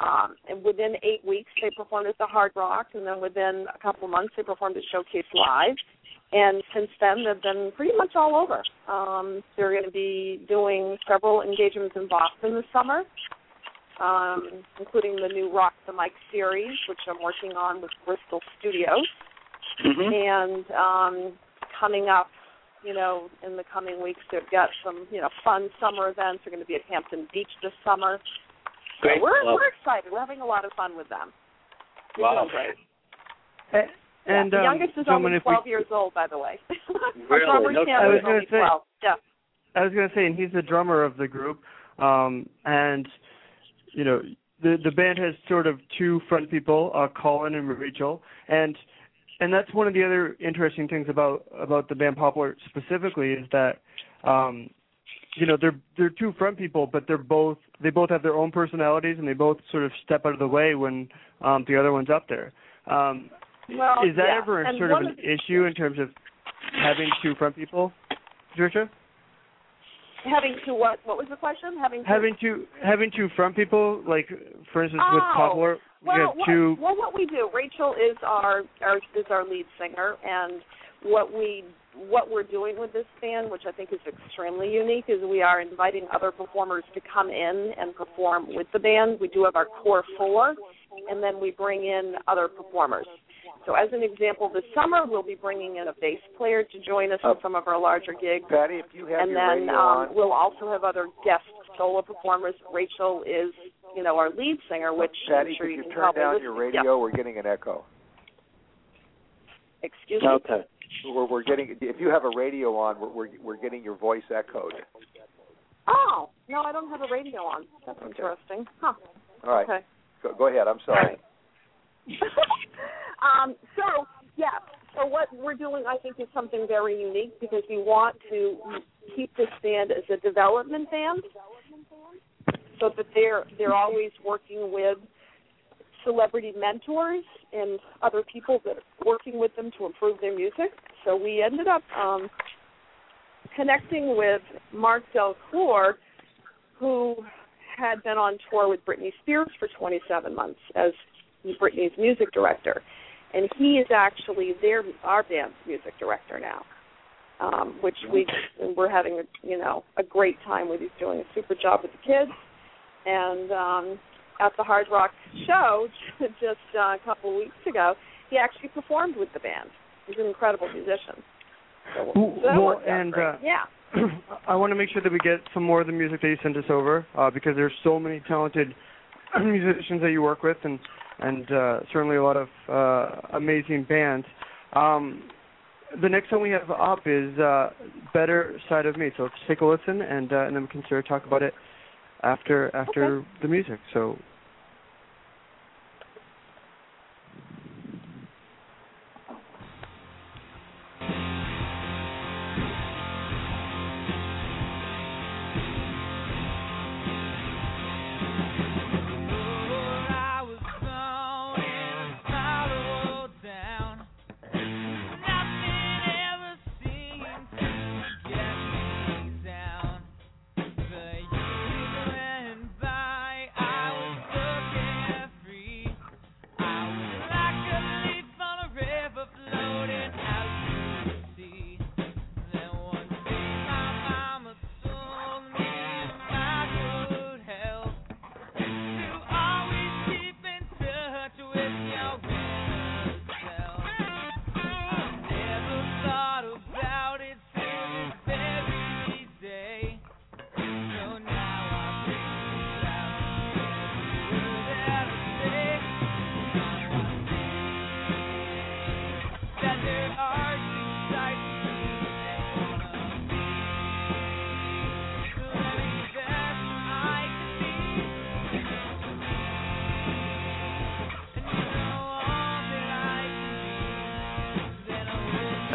S5: Um, and within eight weeks, they performed at the Hard Rock, and then within a couple months, they performed at Showcase Live. And since then, they've been pretty much all over. Um, they're going to be doing several engagements in Boston this summer, um, including the new Rock the Mic series, which I'm working on with Bristol Studios.
S2: Mhm.
S5: And um, coming up, you know, in the coming weeks, they've got some, you know, fun summer events. They're going to be at Hampton Beach this summer. So
S2: Great.
S5: we're
S2: Well,
S5: we're excited. We're having a lot of fun with them. They're
S2: Wow.
S5: doing great.
S6: A-
S5: Yeah,
S6: And
S5: the
S6: um,
S5: youngest is
S6: gentlemen,
S5: only
S6: if we-
S5: 12 years old, by the way. [LAUGHS]
S2: Really?
S5: Our
S2: No
S6: I was gonna say-
S5: Yeah.
S6: I was gonna say, and he's the drummer of the group, um, and you know the the band has sort of two front people, uh, Colin and Rachel, and and that's one of the other interesting things about about the band Poplar specifically is that um, you know they're they're two front people, but they're both they both have their own personalities and they both sort of step out of the way when um, the other one's up there. Um,
S5: Well,
S6: is that
S5: yeah.
S6: ever
S5: and
S6: sort of an issue in terms of having two front people, Patricia?
S5: having to what? What was the question? Having to
S6: having two having two front people, like for instance with
S5: Oh.
S6: Poplar.
S5: Well,
S8: you have
S5: what,
S8: two.
S5: well, what we do, Rachel is our, our is our lead singer, and what we what we're doing with this band, which I think is extremely unique, is we are inviting other performers to come in and perform with the band. We do have our core four, and then we bring in other performers. So, as an example, this summer we'll be bringing in a bass player to join us on some of our larger gigs,
S3: Patty, if you have
S5: and
S3: your
S5: then
S3: radio
S5: um,
S3: on,
S5: we'll also have other guest solo performers. Rachel is, you know, our lead singer, which
S3: Patty,
S5: I'm sure
S3: could
S5: you
S3: you
S5: can
S3: turn down
S5: listen
S3: your radio?
S5: Yeah.
S3: We're getting an echo.
S5: Excuse me.
S2: Okay.
S3: We're, we're getting. If you have a radio on, we're we're, we're getting your voice echoed.
S5: Oh no, I don't have a radio on. That's
S3: Okay.
S5: interesting. Huh.
S3: All right.
S5: Okay.
S3: Go, go ahead. I'm sorry. [LAUGHS]
S5: um, so yeah, so what we're doing, I think, is something very unique because we want to keep this band as a development band, so that they're they're always working with celebrity mentors and other people that are working with them to improve their music. So we ended up um, connecting with Mark Delcourt, who had been on tour with Britney Spears for 27 months as Britney's music director, and he is actually their our band's music director now. Um, which we we're having a you know a great time with. He's doing a super job with the kids, and um, at the Hard Rock show [LAUGHS] just uh, a couple of weeks ago, he actually performed with the band. He's an incredible musician. So,
S8: Well,
S5: so
S8: well, and, uh,
S5: yeah. [CLEARS THROAT]
S8: I want to make sure that we get some more of the music that you sent us over uh, because there's so many talented [CLEARS THROAT] musicians that you work with, and and uh, certainly a lot of uh, amazing bands. Um, the next song we have up is uh, "Better Side of Me," so let's take a listen, and uh, and then we can sort of talk about it after after the music. So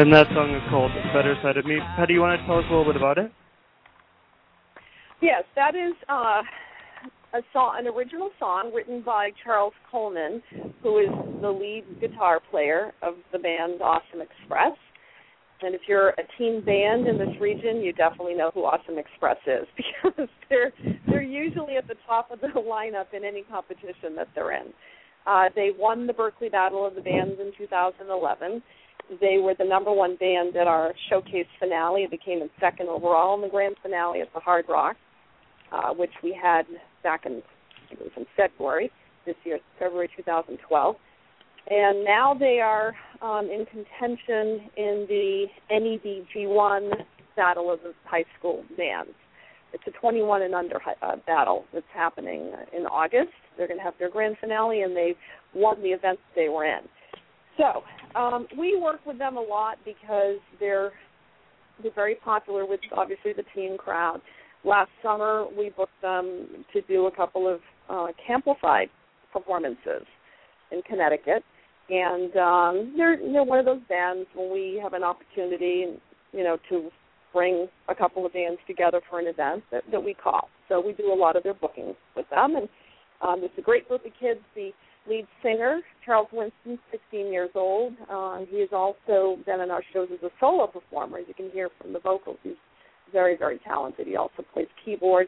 S8: and that song is called "Better Side of Me." Patty, you want to tell us a little bit about it?
S5: Yes, that is uh, a song, an original song written by Charles Coleman, who is the lead guitar player of the band Awesome Express. And if you're a teen band in this region, you definitely know who Awesome Express is [LAUGHS] because they're they're usually at the top of the lineup in any competition that they're in. Uh, they won the Berklee Battle of the Bands in 2011. They were the number one band at our showcase finale. It became in second overall in the grand finale at the Hard Rock, uh, which we had back in it was in February this year, February 2012. And now they are um, in contention in the NED G1 Battle of the High School Bands. It's a 21 and under uh, battle that's happening in August. They're going to have their grand finale, and they won the event they were in. So um, we work with them a lot because they're they're very popular with obviously the teen crowd. Last summer we booked them to do a couple of uh, Camplified performances in Connecticut, and um, they're they're one of those bands when we have an opportunity, you know, to bring a couple of bands together for an event that, that we call. So we do a lot of their bookings with them, and um, it's a great group of kids. The lead singer, Charles Winston, 16 years old. Uh, he has also been in our shows as a solo performer. As you can hear from the vocals, he's very, very talented. He also plays keyboard.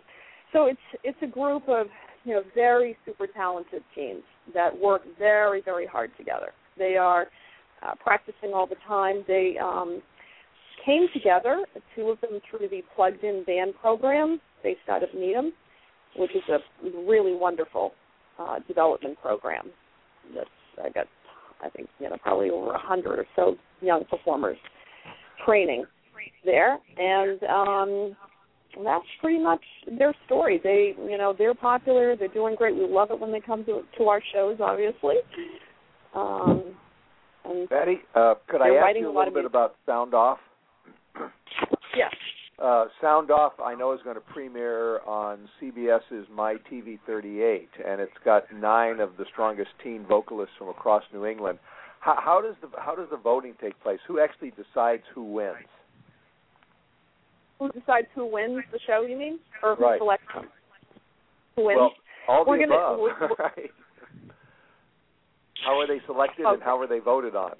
S5: So it's it's a group of you know very super talented teams that work very very hard together. They are uh, practicing all the time. They um, came together, two of them through the Plugged In Band program based out of Needham, which is a really wonderful uh, development program. That's I got, I think you know probably over a hundred or so young performers training there, and um, that's pretty much their story. They, you know, they're popular. They're doing great. We love it when they come to to our shows, obviously. Um, and
S3: Betty, uh, could I ask you
S5: a
S3: little bit
S5: music.
S3: about Sound Off?
S5: yes,
S3: Uh, Sound Off, I know, is going to premiere on CBS's My TV 38, and it's got nine of the strongest teen vocalists from across New England. How, how does the how does the voting take place? Who actually decides who wins?
S5: who decides who wins the show? You mean, or who
S3: Right.
S5: selects them? Who wins?
S3: Well, all
S5: We're
S3: the
S5: gonna-
S3: above,
S5: we're- [LAUGHS] we're-
S3: right? How are they selected, and how are they voted on?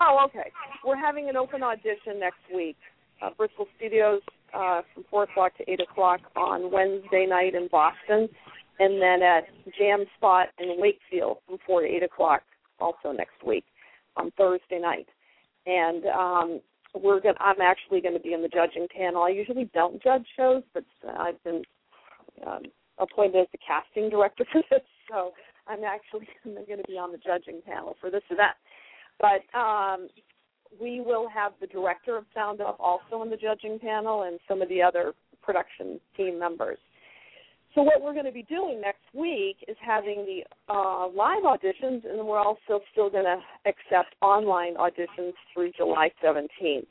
S5: Oh, okay. We're having an open audition next week. Uh, Bristol Studios uh, from 4 o'clock to 8 o'clock on Wednesday night in Boston, and then at Jam Spot in Wakefield from 4 to 8 o'clock also next week on Thursday night. And um, we're going I'm actually going to be in the judging panel. I usually don't judge shows, but I've been um, appointed as the casting director for [LAUGHS] this, so I'm actually [LAUGHS] going to be on the judging panel for this event. But um, we will have the director of Sound Off also on the judging panel and some of the other production team members. So what we're going to be doing next week is having the uh, live auditions, and we're also still going to accept online auditions through July 17th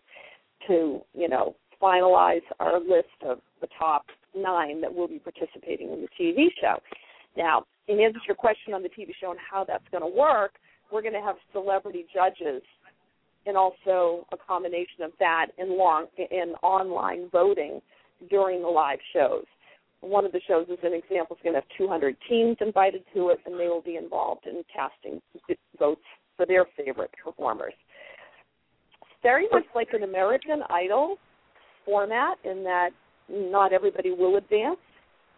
S5: to, you know, finalize our list of the top nine that will be participating in the TV show. Now, in answer to your question on the TV show and how that's going to work, we're going to have celebrity judges and also a combination of that and long and online voting during the live shows. One of the shows, as an example, is going to have 200 teams invited to it, and they will be involved in casting votes for their favorite performers. Very much like an American Idol format in that not everybody will advance,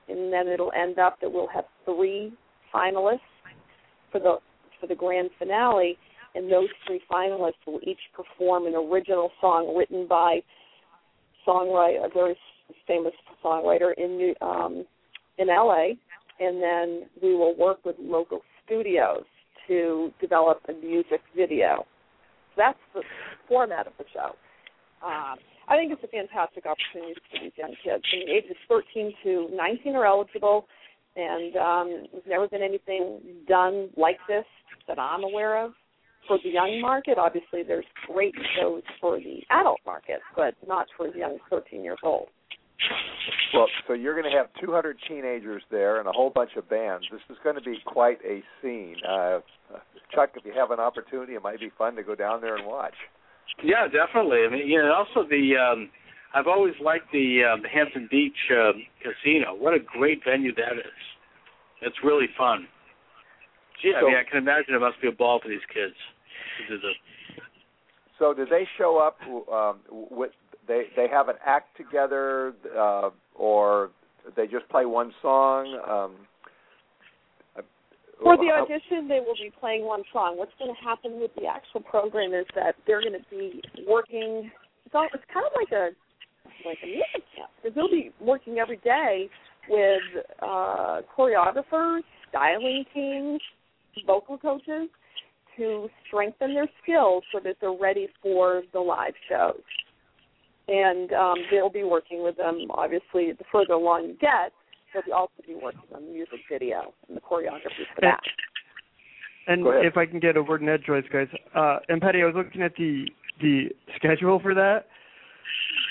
S5: and then it'll end up that we'll have three finalists for the for the grand finale, and those three finalists will each perform an original song written by songwriter, a very famous songwriter in New, um, in LA, and then we will work with local studios to develop a music video. So that's the format of the show. Um, I think it's a fantastic opportunity for these young kids. I mean, ages 13 to 19 are eligible, and um, there's never been anything done like this that I'm aware of for the young market. Obviously, there's great shows for the adult market, but not for the young 13 years old.
S3: Well, so you're going to have 200 teenagers there and a whole bunch of bands. This is going to be quite a scene. Uh, Chuck, if you have an opportunity, it might be fun to go down there and watch.
S2: Yeah, definitely. I mean, you know, also the um I've always liked the um, Hampton Beach um, Casino. What a great venue that is. It's really fun. Gee, I mean, I can imagine it must be a ball for these kids. To do the
S3: So, do they show up um, with they they have an act together, uh, or they just play one song? Um,
S5: For the audition, they will be playing one song. What's going to happen with the actual program is that they're going to be working. It's, all, it's kind of like a like a music camp because they'll be working every day with uh, choreographers, styling teams, vocal coaches to strengthen their skills so that they're ready for the live shows. And um, they'll be working with them. Obviously, the further along you get, they'll also be working on the music video and the choreography for that.
S6: And
S3: Go
S6: if I can get a word in edgewise, guys. Uh, and Patty, I was looking at the the schedule for that.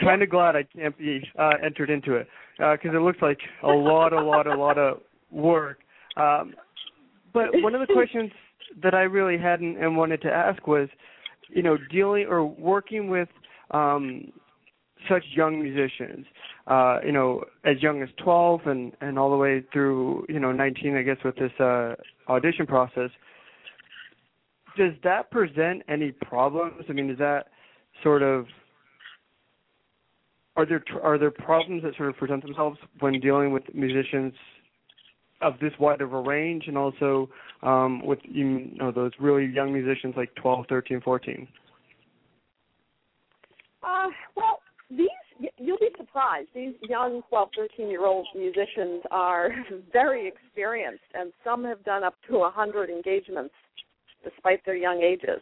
S6: Kind of glad I can't be uh, entered into it because it looks like a lot, a lot, a lot of work. Um, but one of the [LAUGHS] questions that I really hadn't and wanted to ask was, you know, dealing or working with um, such young musicians, uh, you know, as young as 12 and and all the way through, you know, 19, I guess, with this uh, audition process. Does that present any problems? I mean, is that sort of are there are there problems that sort of present themselves when dealing with musicians
S9: of this wide of a range, and also um, with you know those really young musicians like 12, 13, 14?
S5: Uh, well, these you'll be surprised. These young 12, 13 year old musicians are [LAUGHS] very experienced, and some have done up to a hundred engagements, despite their young ages.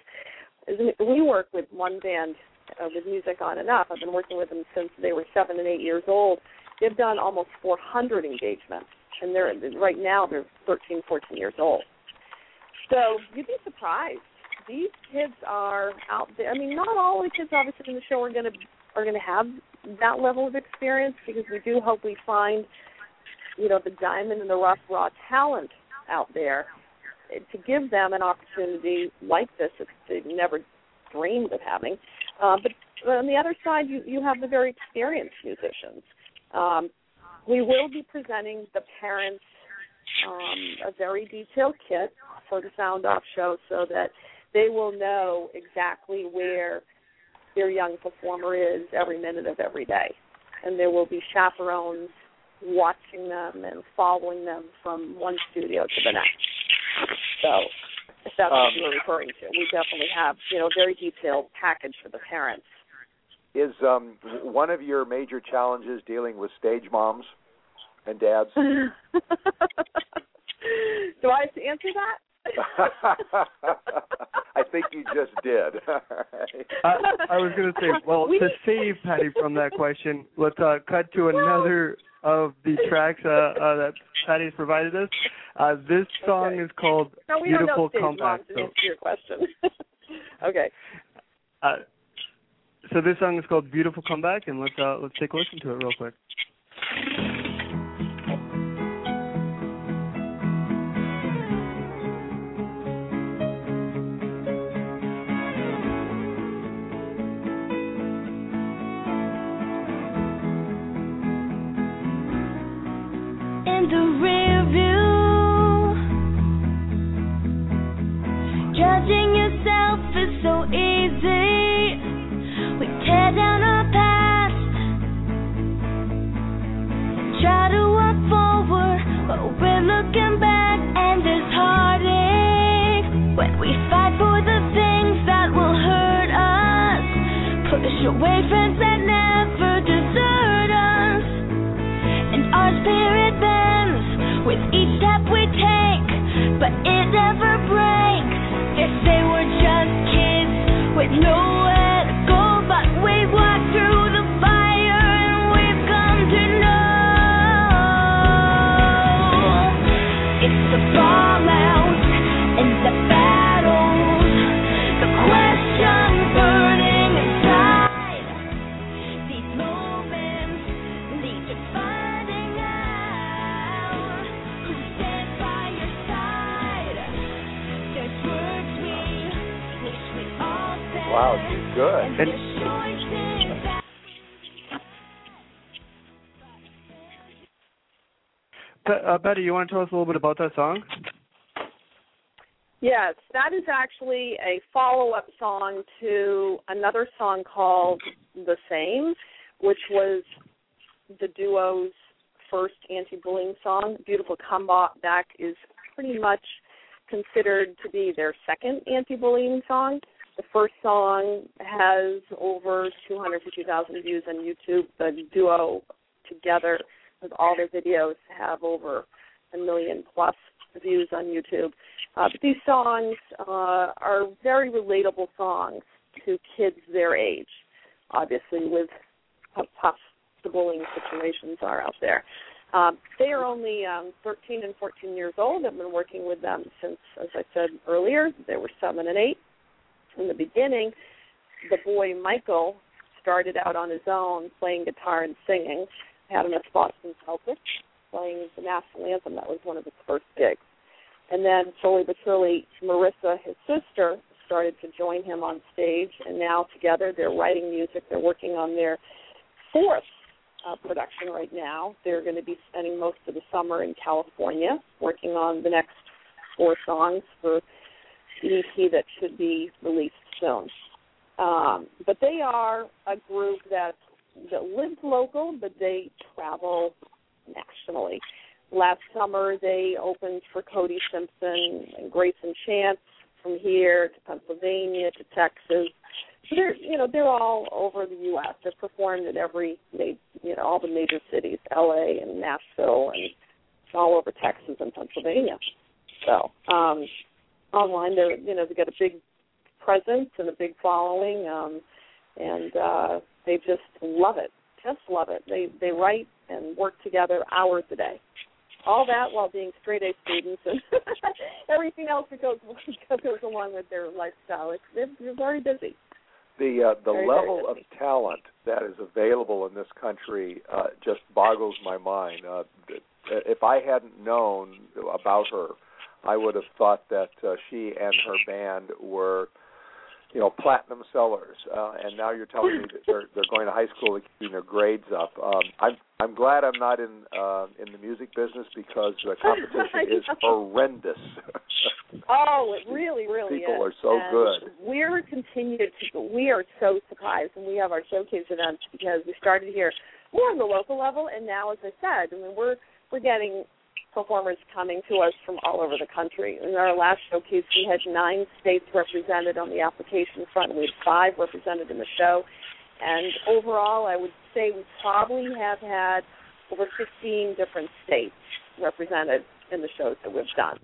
S5: We work with one band uh, with Music On and Enough. I've been working with them since they were seven and eight years old. They've done almost 400 engagements, and they're right now they're 13, 14 years old. So you'd be surprised. These kids are out there. I mean, not all the kids obviously in the show are going to are going to have that level of experience because we do hope we find, you know, the diamond in the rough raw talent out there to give them an opportunity like this that they've never dreamed of having. Uh, but on the other side, you you have the very experienced musicians. Um, we will be presenting the parents um, a very detailed kit for the Sound Off show so that they will know exactly where their young performer is every minute of every day. And there will be chaperones watching them and following them from one studio to the next. So if that's what
S3: Um,
S5: you're referring to, we definitely have, you know, a very detailed package for the parents.
S3: Is um, one of your major challenges dealing with stage moms and dads? [LAUGHS]
S5: Do I have to answer that? [LAUGHS]
S3: I think you just did. [LAUGHS]
S9: I, I was going to say, well,
S5: We-
S9: to save Patty from that question, let's uh, cut to another of the tracks uh, uh, that Patty's provided us. Uh, this song
S5: Okay.
S9: is called
S5: no, we don't
S9: "Beautiful
S5: know stage
S9: Comeback."
S5: moms to
S9: So,
S5: answer your question. okay.
S9: So this song is called "Beautiful Comeback," and let's uh, let's take a listen to it real quick. Uh, Patty, you want to tell us a little bit about that song?
S5: Yes, that is actually a follow up song to another song called The Same, which was the duo's first anti bullying song. Beautiful Comeback is pretty much considered to be their second anti bullying song. The first song has over 250,000 views on YouTube. The duo together with all their videos have over a million plus views on YouTube. Uh, but these songs uh, are very relatable songs to kids their age, obviously, with how tough the bullying situations are out there. Um, they are only um, 13 and 14 years old. I've been working with them since, as I said earlier, they were seven and eight. In the beginning, the boy Michael started out on his own playing guitar and singing. Had him at Boston Celtics playing the national anthem. That was one of his first gigs. And then slowly but surely, Marissa, his sister, started to join him on stage, and now together they're writing music. They're working on their fourth uh, production right now. They're going to be spending most of the summer in California working on the next four songs for EP that should be released soon. Um, but they are a group that that lives local, but they travel nationally. last summer they opened for Cody Simpson and Greyson Chance from here to Pennsylvania to Texas. So they're you know they're all over the U.S. They've performed in every you know all the major cities, L.A. and Nashville, and all over Texas and Pennsylvania. So um, online, they're you know they've got a big presence and a big following, um, and uh, they just love it, just love it. They they write and work together hours a day. All that while being straight A students and [LAUGHS] everything else that goes that goes along with their lifestyle. It's they're, they're very busy.
S3: The uh, the
S5: Very, very
S3: level of talent that is available in this country uh, just boggles my mind. Uh, if I hadn't known about her, I would have thought that uh, she and her band were, you know, platinum sellers. Uh, and now you're telling me that they're they're going to high school and keeping their grades up. Um, I'm I'm glad I'm not in uh, in the music business because the competition [LAUGHS] is horrendous. [LAUGHS]
S5: Oh, it really, really
S3: People
S5: is.
S3: are so
S5: and
S3: good.
S5: We're continued to. We are so surprised, and we have our showcase events because we started here more on the local level, and now, as I said, I mean, we're we're getting performers coming to us from all over the country. In our last showcase, we had nine states represented on the application front, we had five represented in the show. And overall, I would say we probably have had over 15 different states represented in the shows that we've done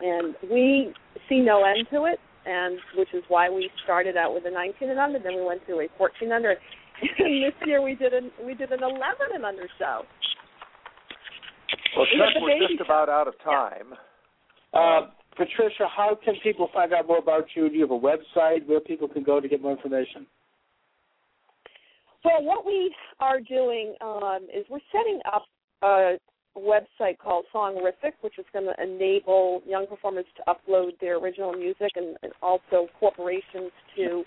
S5: and we see no end to it, and which is why we started out with a 19 and under, then we went to a 14 under, [LAUGHS] and this year we did an we did an 11 and under show.
S3: Well,
S5: We have
S3: Chuck,
S5: the
S3: we're
S5: baby
S3: just about out of time.
S2: Uh, Patricia, how can people find out more about you? Do you have a website where people can go to get more information?
S5: Well, what we are doing um, is we're setting up a website called Songrific, which is going to enable young performers to upload their original music and, and also corporations to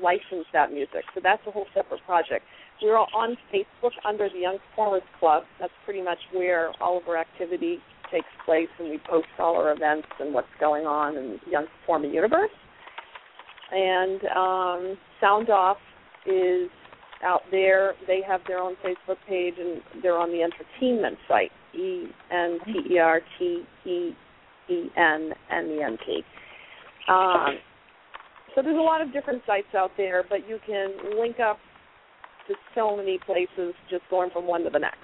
S5: license that music. So that's a whole separate project. We're all on Facebook under the Young Performers Club. That's pretty much where all of our activity takes place, and we post all our events and what's going on in the Young Performer universe. And um, Sound Off is out there. They have their own Facebook page, and they're on the entertainment site, E N T E R T E E N N E N T. Um, so there's a lot of different sites out there, but you can link up to so many places just going from one to the next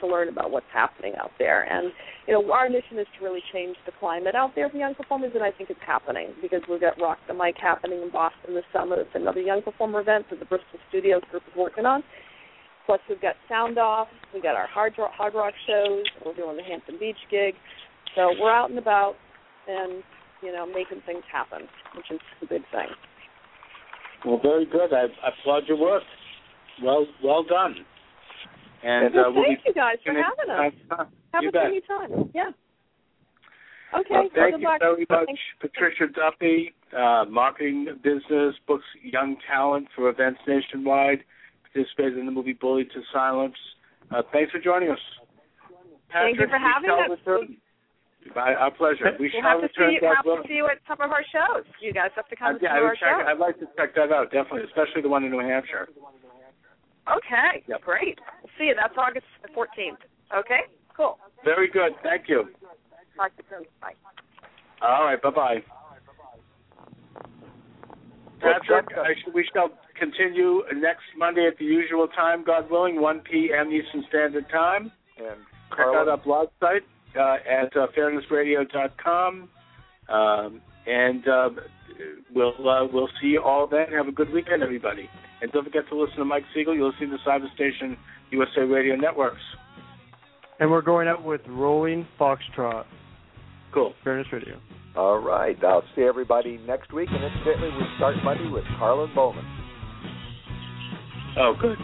S5: to learn about what's happening out there. And you know, our mission is to really change the climate out there for young performers, and I think it's happening because we've got Rock the Mic happening in Boston this summer. It's another young performer event that the Bristol Studios group is working on. Plus, we've got Sound Off, we've got our hard rock, hard rock shows. We're doing the Hampton Beach gig, so we're out and about and you know making things happen, which is the big thing.
S2: Well, very good. I applaud your work. Well, well done. And
S5: well,
S2: uh, we'll
S5: thank you guys for having us.
S2: time.
S5: Have
S2: you bet.
S5: great time. Yeah. Okay.
S2: Thank you
S5: luck.
S2: very much,
S5: Thanks.
S2: Patricia Duffy, uh, marketing business, books young talent for events nationwide, participated in the movie Bullied to Silence. Uh, thanks for joining us.
S5: Thank you for having us.
S2: return- My, our pleasure. We
S5: We'll
S2: shall
S5: have to
S2: return.
S5: see
S2: God
S5: have to see you at some of our shows. You guys have to come
S2: Uh,
S5: to
S2: yeah,
S5: some
S2: I
S5: our
S2: check,
S5: shows.
S2: I'd like to check that out, definitely, especially the one in New Hampshire.
S5: Okay.
S2: Yep.
S5: Great. We'll see you. That's August 14th. Okay. Cool.
S2: Very good. Thank you.
S5: Talk to you soon. Bye.
S2: All right. Bye bye. Patrick, I sh- we shall continue next Monday at the usual time, God willing, 1 p.m. Eastern Standard Time.
S3: And
S2: Check out our blog site uh, at uh, fairnessradio.com. Um, and uh, we'll uh, we'll see you all then. Have a good weekend, everybody. And don't forget to listen to Mike Siegel. You'll see the Cyber Station USA Radio Networks.
S6: And we're going out with Rolling Foxtrot,
S2: Cool.
S6: Fairness Radio.
S3: all right. I'll see everybody next week. And incidentally, we start Monday with Carlin Bowman.
S2: Oh, good.